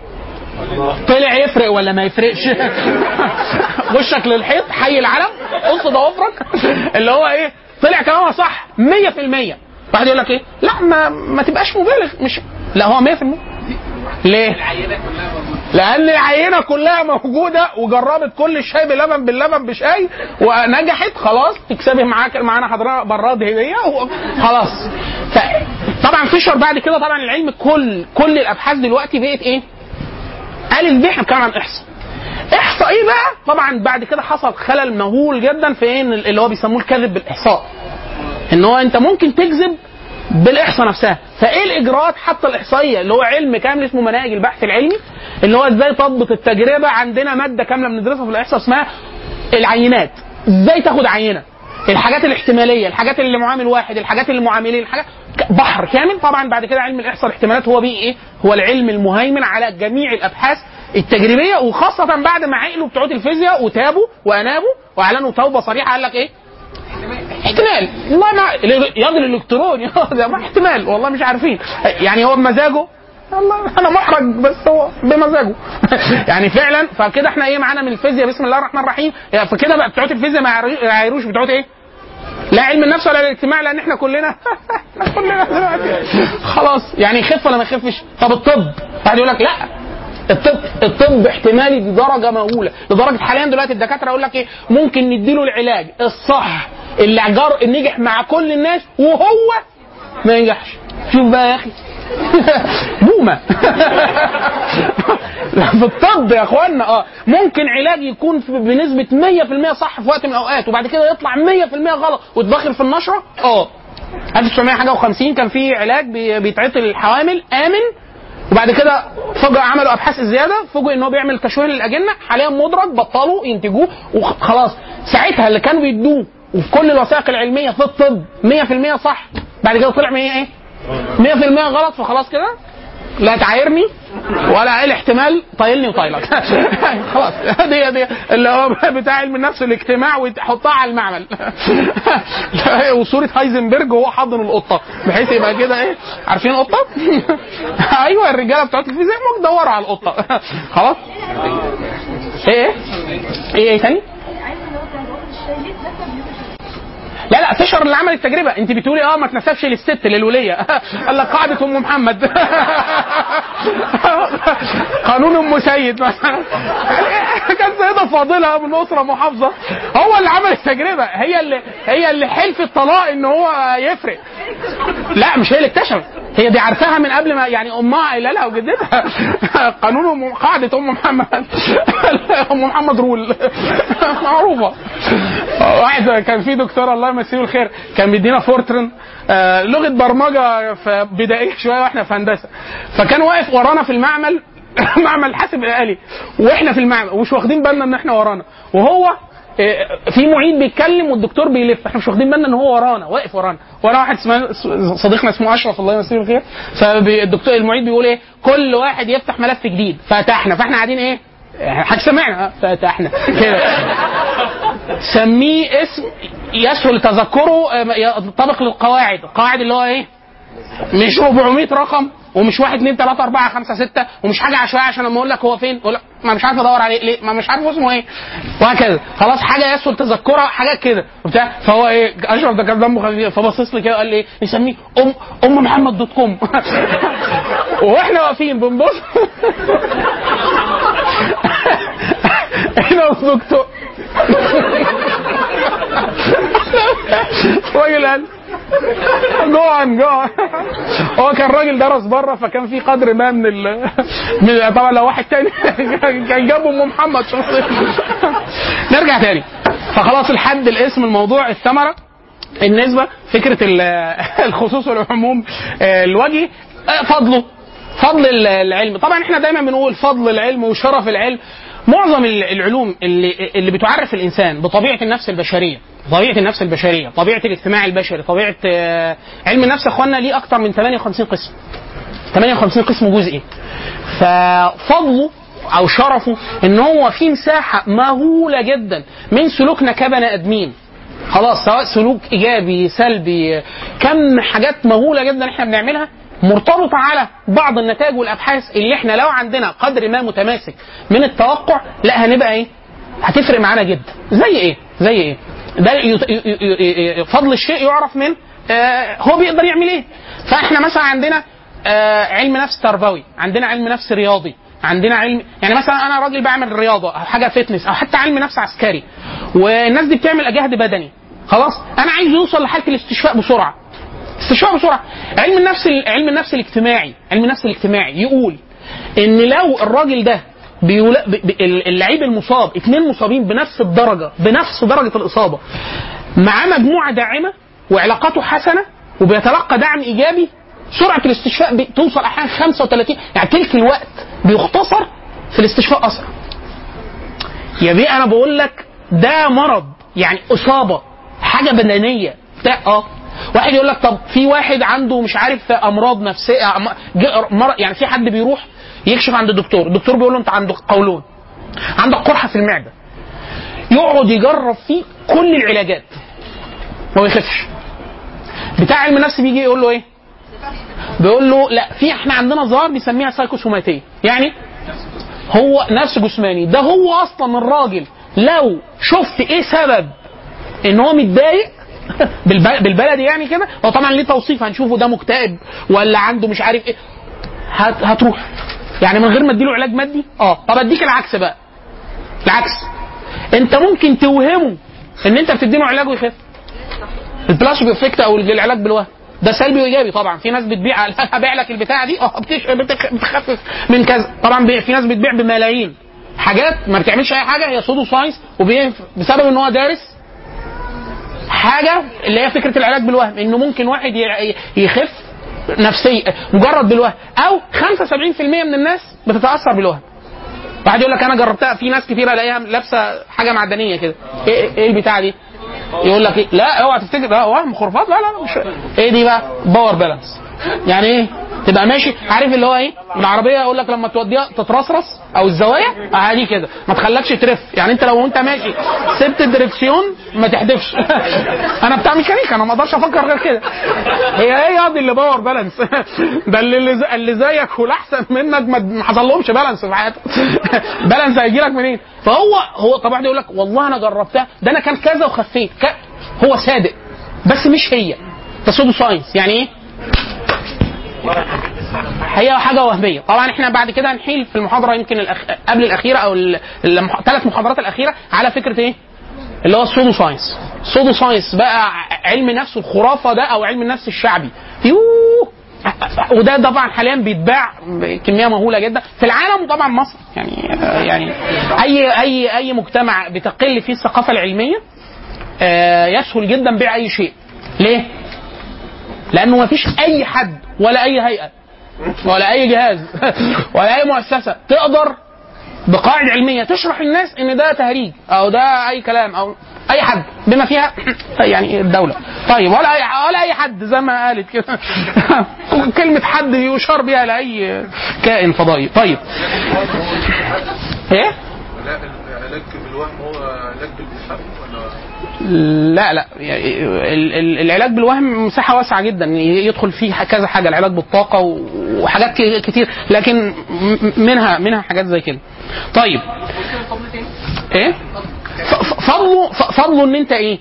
طلع يفرق ولا ما يفرقش؟ وشك للحيط حي العلم قص ضوافرك اللي هو إيه؟ طلع كلامها صح 100% واحد يقول لك إيه؟ لا ما ما تبقاش مبالغ مش لا هو 100% ليه؟ لأن العينة كلها موجودة وجربت كل الشاي بلبن باللبن بشاي ونجحت خلاص تكسبي معاك معانا حضرتك براد هدية خلاص طبعا فيشر بعد كده طبعا العلم كل كل الأبحاث دلوقتي بقت إيه؟ الف ب إحنا بنتكلم عن إحصاء إحصاء إيه بقى؟ طبعا بعد كده حصل خلل مهول جدا في إيه اللي هو بيسموه الكذب بالإحصاء إن هو أنت ممكن تكذب بالإحصاء نفسها. فإيه الإجراءات حتى الإحصائية؟ اللي هو علم كامل اسمه مناهج البحث العلمي اللي هو إزاي تضبط التجربة. عندنا مادة كاملة بندرسها في الإحصاء اسمها العينات. إزاي تاخد عينة؟ الحاجات الاحتمالية الحاجات اللي معامل واحد الحاجات اللي معاملين الحاجات بحر. كامل طبعا بعد كده علم الإحصاء الاحتمالات هو بيه إيه؟ هو العلم المهيمن على جميع الأبحاث التجريبية وخاصة بعد ما عقلوا بتوع الفيزياء وتابوا وأنابوا وأعلنوا توبة صريحة قال لك إيه؟ احتمال. والله ما ياض الإلكترون. ما احتمال. والله مش عارفين. يعني هو بمزاجه؟ والله أنا محرج بس هو بمزاجه. يعني فعلا فكده إحنا إيه معانا من الفيزياء. بسم الله الرحمن الرحيم. فكده بقى بتوع الفيزياء ما يعيروش بتوع إيه؟ لا علم النفس ولا الاجتماع لأن إحنا كلنا كلنا دلوقتي. خلاص. يعني يخف ولا ما يخفش؟ طب الطب. واحد يقول لك لا. الطب الطب احتمالي بدرجه مهولة. لدرجة حاليا دلوقتي الدكاترة يقول لك إيه؟ ممكن نديله العلاج. الصح. اللي جر نجح مع كل الناس وهو ما ينجحش. شوف بقى يا أخي. بومة. في الطب يا إخوانا آه. ممكن علاج يكون بنسبة 100% صح في وقت من الأوقات وبعد كده يطلع 100% غلط ويتبخر في النشرة آه. 1900 حاجة و50 كان في علاج بي- بيتعطي للحوامل آمن. وبعد كده فجأة عملوا أبحاث زيادة فوجئوا إن هو بيعمل تشويه للأجنة حاليا مدرج بطلوا ينتجوه وخلاص ساعتها اللي كانوا بيدوه وفي كل الوثائق العلمية في الطب 100% صح؟ بعد كده طلع 100 إيه؟ 100% غلط فخلاص كده؟ لا تعايرني ولا اي احتمال طايلني وطايلك. خلاص. دي دي اللي هو بتاع علم النفس الاجتماع وتحطها على المعمل. وصورة هايزنبرج وهو حاضن القطة بحيث يبقى كده إيه؟ عارفين القطة؟ أيوه الرجالة بتوع الفيزياء ممكن تدوروا على القطة. خلاص. إيه إيه؟ إيه تاني؟ لا لا فيشر اللي عمل التجربه أنت بتقولي آه ما تنسبش للست للولية. قال لك قاعدة أم محمد. قانون أم سيد. مثلا كان سيدة فاضلة من أسرة محافظة. هو اللي عمل التجربه هي اللي هي اللي حلف الطلاق إن هو يفرق. لا مش هي اللي اكتشفت. هي دي عارفاها من قبل ما يعني أمها قايلة لها وجدتها. قانون قاعدة أم محمد. أم محمد rule. معروفة. واحد كان في دكتور الله يمسيه الخير كان بيدينا Fortran آه، لغة برمجة بدائية شوية وإحنا في هندسة. فكان واقف ورانا في المعمل معمل حاسب آلي. وإحنا في المعمل ومش واخدين بالنا إن إحنا ورانا. وهو في معيد بيتكلم والدكتور بيلف. إحنا مش واخدين بالنا إن هو ورانا واقف ورانا. ورا واحد اسمه صديقنا اسمه أشرف الله يمسيه الخير فالدكتور المعيد بيقول إيه؟ كل واحد يفتح ملف جديد. فتحنا. فإحنا قاعدين إيه؟ حاجة سمعنا. آه، فتحنا. كده. سميه اسم يسهل تذكره آه، ينطبق للقواعد. القواعد اللي هو إيه؟ مش 400 رقم. ومش 1 2 3 4 5 6 ومش حاجة عشوائيه عشان لما أقول لك هو فين أقول لك ما مش عارف ادور عليه ليه؟ ما مش عارف اسمه إيه. وهكذا. خلاص حاجة يسهل تذكرها حاجات كده. وبتاع. فهو إيه اشرف ده كان دمه خفيف. فبصص لي كده قال لي إيه؟ نسميه ام أم محمد دوت كوم. وإحنا واقفين بنبص. إحنا والدكتور الراجل قال جوعان جوعان هو كان راجل درس بره فكان في قدر ما من ال... من طبعا لو واحد تاني كان جابه أم محمد. شخصيا نرجع تاني. فخلاص الحد الاسم الموضوع الثمره النسبة فكرة ال- الخصوص والعموم آه، الوجهي آه، فضله. فضل ال- العلم. طبعا إحنا دايما بنقول فضل العلم وشرف العلم. معظم ال- العلوم اللي اللي بتعرف الإنسان بطبيعة النفس البشرية طبيعة النفس البشرية طبيعة الاجتماع البشري طبيعة آه، علم النفس يا أخوانا ليه أكتر من 58 قسم 58 قسم جزئي ففضله أو شرفه إن هو في مساحة مهولة جدا من سلوكنا كبني آدمين خلاص سواء سلوك إيجابي سلبي كم حاجات مهولة جدا إحنا بنعملها مرتبطة على بعض النتائج والأبحاث اللي إحنا لو عندنا قدر ما متماسك من التوقع لا هنبقى إيه؟ هتفرق معانا جدا زي إيه؟ زي إيه؟ ده فضل الشيء يعرف من آه هو بيقدر يعمل إيه؟ فإحنا مثلا عندنا آه علم نفس تربوي، عندنا علم نفس رياضي، عندنا علم يعني مثلا أنا راجل بعمل رياضة أو حاجة فتنس أو حتى علم نفس عسكري والناس دي بتعمل جهد بدني خلاص أنا عايز يوصل لحالة الاستشفاء بسرعة استشفاء بسرعة علم النفس علم النفس الاجتماعي علم النفس الاجتماعي يقول إن لو الراجل ده. اللعيب المصاب اثنين مصابين بنفس الدرجة بنفس درجة الإصابة. معاه مجموعة داعمة وعلاقاته حسنة وبيتلقى دعم إيجابي. سرعة الاستشفاء بتوصل أحيانا 35 يعني تلك الوقت بيختصر في الاستشفاء أسرع. يا بيه أنا بقول لك ده مرض يعني إصابة حاجة بدنية. بتاع آه. واحد يقول لك طب في واحد عنده مش عارف أمراض نفسية يعني في حد بيروح يكشف عند الدكتور. الدكتور بيقول له انت عندك قولون عندك قرحة في المعدة. يقعد يجرب فيه كل العلاجات. ما بيخفش. بتاع علم النفس بيجي يقول له إيه؟ بيقول له لا في إحنا عندنا ظاهر بنسميها سايكوسوماتيه يعني هو نفس جسماني. ده هو أصلا الراجل. لو شفت إيه سبب إن هو متضايق بالب- بالبلدي يعني كده هو طبعا ليه توصيف هنشوفه ده مكتئب ولا عنده مش عارف إيه. هت هتروح. يعني من غير ما اديله علاج مادي؟ آه. طب اديك العكس بقى. العكس. انت ممكن توهمه ان انت بتديله علاج ويخف. ال placebo effect أو العلاج بالوهم. ده سلبي وايجابي طبعا. في ناس بتبيع هبيع لك البتاعة دي. آه بتخفف من كذا. طبعا في ناس بتبيع بملايين. حاجات ما بتعملش أي حاجة هي pseudo science وبسبب إن هو دارس حاجة اللي هي فكرة العلاج بالوهم. إنه ممكن واحد يخف نفسيا مجرد بالوهم. أو 75% من الناس بتتأثر بالوهم. واحد يقول لك أنا جربتها في ناس كتير ألاقيها لابسة حاجة معدنية كده. إيه إيه البتاعة دي؟ يقول لك إيه؟ لا اوعى تفتكر ده وهم خرافات. لا لا مش إيه دي بقى؟ Power Balance. يعني إيه؟ تبقى ماشي. عارف اللي هو إيه؟ العربية يقول لك لما توديها تترصرص أو الزوايا آه دي كده. ما تخلكش ترفّ. يعني أنت لو أنت ماشي سبت الدركسيون ما تحدفش. أنا بتاع ميكانيكا أنا ما أقدرش أفكر غير كده. هي إيه يا دي اللي Power Balance؟ ده اللي اللي زي- اللي زيك والاحسن منك ما حصلهمش balance في حياتهم balance هيجي لك منين؟ فهو هو طبعا يقول لك والله أنا جربتها. ده أنا كان كذا وخفيت. هو صادق بس مش هي. ده science. يعني إيه؟ هي حاجة وهمية. طبعا إحنا بعد كده هنحيل في المحاضرة يمكن الأخ... قبل الأخيرة أو الثلاث محاضرات الأخيرة على فكرة إيه؟ اللي هو ال pseudo science ال pseudo science بقى علم نفس الخرافة ده أو علم النفس الشعبي. يوه! وده طبعا حاليا بيتباع بكمية مهولة جدا في العالم وطبعا مصر. يعني يعني أي أي أي مجتمع بتقل فيه الثقافة العلمية آه، يسهل جدا بيع أي شيء. ليه؟ لأنه ما فيش أي حد ولا أي هيئة ولا أي جهاز ولا أي مؤسسة تقدر بقواعد علمية تشرح للناس إن ده تهريج أو ده أي كلام أو أي حد بما فيها يعني الدولة. طيب ولا اي ولا أي حد زي ما قالت كده. كلمة حد يشار بها لأي كائن فضائي. طيب. إيه؟ لا العلاج بالوهم هو علاج ولا لا لا. ال- ال- العلاج بالوهم مساحة واسعة جدا يدخل فيه كذا حاجة العلاج بالطاقة وحاجات كتير. لكن منها منها حاجات زي كده. طيب. إيه؟ فضله فضله إن أنت إيه؟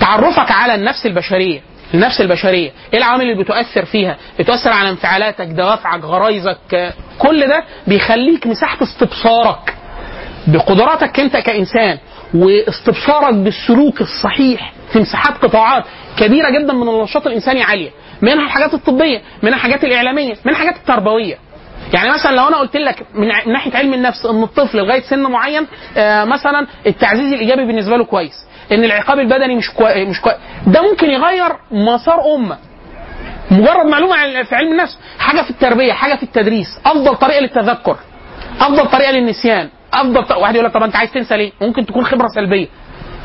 تعرفك على النفس البشرية النفس البشرية. إيه العوامل اللي بتؤثر فيها؟ بتؤثر على انفعالاتك دوافعك غرايزك كل ده بيخليك مساحة استبصارك. بقدراتك أنت كإنسان. واستبصارك بالسلوك الصحيح في مساحات قطاعات كبيرة جدا من النشاط الإنساني عالية منها الحاجات الطبية منها الحاجات الإعلامية منها الحاجات التربوية. يعني مثلا لو أنا قلت لك من ناحية علم النفس إن الطفل لغاية سن معين آه مثلا التعزيز الإيجابي بالنسبة له كويس إن العقاب البدني مش كوي... مش كوي... ده ممكن يغير مسار أمة. مجرد معلومة في علم النفس حاجة في التربية حاجة في التدريس أفضل طريقة للتذكر أفضل طريقة للنسيان. أفضل ط- واحد يقول لك طب أنت عايز تنسى ليه؟ ممكن تكون خبرة سلبية.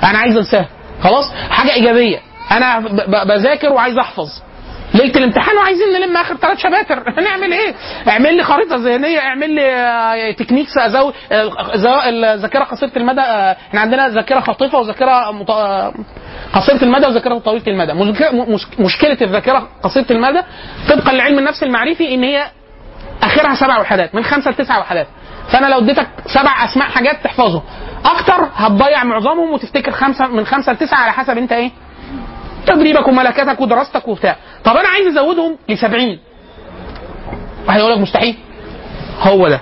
أنا عايز أنساها. خلاص؟ حاجة إيجابية. أنا بذاكر وعايز أحفظ. ليلة الامتحان وعايزين نلم آخر ثلاث شباتر. هنعمل إيه؟ اعمل لي خريطة ذهنية اعمل لي آه، تكنيكس ازود الذاكره قصيرة المدى آه، إحنا عندنا ذاكرة خاطفه وذاكرة مط... آه، قصيرة المدى وذاكرة طويلة المدى. مشك- مش- مشكلة الذاكرة قصيرة المدى طبقا لعلم النفس المعرفي إن هي آخرها سبع وحدات من خمسة لتسع وحدات. فانا لو اديتك سبع اسماء حاجات تحفظهم أكتر هتضيع معظمهم وتفتكر خمسه من خمسة لتسعة على حسب انت إيه؟ تدريبك وملكاتك ودراستك وبتاع. طب أنا عايز ازودهم ل 70 واحد لك مستحيل. هو ده.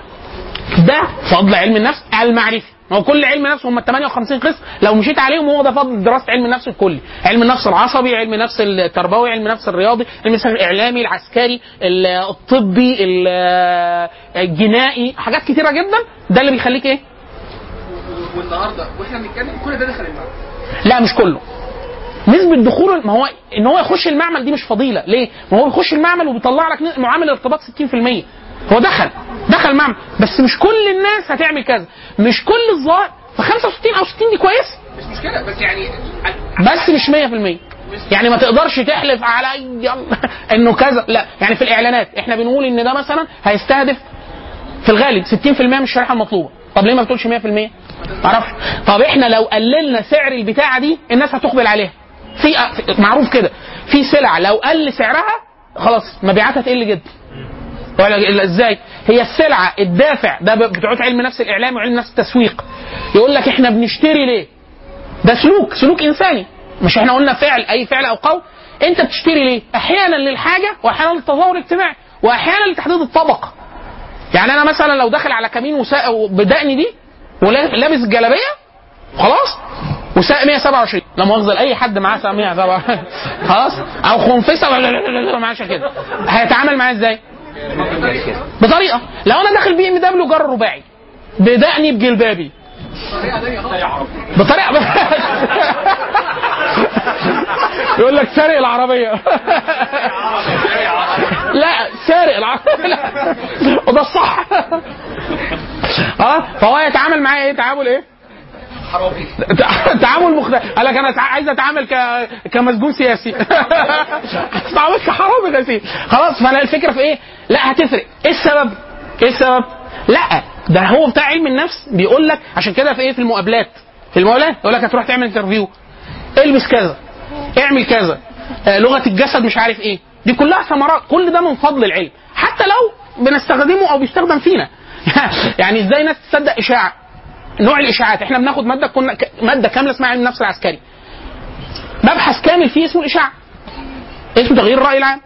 ده فضل علم النفس المعرفي هو كل علم نفس هم 58 قسم. لو مشيت عليهم هو ده فضل دراسة علم النفس الكلي. علم النفس العصبي علم النفس التربوي علم النفس الرياضي علم النفس الإعلامي العسكري ال- الطبي ال- الجنائي حاجات كتيرة جدا. ده اللي بيخليك إيه؟ والنهاردة وإحنا بنتكلم كل ده دخل المعمل. لا مش كله. نسبة دخول ما هو إن هو يخش المعمل دي مش فضيلة، ليه؟ ما هو يخش المعمل وبيطلع لك معامل ارتباط 60% هو دخل دخل معمل. بس مش كل الناس هتعمل كذا، مش كل الظاهر ف 65 أو 60 دي كويس؟ مش مشكلة بس يعني بس مش 100% يعني ما تقدرش تحلف على يلا. إنه كذا. لا يعني في الإعلانات إحنا بنقول إن ده مثلا هيستهدف في الغالب 60% من الشريحة المطلوبة. طب ليه ما بتقولش 100% معرفش. طب إحنا لو قللنا سعر البتاعة دي الناس هتقبل عليها. في- معروف كده. في سلع لو قل سعرها خلاص مبيعاتها تقل جدا. ولا إزاي؟ هي السلعة الدافع. ده بتوع علم نفس الإعلام وعلم نفس التسويق. يقول لك إحنا بنشتري ليه؟ ده سلوك سلوك إنساني. مش إحنا قلنا فعل أي فعل أو قول. أنت بتشتري ليه؟ أحيانا للحاجة واحيانا للتظاهر الاجتماعي واحيانا لتحديد الطبقه يعني أنا مثلا لو داخل على كمين بدقني دي ولابس جلابية خلاص. وساق 127 لا مؤاخذة لاي حد معاه ساق 127 خلاص. أو خنفسة. ولا لا لا لا معاش كده. هيتعامل معاه إزاي؟ بطريقة. لو أنا داخل BMW جر رباعي. بدقني بجلبابي. بطريقة. يقول لك سارق العربية. لا سارق العربية. وده الصح. آه فهو يتعامل معايا إيه؟ تعامل إيه؟ تعامل مختلف قال لك أنا عايز أتعامل ك... كمسجون سياسي. أتعامل كحرامي غسيل خلاص فأنا الفكرة في إيه؟ لا هتفرق. إيه السبب؟ إيه السبب؟ لا. ده هو بتاع علم النفس بيقول لك عشان كده في إيه؟ في المقابلات. في المقابلات يقول لك هتروح تعمل انترفيو البس كذا. اعمل كذا. آه، لغة الجسد مش عارف إيه. دي كلها ثمرات. كل ده من فضل العلم. حتى لو بنستخدمه أو بيستخدم فينا. يعني إزاي ناس تصدق إشاعة؟ نوع الإشاعات. إحنا بناخد مادة كنا مادة كاملة اسمها علم النفس العسكري. مبحث كامل فيه اسمه الإشاعة. اسمه تغيير الرأي العام.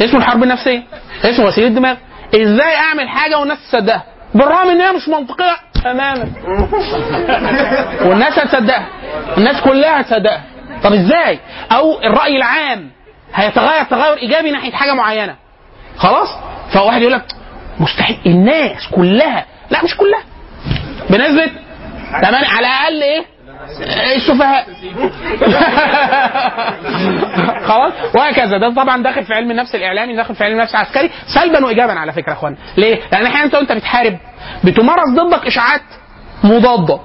اسمه الحرب النفسية اسمه وسيله الدماغ. إزاي أعمل حاجة والناس تصدقها؟ بالرغم إن هي مش منطقية. تماما. والناس هتصدقها. الناس كلها هتصدقها. طب إزاي؟ أو الرأي العام هيتغير تغير إيجابي ناحية حاجة معينة. خلاص؟ فواحد يقول لك مستحيل. الناس كلها. لا مش كلها. بنسبة تمام على الأقل إيه؟ السفهاء خلاص؟ وهكذا. ده طبعا داخل في علم النفس الإعلامي داخل في علم النفس العسكري سلبا وايجابا على فكرة يا اخوانا ليه؟ لأن أحيانا أنت وأنت بتحارب. بتمارس ضدك إشاعات مضادة.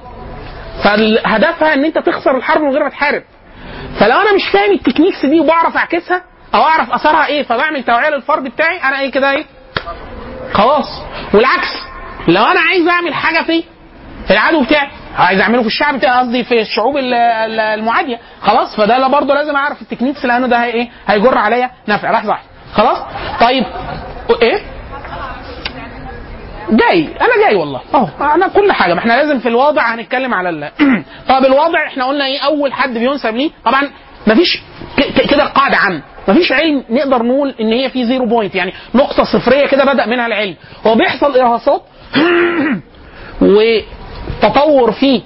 فهدفها إن أنت تخسر الحرب من غير ما تحارب. فلو أنا مش فاهم ال techniques دي وبعرف أعكسها أو أعرف أثرها إيه فبعمل توعية للفرد بتاعي أنا إيه كده إيه؟ خلاص. والعكس. لو أنا عايز أعمل حاجة في العدو بتاعي عايز اعمله في الشعب قصدي في الشعوب ال- ال- المعادية. خلاص فده لا برضه لازم اعرف ال techniques لأنه ده إيه هيجر عليا نفع. راح صح. خلاص؟ طيب إيه؟ جاي. أنا جاي والله. اهو أنا كل حاجة. ما إحنا لازم في الواضع هنتكلم على ال... طب الواضع إحنا قلنا إيه اول حد بينسب ليه طبعا مفيش كده قاعدة عامة. مفيش علم نقدر نقول ان هي في zero point يعني نقطة صفرية كده بدأ منها العلم. هو بيحصل ارهاصات وتطور فيه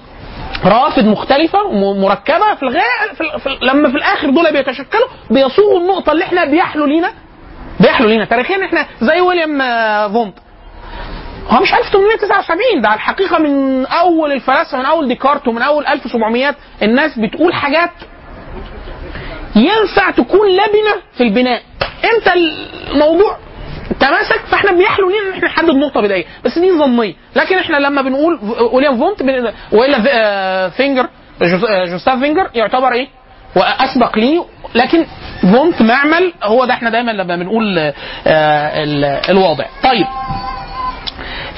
روافد مختلفة ومركبة في الغاية في في لما في الآخر دول بيتشكلوا بيصوغوا النقطة اللي إحنا بيحلو لينا بيحلو لينا تاريخيا إحنا زي ويليام آه، فونت هو مش 1879 ده الحقيقة من أول الفلاسفة من أول ديكارت ومن أول 1700 الناس بتقول حاجات ينفع تكون لبنة في البناء. إمتى الموضوع تماسك فإحنا بيحلو لينا ان إحنا نحدد نقطه بدائيه بس دي ظنيه لكن إحنا لما بنقول ويليام فونت وإلا آه، فينجر آه، جوستاف فيخنر يعتبر إيه؟ وأسبق ليه لكن فونت معمل هو ده إحنا دايما لما بنقول آه، ال- الواضع. طيب.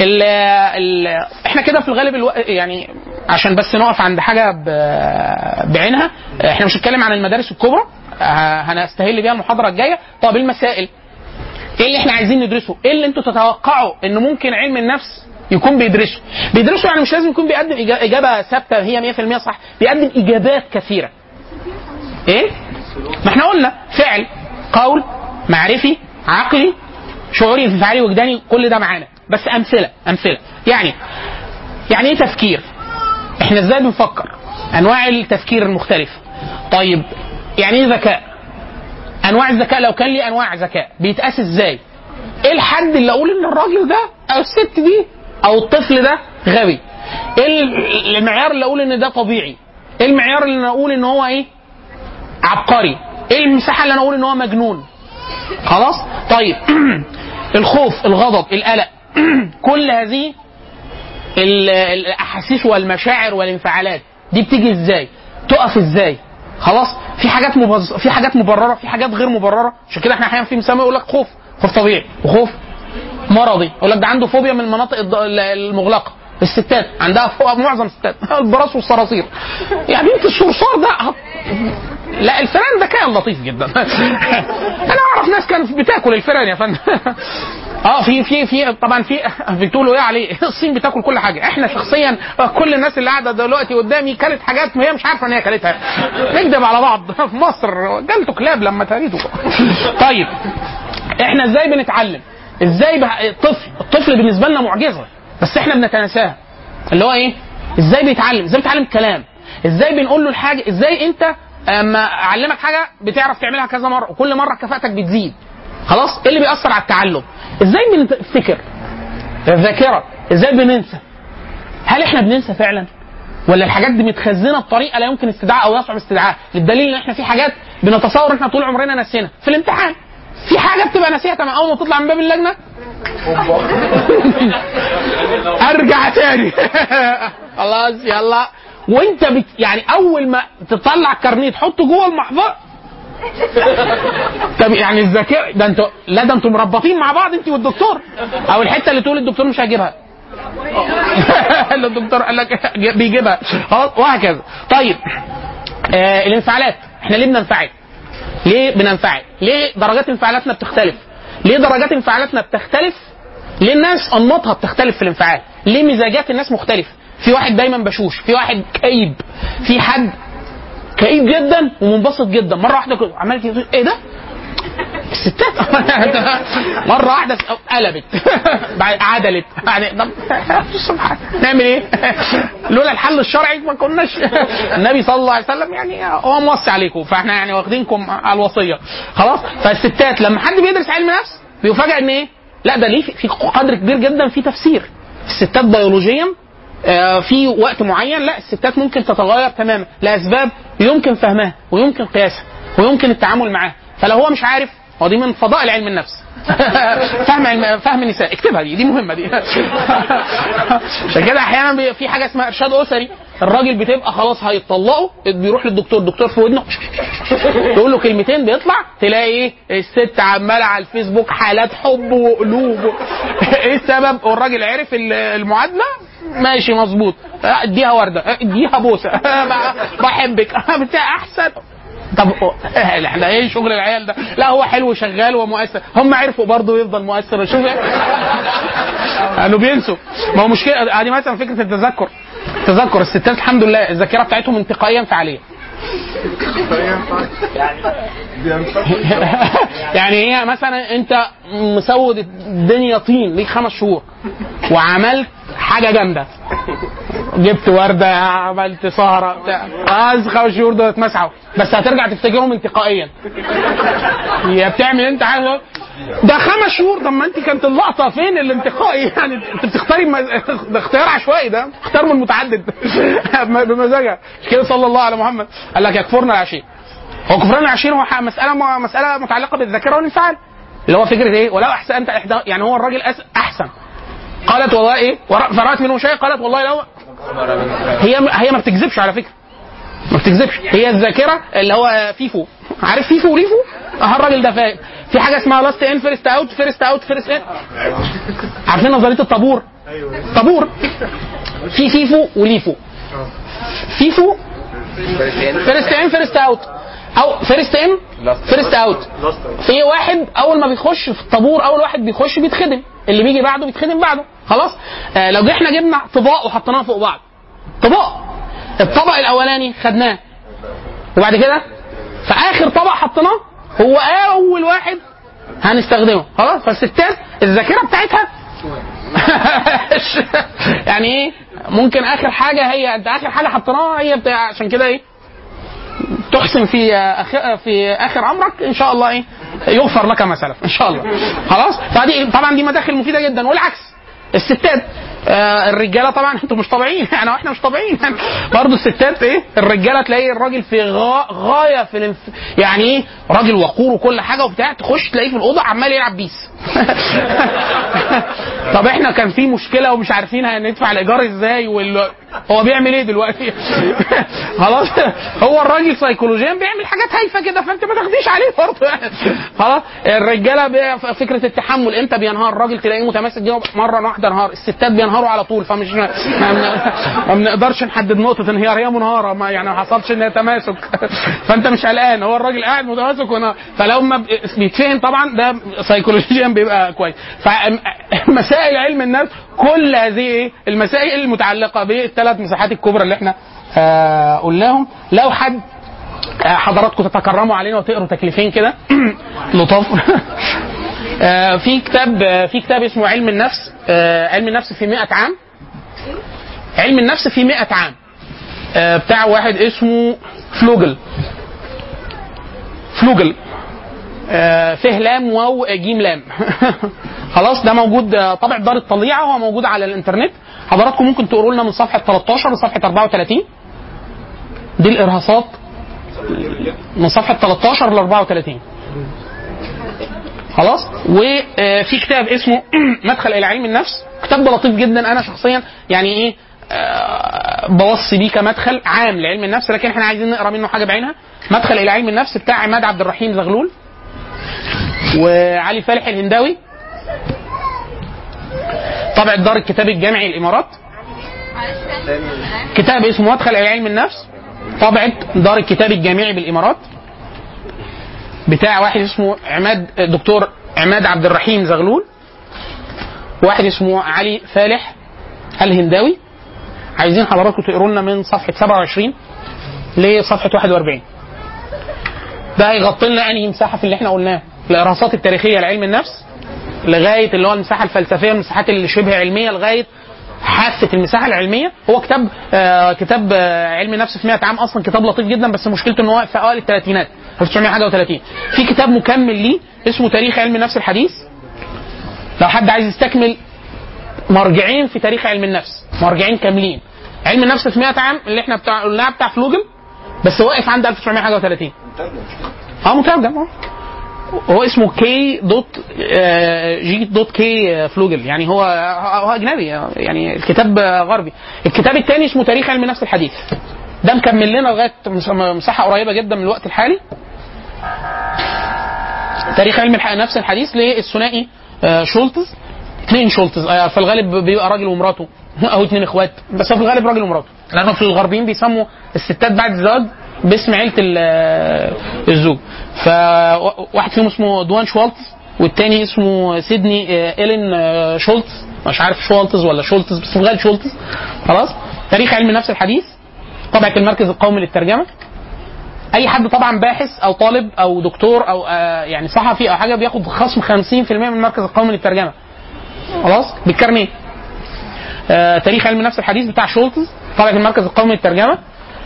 ال ال إحنا كده في الغالب ألو... يعني عشان بس نقف عند حاجة ب... بعينها إحنا مش هنتكلم عن المدارس الكبرى هنستهل بيها المحاضرة الجاية. طب المسائل؟ إيه اللي إحنا عايزين ندرسه؟ إيه اللي أنتوا تتوقعوا ان ممكن علم النفس يكون بيدرسه؟ بيدرسه يعني مش لازم يكون بيقدم إجابة ثابتة هي 100% صح، بيقدم إجابات كثيرة. إيه؟ ما إحنا قلنا فعل، قول، معرفي، عقلي، شعوري، انفعالي، وجداني، كل ده معانا، بس أمثلة، أمثلة. يعني يعني إيه تفكير؟ إحنا إزاي بنفكر؟ أنواع التفكير المختلفة. طيب يعني إيه ذكاء؟ أنواع الذكاء لو كان لي أنواع ذكاء بيتقاس إزاي؟ إيه الحد اللي أقول إن الراجل ده أو الست دي أو الطفل ده غبي؟ إيه ال- المعيار اللي أقول إن ده طبيعي؟ إيه المعيار اللي أنا أقول إن هو إيه؟ عبقري؟ إيه المساحة اللي أنا أقول إن هو مجنون؟ خلاص؟ طيب الخوف، الغضب، القلق كل هذه ال- الأحاسيس والمشاعر والانفعالات دي بتيجي إزاي؟ تقف إزاي؟ خلاص في حاجات مبز... في حاجات مبررة في حاجات غير مبررة. عشان كده إحنا أحيانا في مسمى يقول لك خوف خوف طبيعي وخوف مرضي. يقول لك ده عنده فوبيا من المناطق المغلقة. الستات عندها فوبيا معظم الستات. البراس والصراصير. يا بنت الصرصار ده هت- لا الفئران ده كائن لطيف جدا. أنا أعرف ناس كانت بتاكل الفئران يا فندم. آه في في في طبعا في بتقولوا إيه عليه؟ الصين بتاكل كل حاجة. إحنا شخصيا كل الناس اللي قاعدة دلوقتي قدامي كلت حاجات ما هي مش عارفة إن هي كلتها. نكذب على بعض. في مصر جالته كلاب لما تريته طيب إحنا إزاي بنتعلم؟ إزاي الطفل الطفل بالنسبة لنا معجزة. بس إحنا بنتناساها اللي هو إيه؟ إزاي بيتعلم؟ إزاي بيتعلم الكلام؟ إزاي بنقول له الحاجة؟ إزاي انت اما اعلمك حاجة بتعرف تعملها كذا مرة وكل مرة كفاءتك بتزيد. خلاص؟ إيه اللي بيأثر على التعلم؟ إزاي بنفتكر؟ الذاكرة. إزاي بننسى؟ هل إحنا بننسى فعلا؟ ولا الحاجات دي متخزنة بطريقة لا يمكن استدعاء أو يصعب استدعاء؟ للدليل إن إحنا في حاجات بنتصور إحنا طول عمرنا نسينا في الامتحان. في حاجة بتبقى ناسيها تمام أول ما تطلع من باب اللجنة؟ أرجع تاني. خلاص يلا. وأنت بت يعني أول ما تطلع الكارنيه تحطه جوه المحفظة؟ طب يعني الذاكرة ده أنتوا لا ده أنتوا مربطين مع بعض انت والدكتور. أو الحتة اللي تقول الدكتور مش هيجيبها. اللي الدكتور قال لك بيجيبها. وهكذا. طيب آه الانفعالات. إحنا ليه بننفعل؟ ليه بننفعل؟ ليه درجات انفعالاتنا بتختلف؟ ليه درجات انفعالاتنا بتختلف؟ ليه الناس أنماطها بتختلف في الانفعال؟ ليه مزاجات الناس مختلفة؟ في واحد دايما بشوش، في واحد كئيب، في حد كئيب جدا ومنبسط جدا، مرة واحدة عمال إيه ده؟ الستات مرة واحدة قلبت. عدلت. يعني نعمل إيه؟ لولا الحل الشرعي ما كناش. النبي صلى الله عليه وسلم يعني هو موصي عليكم. فإحنا يعني واخدينكم على الوصية. خلاص؟ فالستات لما حد بيدرس علم نفس بيفاجئ إن إيه؟ لا ده ليه في- في قدر كبير جدا في تفسير. الستات بيولوجيا آه، في وقت معين لا الستات ممكن تتغير تماما. لأسباب يمكن فهمها ويمكن قياسها ويمكن التعامل معاها. فلو هو مش عارف هو دي من فضائل علم النفس. فهم علم فهم النساء. اكتبها دي دي مهمة دي. عشان كده أحيانا في حاجة اسمها إرشاد أسري. الراجل بتبقى خلاص هيطلقوا بيروح للدكتور الدكتور في ودنه. يقول له كلمتين بيطلع تلاقي إيه؟ الست عمالة على الفيسبوك حالات حب وقلوب. إيه السبب؟ والراجل عرف ال- المعادلة؟ ماشي مظبوط. اديها وردة. اديها بوسة. بحبك. بتاع أحسن. طب إحنا إيه شغل العيال ده؟ لا هو حلو شغال ومؤثر، هم عرفوا برضه يفضل مؤثر شوف قالوا بينسوا. ما هو مشكلة ادي مثلا فكرة التذكر. تذكر الستات الحمد لله الذاكرة بتاعتهم انتقائيا فعالية. يعني هي مثلا أنت مسود الدنيا طين ليك خمس شهور وعملت حاجة جامدة. جبت وردة عملت سهرة بتاع. عايز خمس شهور دول اتمسحوا. بس هترجع تفتكرهم انتقائيا. هي بتعمل انت عايز ده خمس شهور. طب ما انت كانت اللقطة فين الانتقائي؟ يعني انت بتختاري مز... ده اختيار عشوائي ده. اختيار من متعدد. بمزاجها. مش كده؟ صلى الله على محمد. قال لك يكفرنا العشير. هو كفران العشير هو مسألة مسألة متعلقة بالذاكرة والانفعال. اللي هو فكرة إيه؟ ولو أحسنت احدى يعني هو الراجل. أحسن. قالت والله إيه؟ فرأت منه شيء؟ قالت والله لو هي هي ما بتكذبش على فكرة. ما بتكذبش. هي الذاكرة اللي هو FIFO. عارف FIFO و LIFO آه الراجل ده فاهم. في حاجة اسمها last in first out first out first in عارفين نظرية الطابور؟ طابور. في FIFO و LIFO FIFO first in first out أو first in first out في واحد أول ما بيخش في الطابور أول واحد بيخش بيتخدم. اللي بيجي بعده بيتخدم بعده. خلاص؟ آه لو إحنا جبنا طباق وحطيناها فوق بعض. طباق. الطبق الأولاني خدناه. وبعد كده؟ في آخر طبق حطيناه هو أول واحد هنستخدمه. خلاص؟ فالستات الذاكرة بتاعتها يعني إيه؟ ممكن آخر حاجة هي أنت آخر حاجة حطيناها هي بتاع عشان كده إيه؟ تحسن في أخ... في آخر أمرك إن شاء الله إيه؟ يغفر لك ما سلف إن شاء الله. خلاص؟ فدي طبعا دي مداخل مفيدة جدا والعكس. الستات آه الرجالة طبعا أنتوا مش طبيعيين يعني وإحنا مش طبيعيين. برضه الستات إيه؟ الرجالة تلاقي الراجل في غا... غاية في الانف... يعني إيه؟ راجل وقور وكل حاجة وبتاع تخش تلاقيه في الأوضة عمال يلعب بيس. طب إحنا كان في مشكلة ومش عارفين هندفع الإيجار إزاي وال... هو بيعمل إيه دلوقتي خلاص هو الراجل سيكولوجيا بيعمل حاجات هايفة كده فأنت ما تاخديش عليه برضه. خلاص الرجالة. فكرة التحمل إمتى بينهار الراجل تلاقيه متماسك جوه مرة واحدة انهار الستات بينهاروا على طول فمش ما, بنقدرش نحدد نقطة انهيار هي منهارة ما يعني ما حصلش إن تماسك فأنت مش قلقان هو الراجل قاعد متماسك ونهار فلو ما بيتفهم طبعا ده سيكولوجيا بيبقى كويس فمسائل علم النفس كل هذه؟ المسائل المتعلقة بالثلاث مساحات الكبرى اللي إحنا آه قلناهم. لو حد آه، حضراتكم تتكرموا علينا وتقروا تكليفين كده لطاف. آه، في كتاب في كتاب اسمه علم النفس علم النفس في 100 عام. علم النفس في 100 عام. بتاع واحد اسمه فلوجل. فلوجل. آه، فيه لام واو جيم لام. خلاص ده موجود آه، طبع دار الطليعه هو موجود على الإنترنت. حضراتكم ممكن تقروا لنا من صفحة 13 لصفحة 34 دي الإرهاصات من صفحة 13 ل 34 خلاص؟ وفي كتاب اسمه مدخل إلى علم النفس. كتاب لطيف جدا. أنا شخصيا يعني إيه آه، بوصي بيه كمدخل عام لعلم النفس لكن إحنا عايزين نقرأ منه حاجة بعينها. مدخل إلى علم النفس بتاع عماد عبد الرحيم زغلول وعلي فالح الهنداوي. طبع دار الكتاب الجامعي الامارات كتاب اسمه مدخل علم النفس. طبعة دار الكتاب الجامعي بالإمارات. بتاع واحد اسمه عماد دكتور عماد عبد الرحيم زغلول. واحد اسمه علي فالح الهنداوي. عايزين حضراتكم تقروا لنا من صفحة 27 لصفحة 41 ده هيغطي لنا أنهي مساحة في اللي إحنا قلناه الإرهاصات التاريخية لعلم النفس. لغاية اللي هو المساحة الفلسفية المساحات اللي شبه علمية لغاية حافه المساحة العلمية. هو كتاب آه كتاب آه علم النفس في 100 عام أصلا كتاب لطيف جدا بس مشكلته إن هو في أوائل الثلاثينات 1931 في كتاب مكمل ليه اسمه تاريخ علم النفس الحديث. لو حد عايز يستكمل مرجعين في تاريخ علم النفس مرجعين كاملين. علم النفس في 100 عام اللي إحنا بتاع قلناه بتاع فلوجل بس واقف عند 1931 آه مترجم آه. هو اسمه كي dot جي dot كي فلوجل. يعني هو هو أجنبي يعني الكتاب غربي. الكتاب الثاني اسمه تاريخ علم النفس الحديث. ده مكمل لنا لغاية مس- مساحة قريبة جدا من الوقت الحالي. تاريخ علم النفس الحديث للثنائي آه، شولتز. اثنين شولتز آه، في الغالب بيبقى راجل ومراته أو اثنين إخوات بس في الغالب راجل ومراته. لأنه في الغربيين بيسموا الستات بعد الزواج باسم عيلة ال- الزوج. فواحد فيهم اسمه دوان شوالتز والتاني اسمه سيدني آه، إيلين آه، شولتز. مش عارف شوالتز ولا شولتز بس الغالب شولتز. خلاص. تاريخ علم النفس الحديث طبعة المركز القومي للترجمة. أي حد طبعا باحث أو طالب أو دكتور أو آه يعني صحفي أو حاجة بياخد خصم 50% من المركز القومي للترجمة. خلاص. بالكارنيه آه تاريخ علم النفس الحديث بتاع شولتز طبعا المركز القومي للترجمة.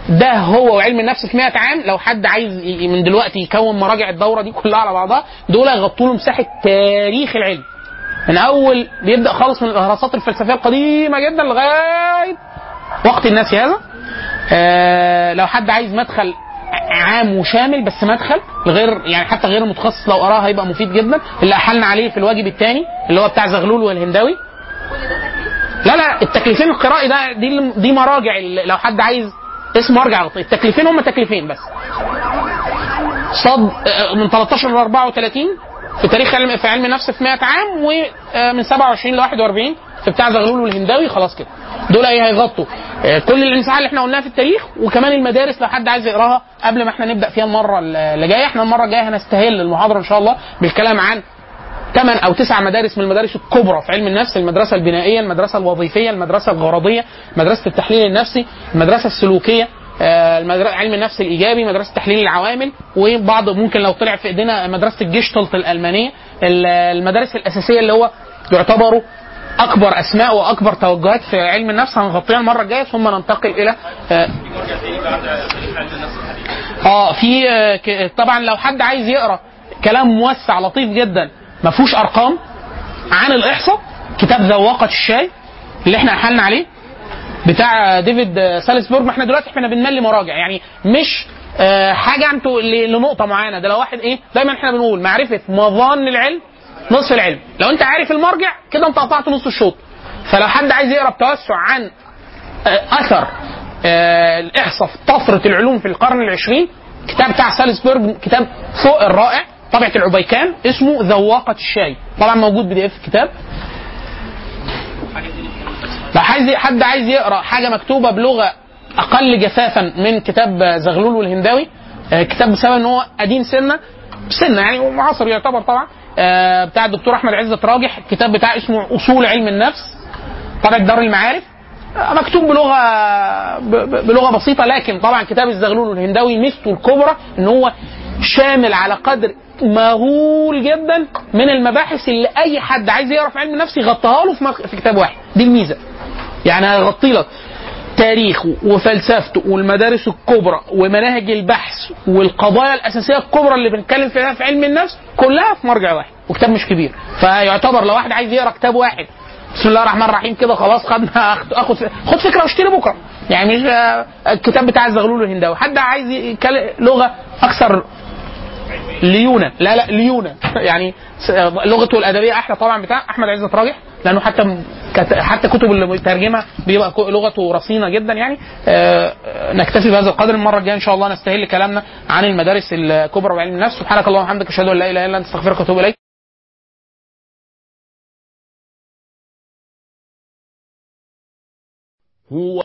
ده هو وعلم النفس في 100 عام. لو حد عايز من دلوقتي يكون مراجع الدورة دي كلها على بعضها دول هيغطوا له مساحة تاريخ العلم. من أول بيبدأ خالص من الاهراسات الفلسفية القديمة جدا لغاية وقت الناس هذا. آه لو حد عايز مدخل عام وشامل بس مدخل لغير يعني حتى غير المتخصص لو قراه هيبقى مفيد جدا. اللي أحلنا عليه في الواجب الثاني اللي هو بتاع زغلول والهنداوي لا لا التكليفين القرائي ده دي دي مراجع لو حد عايز اسم مرجع التكليفين هم تكليفين بس. صد آه، من 13 ل 34 في تاريخ علم في علم النفس في 100 عام ومن 27 ل 41 في بتاع زغلول والهنداوي خلاص كده. دول إيه هيغطوا؟ آه، كل الانسحاب اللي إحنا قلناها في التاريخ وكمان المدارس لو حد عايز يقراها قبل ما إحنا نبدأ فيها المرة اللي جاية. إحنا المرة الجاية هنستهل المحاضرة إن شاء الله بالكلام عن ثمان أو تسع مدارس من المدارس الكبرى في علم النفس المدرسة البنائية المدرسة الوظيفية المدرسة الغرضية مدرسة التحليل النفسي المدرسة السلوكية آه، المدر- علم النفس الإيجابي مدرسة تحليل العوامل وبعض ممكن لو طلع في إيدينا مدرسة الجيشتلت الألمانية ال- المدارس الأساسية اللي هو يعتبروا أكبر أسماء وأكبر توجهات في علم النفس. هنغطيها المرة الجاية ثم ننتقل إلى آه، آه في آه، طبعا لو حد عايز يقرأ كلام موسع لطيف جدا ما فيهوش أرقام عن الإحصاء. كتاب ذواقه الشاي اللي إحنا أحلنا عليه بتاع ديفيد سالزبورج ما إحنا دلوقتي إحنا بنملي مراجع. يعني مش آه، حاجة أنتوا لنقطة معينة. ده لو واحد إيه دايما إحنا بنقول معرفة مظان العلم نصف العلم. لو انت عارف المرجع كده انت قطعت نص الشوط. فلو حد عايز يقرأ بتوسع عن آه، أثر آه، الإحصاء في طفرة العلوم في القرن العشرين كتاب بتاع سالزبورج كتاب فوق الرائع. طبعة العبيكان اسمه ذواقة الشاي. طبعا موجود PDF الكتاب. لو عايز حد عايز يقرأ حاجة مكتوبة بلغة أقل جفافا من كتاب زغلول والهنداوي آه، كتاب بسبب إن هو قديم سنة سنة يعني معاصر يعتبر طبعا آه، بتاع الدكتور أحمد عزت راجح الكتاب بتاع اسمه أصول علم النفس طبعة دار المعارف. آه، مكتوب بلغة بلغة بسيطة لكن طبعا كتاب الزغلول والهنداوي ميزته الكبرى إن هو شامل على قدر مهول جدا من المباحث اللي أي حد عايز يقرا في علم النفس يغطيها له في. في كتاب واحد. دي الميزة. يعني هيغطي لك. تاريخه وفلسفته والمدارس الكبرى ومناهج البحث والقضايا الأساسية الكبرى اللي بنتكلم فيها في علم النفس كلها في مرجع واحد. وكتاب مش كبير. فيعتبر لو واحد عايز يقرأ كتاب واحد بسم الله الرحمن الرحيم كده خلاص خدنا اخد خد فكرة واشتري بكرة. يعني مش آه، الكتاب بتاع الزغلول والهنداوي. حد عايز لغة أكثر ليونة. لا لا ليونة. يعني لغته الأدبية أحلى طبعا بتاع أحمد عزت راجح لأنه حتى حتى كتب اللي بيترجمها بيبقى لغته رصينة جدا يعني. آه، آه، نكتفي بهذا القدر. المرة الجاية إن شاء الله نستهل كلامنا عن المدارس الكبرى وعلم النفس. سبحانك اللهم وبحمدك أشهد أن لا إله إلا أنت أستغفرك وأتوب إليك. هو